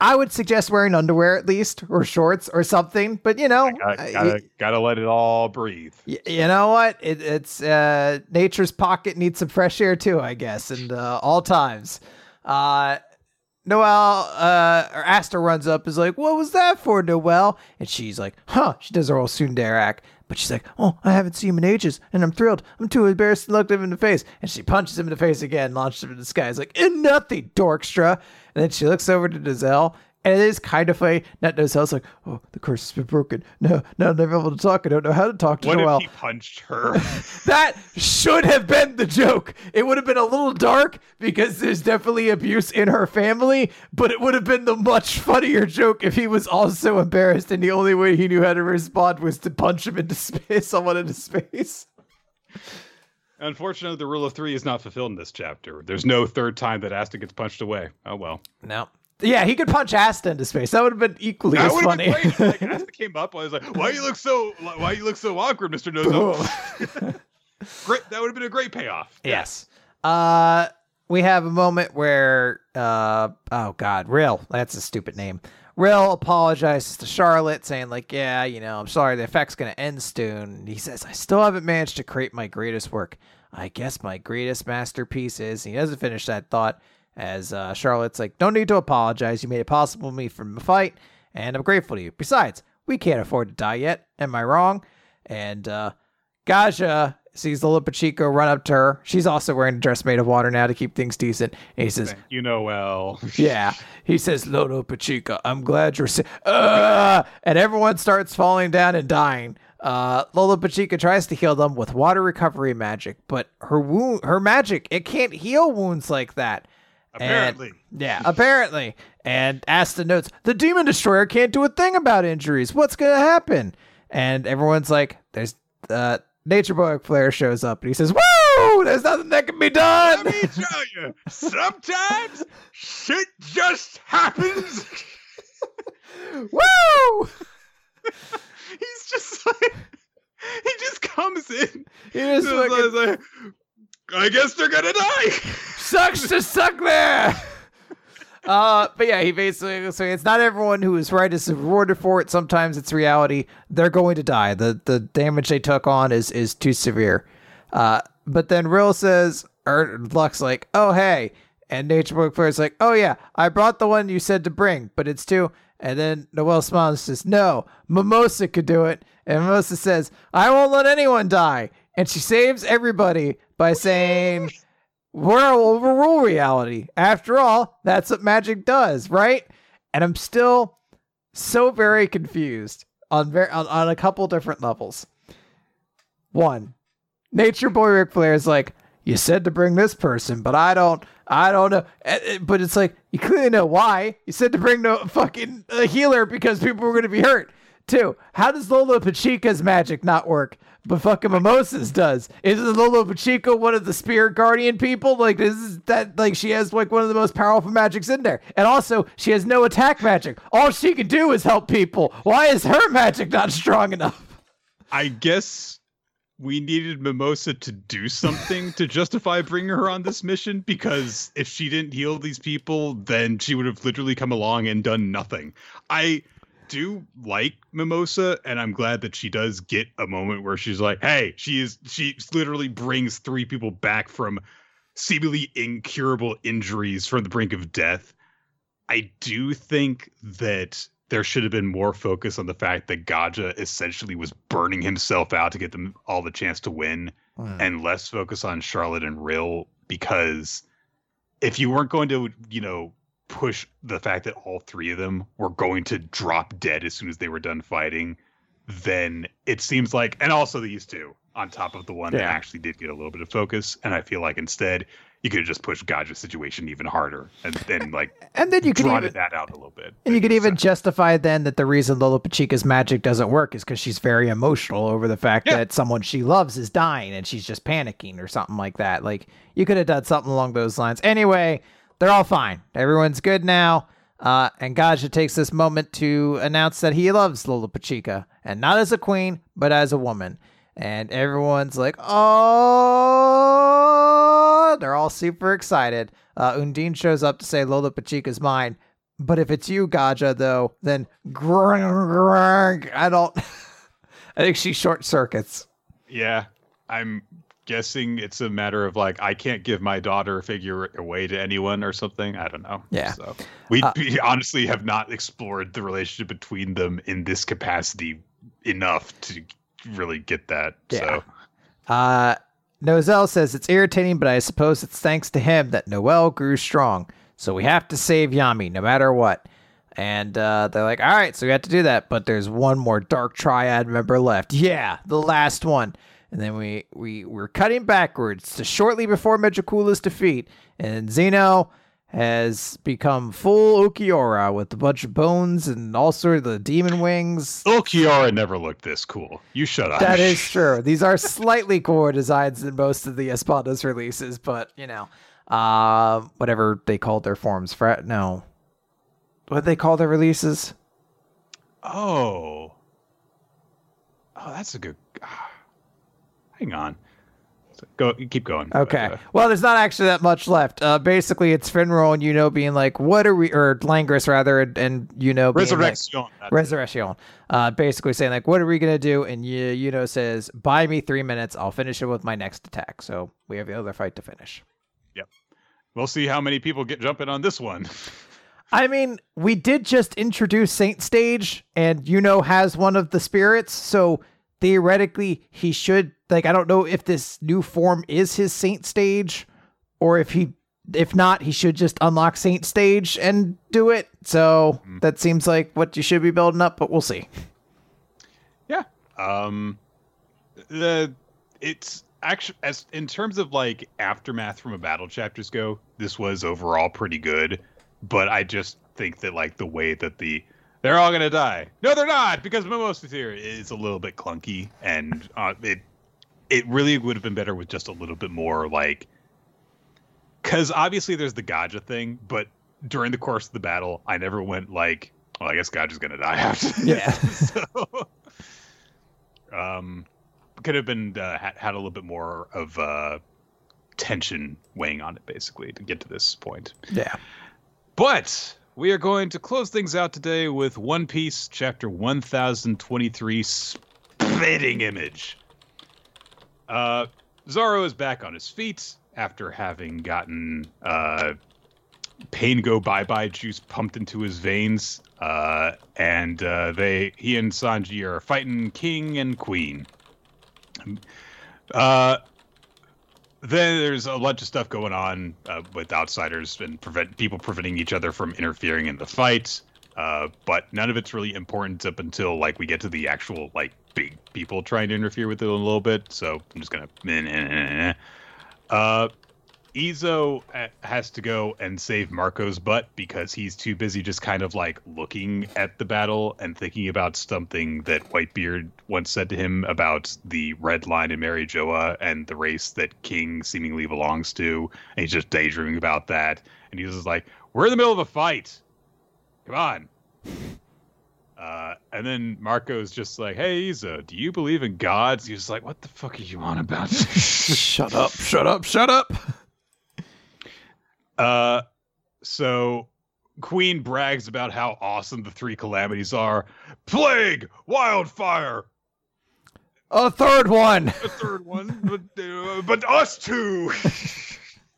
I would suggest wearing underwear at least, or shorts, or something. But you know, Gotta, uh, gotta, gotta let it all breathe. Y- you know what? It, it's uh, nature's pocket needs some fresh air too, I guess, and uh, all times. Uh, Noelle uh, or Asta runs up, is like, "What was that for, Noelle?" And she's like, "Huh?" She does her old tsundere act, but she's like, "Oh, I haven't seen him in ages, and I'm thrilled. I'm too embarrassed to look him in the face." And she punches him in the face again, launches him in the sky. It's like, "In nothing, Dorkstra." And then she looks over to Giselle. And it is kind of funny. Not Nozel's like, oh, the curse has been broken. No, now I'm never able to talk. I don't know how to talk to What Noelle. if he punched her? That should have been the joke. It would have been a little dark because there's definitely abuse in her family, but it would have been the much funnier joke if he was also embarrassed and the only way he knew how to respond was to punch him into space, someone into space. Unfortunately, the rule of three is not fulfilled in this chapter. There's no third time that Asta gets punched away. Oh well. No. Yeah, he could punch Asta into space. That would have been equally That as would funny. have been great. Like, Asta came up. I was like, "Why you look so? Why you look so awkward, Mister Nozo?" great. That would have been a great payoff. Yes. Uh we have a moment where uh oh god, Rill, that's a stupid name. Rill apologizes to Charlotte saying like, "Yeah, you know, I'm sorry the effect's going to end soon." And he says, "I still haven't managed to create my greatest work. I guess my greatest masterpiece is." He doesn't finish that thought as uh, Charlotte's like, "Don't need to apologize. You made it possible for me from the fight, and I'm grateful to you. Besides, we can't afford to die yet. Am I wrong?" And uh Gaja sees the Pachiko run up to her. She's also wearing a dress made of water now to keep things decent. And he says, You know well. Yeah. He says, Lodo Pachika, I'm glad you're sa-. Uh, and everyone starts falling down and dying. Uh, Lola Pachika tries to heal them with water recovery magic, but her wound, her magic, it can't heal wounds like that. And- Apparently. yeah, apparently. And Asta notes, the Demon Destroyer can't do a thing about injuries. What's going to happen? And everyone's like, there's, uh, Nature Boy Flair shows up and he says, Woo! There's nothing that can be done. Let me tell you, sometimes shit just happens. Woo! He's just like, he just comes in. He just like, I guess they're gonna die. sucks to suck there. Uh, but yeah, he basically so it's not everyone who is right is rewarded for it. Sometimes it's reality. They're going to die. The the damage they took on is is too severe. Uh, but then Rill says, or Luck's like, oh hey, and Nature Boy Flair's like, oh yeah, I brought the one you said to bring, but it's two. And then Noelle smiles says, no, Mimosa could do it. And Mimosa says, I won't let anyone die. And she saves everybody by saying, We'll overrule reality. After all, that's what magic does, right? And I'm still so very confused on ver- on, on a couple different levels. One, Nature Boy Ric Flair is like, you said to bring this person, but I don't, I don't know. Eh, eh, But it's like you clearly know why. You said to bring no fucking healer because people were going to be hurt. Two, how does Lola Pachica's magic not work? But fucking Mimosas does. Is Lola Pachica one of the spirit guardian people? Like, this is that like she has like one of the most powerful magics in there? And also, she has no attack magic. All she can do is help people. Why is her magic not strong enough? I guess we needed Mimosa to do something to justify bringing her on this mission because if she didn't heal these people, then she would have literally come along and done nothing. I do like Mimosa, and I'm glad that she does get a moment where she's like, "Hey, she is she literally brings three people back from seemingly incurable injuries from the brink of death." I do think that there should have been more focus on the fact that Gaja essentially was burning himself out to get them all the chance to win, and less focus on Charlotte and Rill because if you weren't going to, you know, push the fact that all three of them were going to drop dead as soon as they were done fighting, then it seems like, and also these two on top of the one that actually did get a little bit of focus, and I feel like instead you could have just pushed Gaja's situation even harder and then like And then you could even that out a little bit. And you could even So- justify then that the reason Lola Pachica's magic doesn't work is because she's very emotional over the fact Yeah. that someone she loves is dying and she's just panicking or something like that. Like you could have done something along those lines. Anyway, they're all fine. Everyone's good now. Uh, and Gaja takes this moment to announce that he loves Lola Pachica, and not as a queen, but as a woman. And everyone's like, oh, they're all super excited. Uh, Undine shows up to say Lola Pachica's mine. But if it's you, Gaja, though, then I don't. I think she short circuits. Yeah, I'm guessing it's a matter of like I can't give my daughter figure away to anyone or something. I don't know. Yeah. So we, Uh, we honestly have not explored the relationship between them in this capacity enough to really get that. Yeah. So Uh, Nozel says it's irritating, but I suppose it's thanks to him that Noelle grew strong. So we have to save Yami no matter what. And uh, they're like, all right, so we have to do that. But there's one more Dark Triad member left. Yeah, the last one. And then we we we're cutting backwards to shortly before Metrocula's defeat, and Zeno has become full Ulquiorra with a bunch of bones and all sorts of the demon wings. Kiara never looked this cool. You shut up. That is true. These are slightly cooler designs than most of the Espadas releases, but you know, uh, whatever they called their forms. Fra- no, what they call their releases? Oh. Oh, that's a good. Hang on. Go. Keep going. Okay. But, uh, Well, there's not actually that much left. Uh, basically, it's Finral and Yuno being like, "What are we?" or Langris rather, and, and being like, Resurrection. it. Resurrection. Uh, basically saying like, "What are we gonna do?" And you, Yuno says, "Buy me three minutes. I'll finish it with my next attack." So we have the other fight to finish. Yep. We'll see how many people get jumping on this one. I mean, we did just introduce Saint Stage, and Yuno has one of the spirits, so theoretically he should like I don't know if this new form is his Saint Stage, or if he if not, he should just unlock Saint Stage and do it. So that seems like what you should be building up, but we'll see. Yeah. Um the it's actually as in terms of like aftermath from a battle chapters go, this was overall pretty good, but I just think that like the way that the they're all gonna die. No, they're not because Mimosa's here is a little bit clunky, and uh, it it really would have been better with just a little bit more like because obviously there's the Gaja thing, but during the course of the battle, I never went like, well, I guess Gaja's gonna die after. this." Yeah. so, um, could have been uh, had, had a little bit more of uh, tension weighing on it, basically, to get to this point. Yeah. But we are going to close things out today with One Piece chapter 1023 Spitting Image. Uh, Zoro is back on his feet after having gotten uh, pain go bye bye juice pumped into his veins. Uh, and uh, they, he and Sanji are fighting king and queen. Uh, then there's a bunch of stuff going on uh, with outsiders and prevent people preventing each other from interfering in the fight. Uh, but none of it's really important up until like we get to the actual like big people trying to interfere with it a little bit. So I'm just gonna. Uh, Izo uh, has to go and save Marco's butt because he's too busy just kind of like looking at the battle and thinking about something that Whitebeard once said to him about the red line in Mary Geoise and the race that King seemingly belongs to. And he's just daydreaming about that. And he's just like, We're in the middle of a fight. Come on. Uh, and then Marco's just like, "Hey, Izo, do you believe in gods?" He's like, "What the fuck are you on about?" shut up! Shut up! Shut up! Uh, so Queen brags about how awesome the three calamities are: plague, wildfire, a third one, a third one, but, uh, but us too.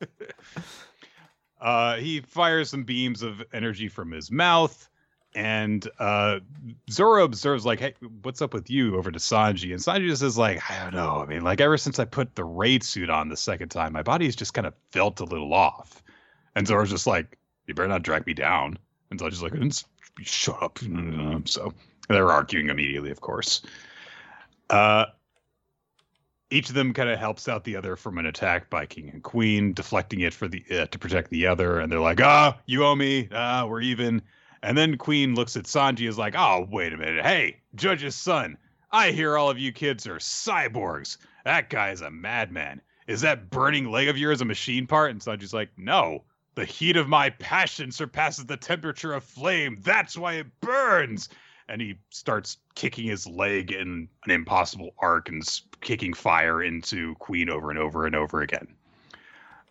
uh, he fires some beams of energy from his mouth. And uh, Zoro observes, like, hey, what's up with you over to Sanji? And Sanji just is like, I don't know. I mean, like, ever since I put the raid suit on the second time, my body's just kind of felt a little off. And Zoro's just like, you better not drag me down. And Sanji's like, shut up. So they're arguing immediately, of course. Uh, each of them kind of helps out the other from an attack by king and queen, deflecting it for the uh, to protect the other. And they're like, ah, you owe me. Ah, we're even. And then Queen looks at Sanji is like, oh, wait a minute. Hey, Judge's son, I hear all of you kids are cyborgs. That guy is a madman. Is that burning leg of yours a machine part? And Sanji's like, no. The heat of my passion surpasses the temperature of flame. That's why it burns. And he starts kicking his leg in an impossible arc and kicking fire into Queen over and over and over again.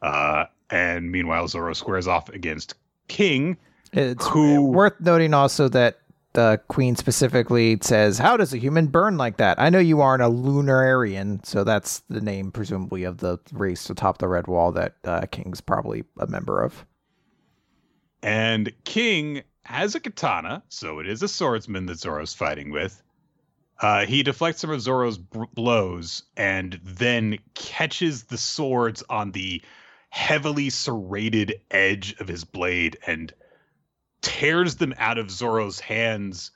Uh, and meanwhile, Zoro squares off against King, it's who... worth noting also that the queen specifically says, "How does a human burn like that?" I know you aren't a lunarian, so that's the name presumably of the race atop the red wall that uh, King's probably a member of. And King has a katana, so it is a swordsman that Zoro's fighting with. Uh, he deflects some of Zoro's blows and then catches the swords on the heavily serrated edge of his blade and tears them out of Zoro's hands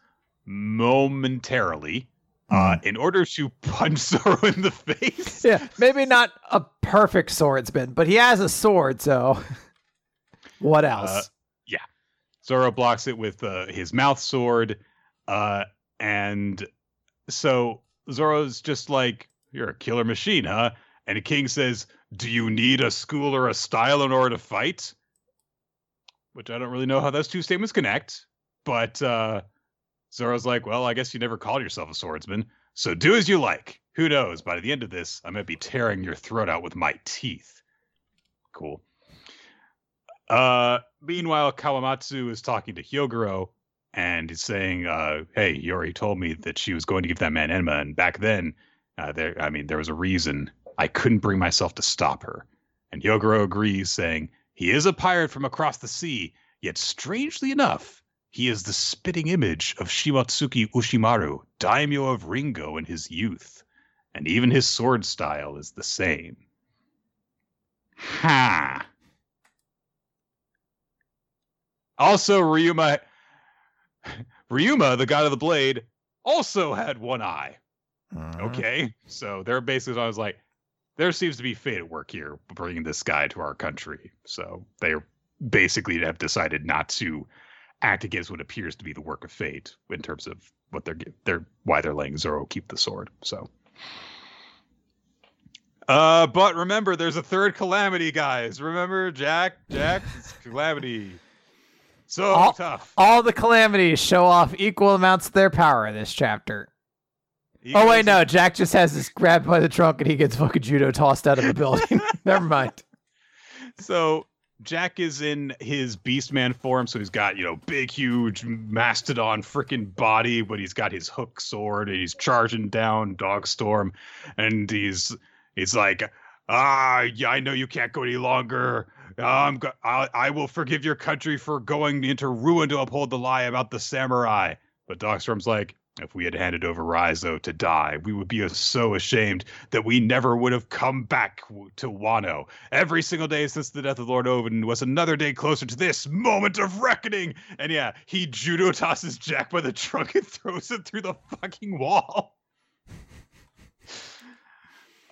momentarily uh, hmm. in order to punch Zoro in the face. Yeah, maybe not a perfect swordsman, but he has a sword, so what uh, else? Uh, yeah. Zoro blocks it with uh, his mouth sword. Uh, and so Zoro's just like, You're a killer machine, huh? And King says, Do you need a school or a style in order to fight? Which I don't really know how those two statements connect. But uh, Zoro's like, well, I guess you never called yourself a swordsman, so do as you like. Who knows? By the end of this, I might be tearing your throat out with my teeth. Cool. Uh, meanwhile, Kawamatsu is talking to Hyogoro and he's saying, uh, "Hey, Yori told me that she was going to give that man Enma, and back then, uh, there, I mean, there was a reason I couldn't bring myself to stop her." And Hyogoro agrees, saying, he is a pirate from across the sea, yet strangely enough, he is the spitting image of Shimotsuki Ushimaru, daimyo of Ringo in his youth, and even his sword style is the same. Ha! Also, Ryuma, Ryuma, the god of the blade, also had one eye. Uh-huh. Okay, so they're basically, I was like, there seems to be fate at work here bringing this guy to our country. So they basically have decided not to act against what appears to be the work of fate in terms of what they're they're why they're letting Zoro keep the sword. So. Uh, but remember, there's a third calamity, guys. Remember, Jack, Jack, calamity. So all, tough. All the calamities show off equal amounts of their power in this chapter. He oh wait, no. Jack just has this grabbed by the trunk and he gets fucking judo tossed out of the building. Never mind. So Jack is in his Beastman form, so he's got you know big, huge mastodon freaking body, but he's got his hook sword and he's charging down Dogstorm, and he's he's like, ah, yeah, I know you can't go any longer. I'm go- I, I will forgive your country for going into ruin to uphold the lie about the samurai. But Dogstorm's like, If we had handed over Raizo to die, we would be so ashamed that we never would have come back to Wano. Every single day since the death of Lord Oden was another day closer to this moment of reckoning. And yeah, he judo tosses Jack by the trunk and throws it through the fucking wall.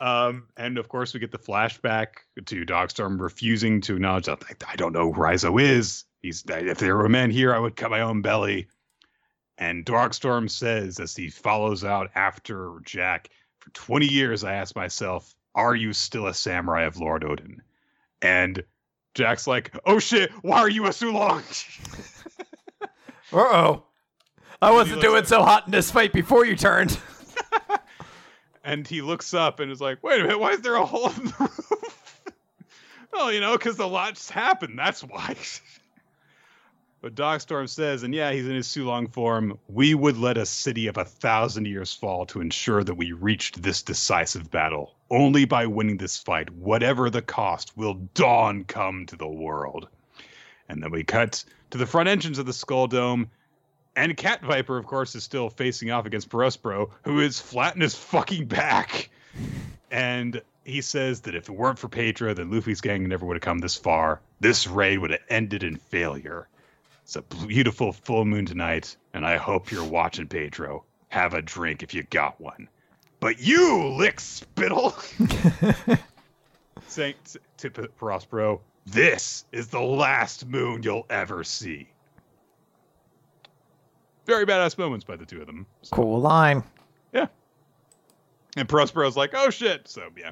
Um, and of course, we get the flashback to Dogstorm refusing to acknowledge that I don't know who Raizo is. He's if there were men here, I would cut my own belly. And Dogstorm says as he follows out after Jack, for 20 years I asked myself, are you still a samurai of Lord Oden? And Jack's like, oh shit, why are you a Sulong? uh oh. I wasn't doing so hot in this fight before you turned. and he looks up and is like, wait a minute, why is there a hole in the roof? oh, you know, because the lot's happened. That's why. But Dogstorm says, and yeah, he's in his Sulong form, we would let a city of a thousand years fall to ensure that we reached this decisive battle. Only by winning this fight, whatever the cost, will dawn come to the world. And then we cut to the front entrance of the Skull Dome and Cat Viper, of course, is still facing off against Prospero, who is flat in his fucking back. And he says that if it weren't for Pedro, then Luffy's gang never would have come this far. This raid would have ended in failure. It's a beautiful full moon tonight, and I hope you're watching Pedro. Have a drink if you got one. But you lick spittle! Saying to Prospero, this is the last moon you'll ever see very badass moments by the two of them. So, cool line. Yeah. And Prospero's like, oh shit. So yeah.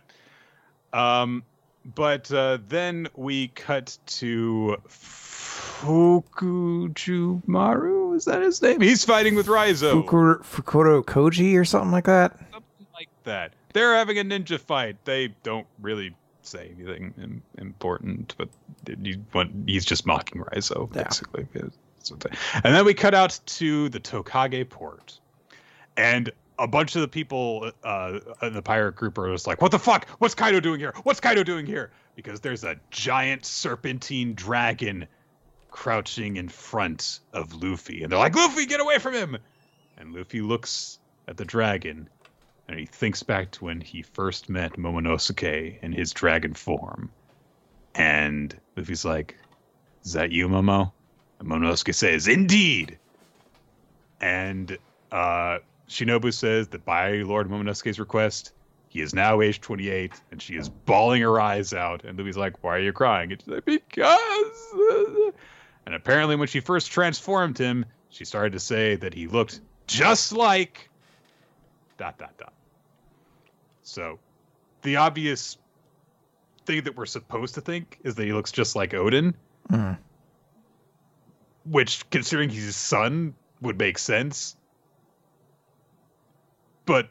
Um, but uh, then we cut to Fukujumaru. Is that his name? He's fighting with Raizo. Fukuro, Fukuro Koji or something like that. Something like that. They're having a ninja fight. They don't really say anything important, but he's just mocking Raizo, basically. Yeah. And then we cut out to the Tokage port. And a bunch of the people uh, in the pirate group are just like, what the fuck? What's Kaido doing here? What's Kaido doing here? Because there's a giant serpentine dragon crouching in front of Luffy. And they're like, Luffy, get away from him! And Luffy looks at the dragon and he thinks back to when he first met Momonosuke in his dragon form. And Luffy's like, Is that you, Momo? And Momonosuke says, Indeed. And uh, Shinobu says that by Lord Momonosuke's request, he is now age 28, and she is bawling her eyes out. And Luffy's like, Why are you crying? And she's like, Because. And apparently, when she first transformed him, she started to say that he looked just like. Dot, dot, dot. So, the obvious thing that we're supposed to think is that he looks just like Oden. Mm which, considering he's his son, would make sense. But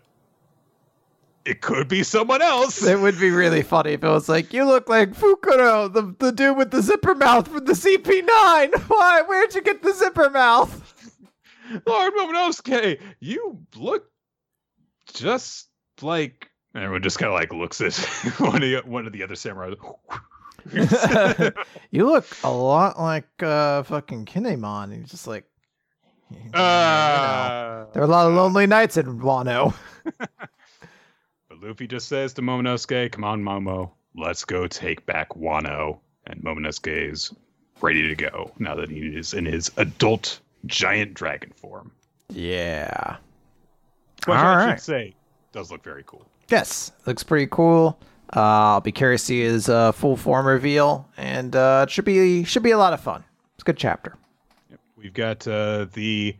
it could be someone else. It would be really funny if it was like, you look like Fukuro, the, the dude with the zipper mouth from the CP9. Why? Where'd you get the zipper mouth? Lord Momonosuke, you look just like. Everyone just kind of like looks at one of the, one of the other samurai. you look a lot like uh, fucking Kinemon. He's just like. You know, uh, there are a lot of lonely nights in Wano. Luffy just says to Momonosuke, "Come on, Momo, let's go take back Wano." And Momonosuke is ready to go now that he is in his adult giant dragon form. Yeah. Which All I right. should say does look very cool. Yes, looks pretty cool. Uh, I'll be curious to see his uh, full form reveal, and uh, it should be should be a lot of fun. It's a good chapter. Yep. We've got uh, the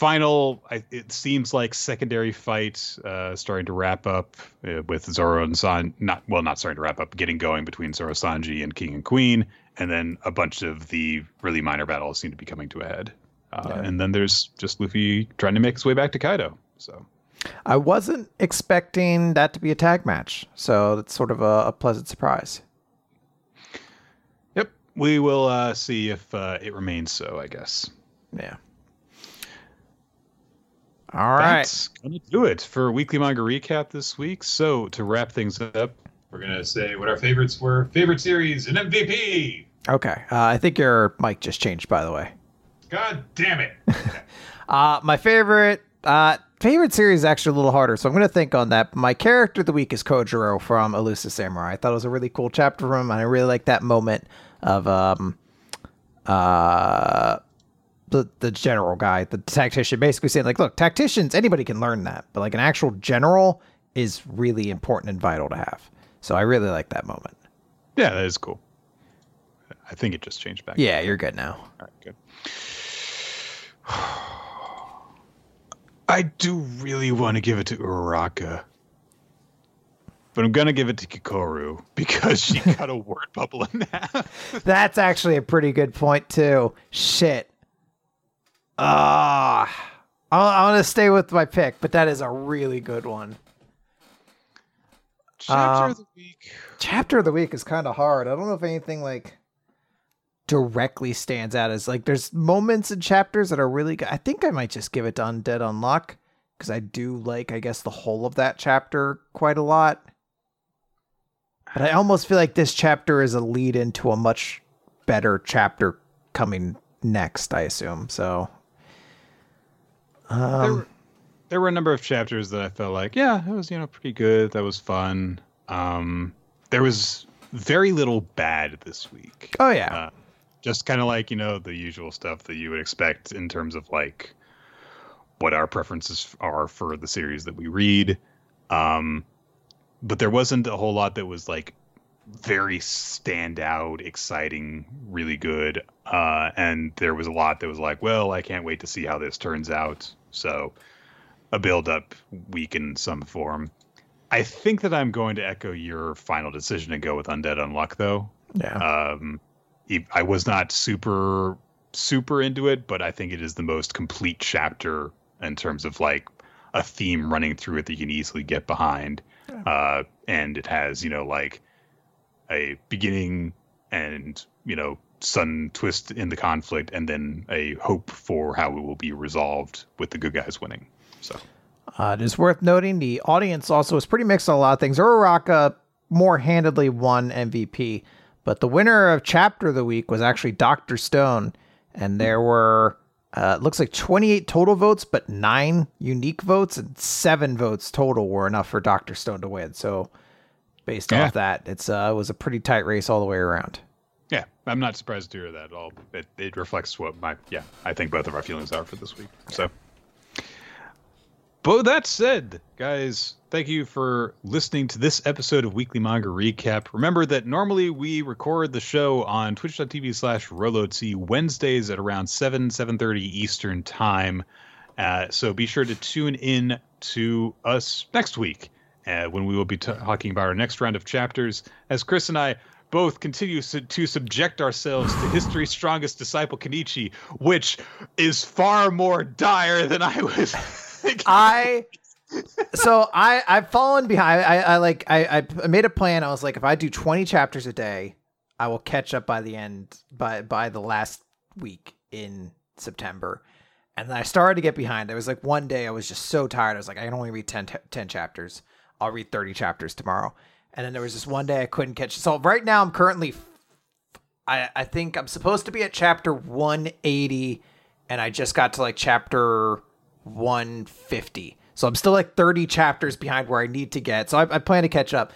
final. It seems like secondary fight uh, starting to wrap up uh, with Zoro and San. Not well, not starting to wrap up, getting going between Zoro Sanji and King and Queen, and then a bunch of the really minor battles seem to be coming to a head. Yeah. And then there's just Luffy trying to make his way back to Kaido. So I wasn't expecting that to be a tag match, so that's sort of a, a pleasant surprise. Yep, we will uh, see if uh, it remains so. I guess. Yeah. All right. That's gonna do it for weekly manga recap this week. So to wrap things up, we're gonna say what our favorites were, favorite series, and MVP. Okay. Uh, I think your mic just changed, by the way. God damn it. uh, my favorite Uh, favorite series is actually a little harder, so I'm going to think on that. My character of the week is Kojiro from Elusive Samurai. I thought it was a really cool chapter from him, and I really like that moment of um, uh, the the general guy, the tactician, basically saying like, "Look, tacticians, anybody can learn that, but like an actual general is really important and vital to have." So I really like that moment. Yeah, that is cool. I think it just changed back. Yeah, you're good now. All right, good. I do really want to give it to Uraraka. But I'm gonna give it to Kikoru because she got a word bubble in half. That's actually a pretty good point too. Shit. Ah, uh, I'm gonna stay with my pick, but that is a really good one. Chapter um, of the week. Chapter of the week is kind of hard. I don't know if anything like directly stands out as like there's moments in chapters that are really good. I think I might just give it to Undead Unluck because I do like I guess the whole of that chapter quite a lot. But I almost feel like this chapter is a lead into a much better chapter coming next, I assume. So um, there, were, there were a number of chapters that I felt like, yeah, it was, you know, pretty good. That was fun. Um, there was very little bad this week. Oh yeah. Uh, just kind of like, you know, the usual stuff that you would expect in terms of like what our preferences are for the series that we read. Um, but there wasn't a whole lot that was like very standout, exciting, really good. Uh, and there was a lot that was like, well, I can't wait to see how this turns out. So a build up week in some form. I think that I'm going to echo your final decision and go with Undead Unluck, though. Yeah. Um, I was not super super into it, but I think it is the most complete chapter in terms of like a theme running through it that you can easily get behind. Uh, and it has, you know, like a beginning and, you know, sudden twist in the conflict and then a hope for how it will be resolved with the good guys winning. So uh, it is worth noting the audience also was pretty mixed on a lot of things. Uraraka more handedly won MVP, but the winner of chapter of the week was actually Dr. Stone. And there were uh, it looks like 28 total votes, but nine unique votes and seven votes total were enough for Doctor Stone to win. So, based yeah. off that, it's uh, it was a pretty tight race all the way around. Yeah, I'm not surprised to hear that at all. It, it reflects what my yeah I think both of our feelings are for this week. So, but that said, guys, thank you for listening to this episode of Weekly Manga Recap. Remember that normally we record the show on twitch.tv slash rolot Wednesdays at around 7, 7.30 Eastern Time. Uh, so be sure to tune in to us next week uh, when we will be t- talking about our next round of chapters. As Chris and I both continue su- to subject ourselves to history's strongest disciple, Kenichi, which is far more dire than I was. I so I I've fallen behind. I, I like I I made a plan. I was like, if I do twenty chapters a day, I will catch up by the end by by the last week in September. And then I started to get behind. I was like one day I was just so tired. I was like, I can only read 10, 10 chapters. I'll read 30 chapters tomorrow. And then there was this one day I couldn't catch. So right now I'm currently, I, I think I'm supposed to be at chapter 180 and I just got to like chapter 150. So I'm still like 30 chapters behind where I need to get. So I, I plan to catch up.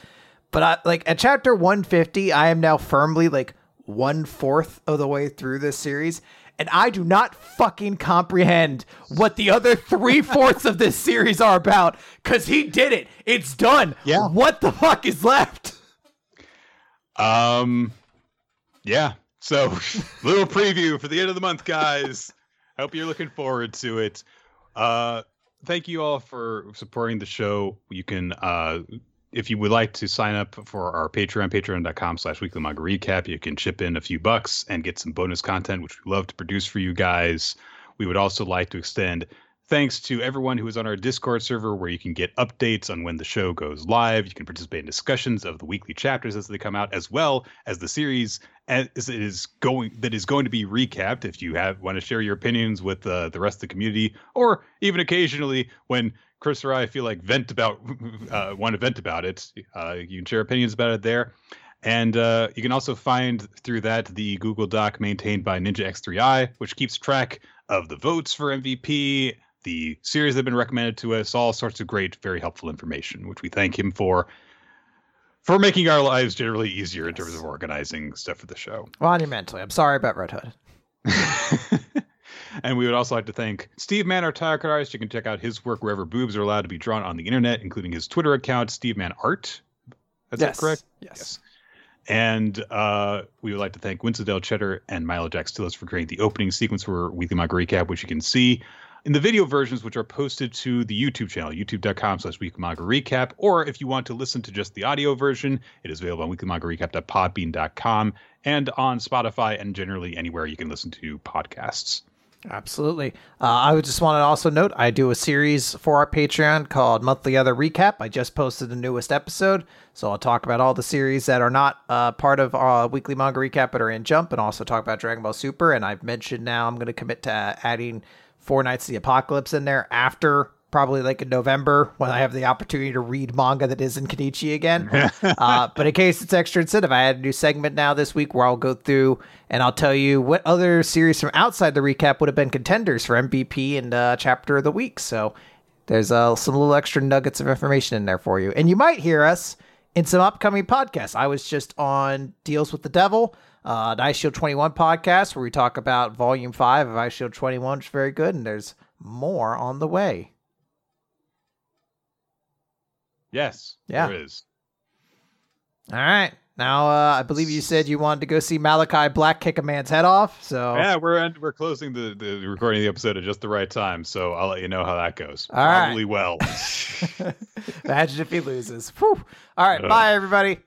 But I, like at chapter 150, I am now firmly like one fourth of the way through this series. And I do not fucking comprehend what the other three fourths of this series are about because he did it. It's done. Yeah. What the fuck is left? Um, yeah. So, little preview for the end of the month, guys. Hope you're looking forward to it. Uh, thank you all for supporting the show. You can, uh, if you would like to sign up for our Patreon, patreon.com slash weekly manga recap, you can chip in a few bucks and get some bonus content, which we love to produce for you guys. We would also like to extend thanks to everyone who is on our Discord server where you can get updates on when the show goes live. You can participate in discussions of the weekly chapters as they come out, as well as the series as it is going that is going to be recapped. If you have want to share your opinions with uh, the rest of the community, or even occasionally when Chris or I feel like vent about uh, want to vent about it, uh, you can share opinions about it there. And uh, you can also find through that the Google Doc maintained by Ninja X3i, which keeps track of the votes for MVP, the series that have been recommended to us, all sorts of great, very helpful information, which we thank him for. For making our lives generally easier in terms of organizing stuff for the show. Monumentally. I'm sorry about Red Hood. and we would also like to thank Steve Mann, our title artist. You can check out his work wherever boobs are allowed to be drawn on the internet, including his Twitter account, Steve Mann Art. That's yes. that correct? Yes. yes. And uh, we would like to thank Winston Cheddar and Milo Jack Stillis for creating the opening sequence for Weekly Manga Recap, which you can see in the video versions, which are posted to the YouTube channel, youtube.com slash Weekly Manga Recap. Or if you want to listen to just the audio version, it is available on weeklymangarecap.podbean.com and on Spotify and generally anywhere you can listen to podcasts. Absolutely. Uh, I would just want to also note I do a series for our Patreon called Monthly Other Recap. I just posted the newest episode, so I'll talk about all the series that are not uh, part of our weekly manga recap but are in Jump, and also talk about Dragon Ball Super. And I've mentioned now I'm going to commit to adding Four Knights of the Apocalypse in there after probably like in November when I have the opportunity to read manga that is in Kenichi again. uh, but in case it's extra incentive, I had a new segment now this week where I'll go through and I'll tell you what other series from outside the recap would have been contenders for MVP and uh, chapter of the week. So there's uh, some little extra nuggets of information in there for you. And you might hear us in some upcoming podcasts. I was just on Deals with the Devil. Uh, an Shield 21 podcast where we talk about Volume 5 of Eyeshield 21, which is very good, and there's more on the way. Yes. Yeah. There is. All right. Now, uh, I believe you said you wanted to go see Malakai Black kick a man's head off. So yeah, we're we're closing the, the recording of the episode at just the right time. So I'll let you know how that goes. All Probably right. well. Imagine if he loses. Whew. All right. Uh, bye, everybody.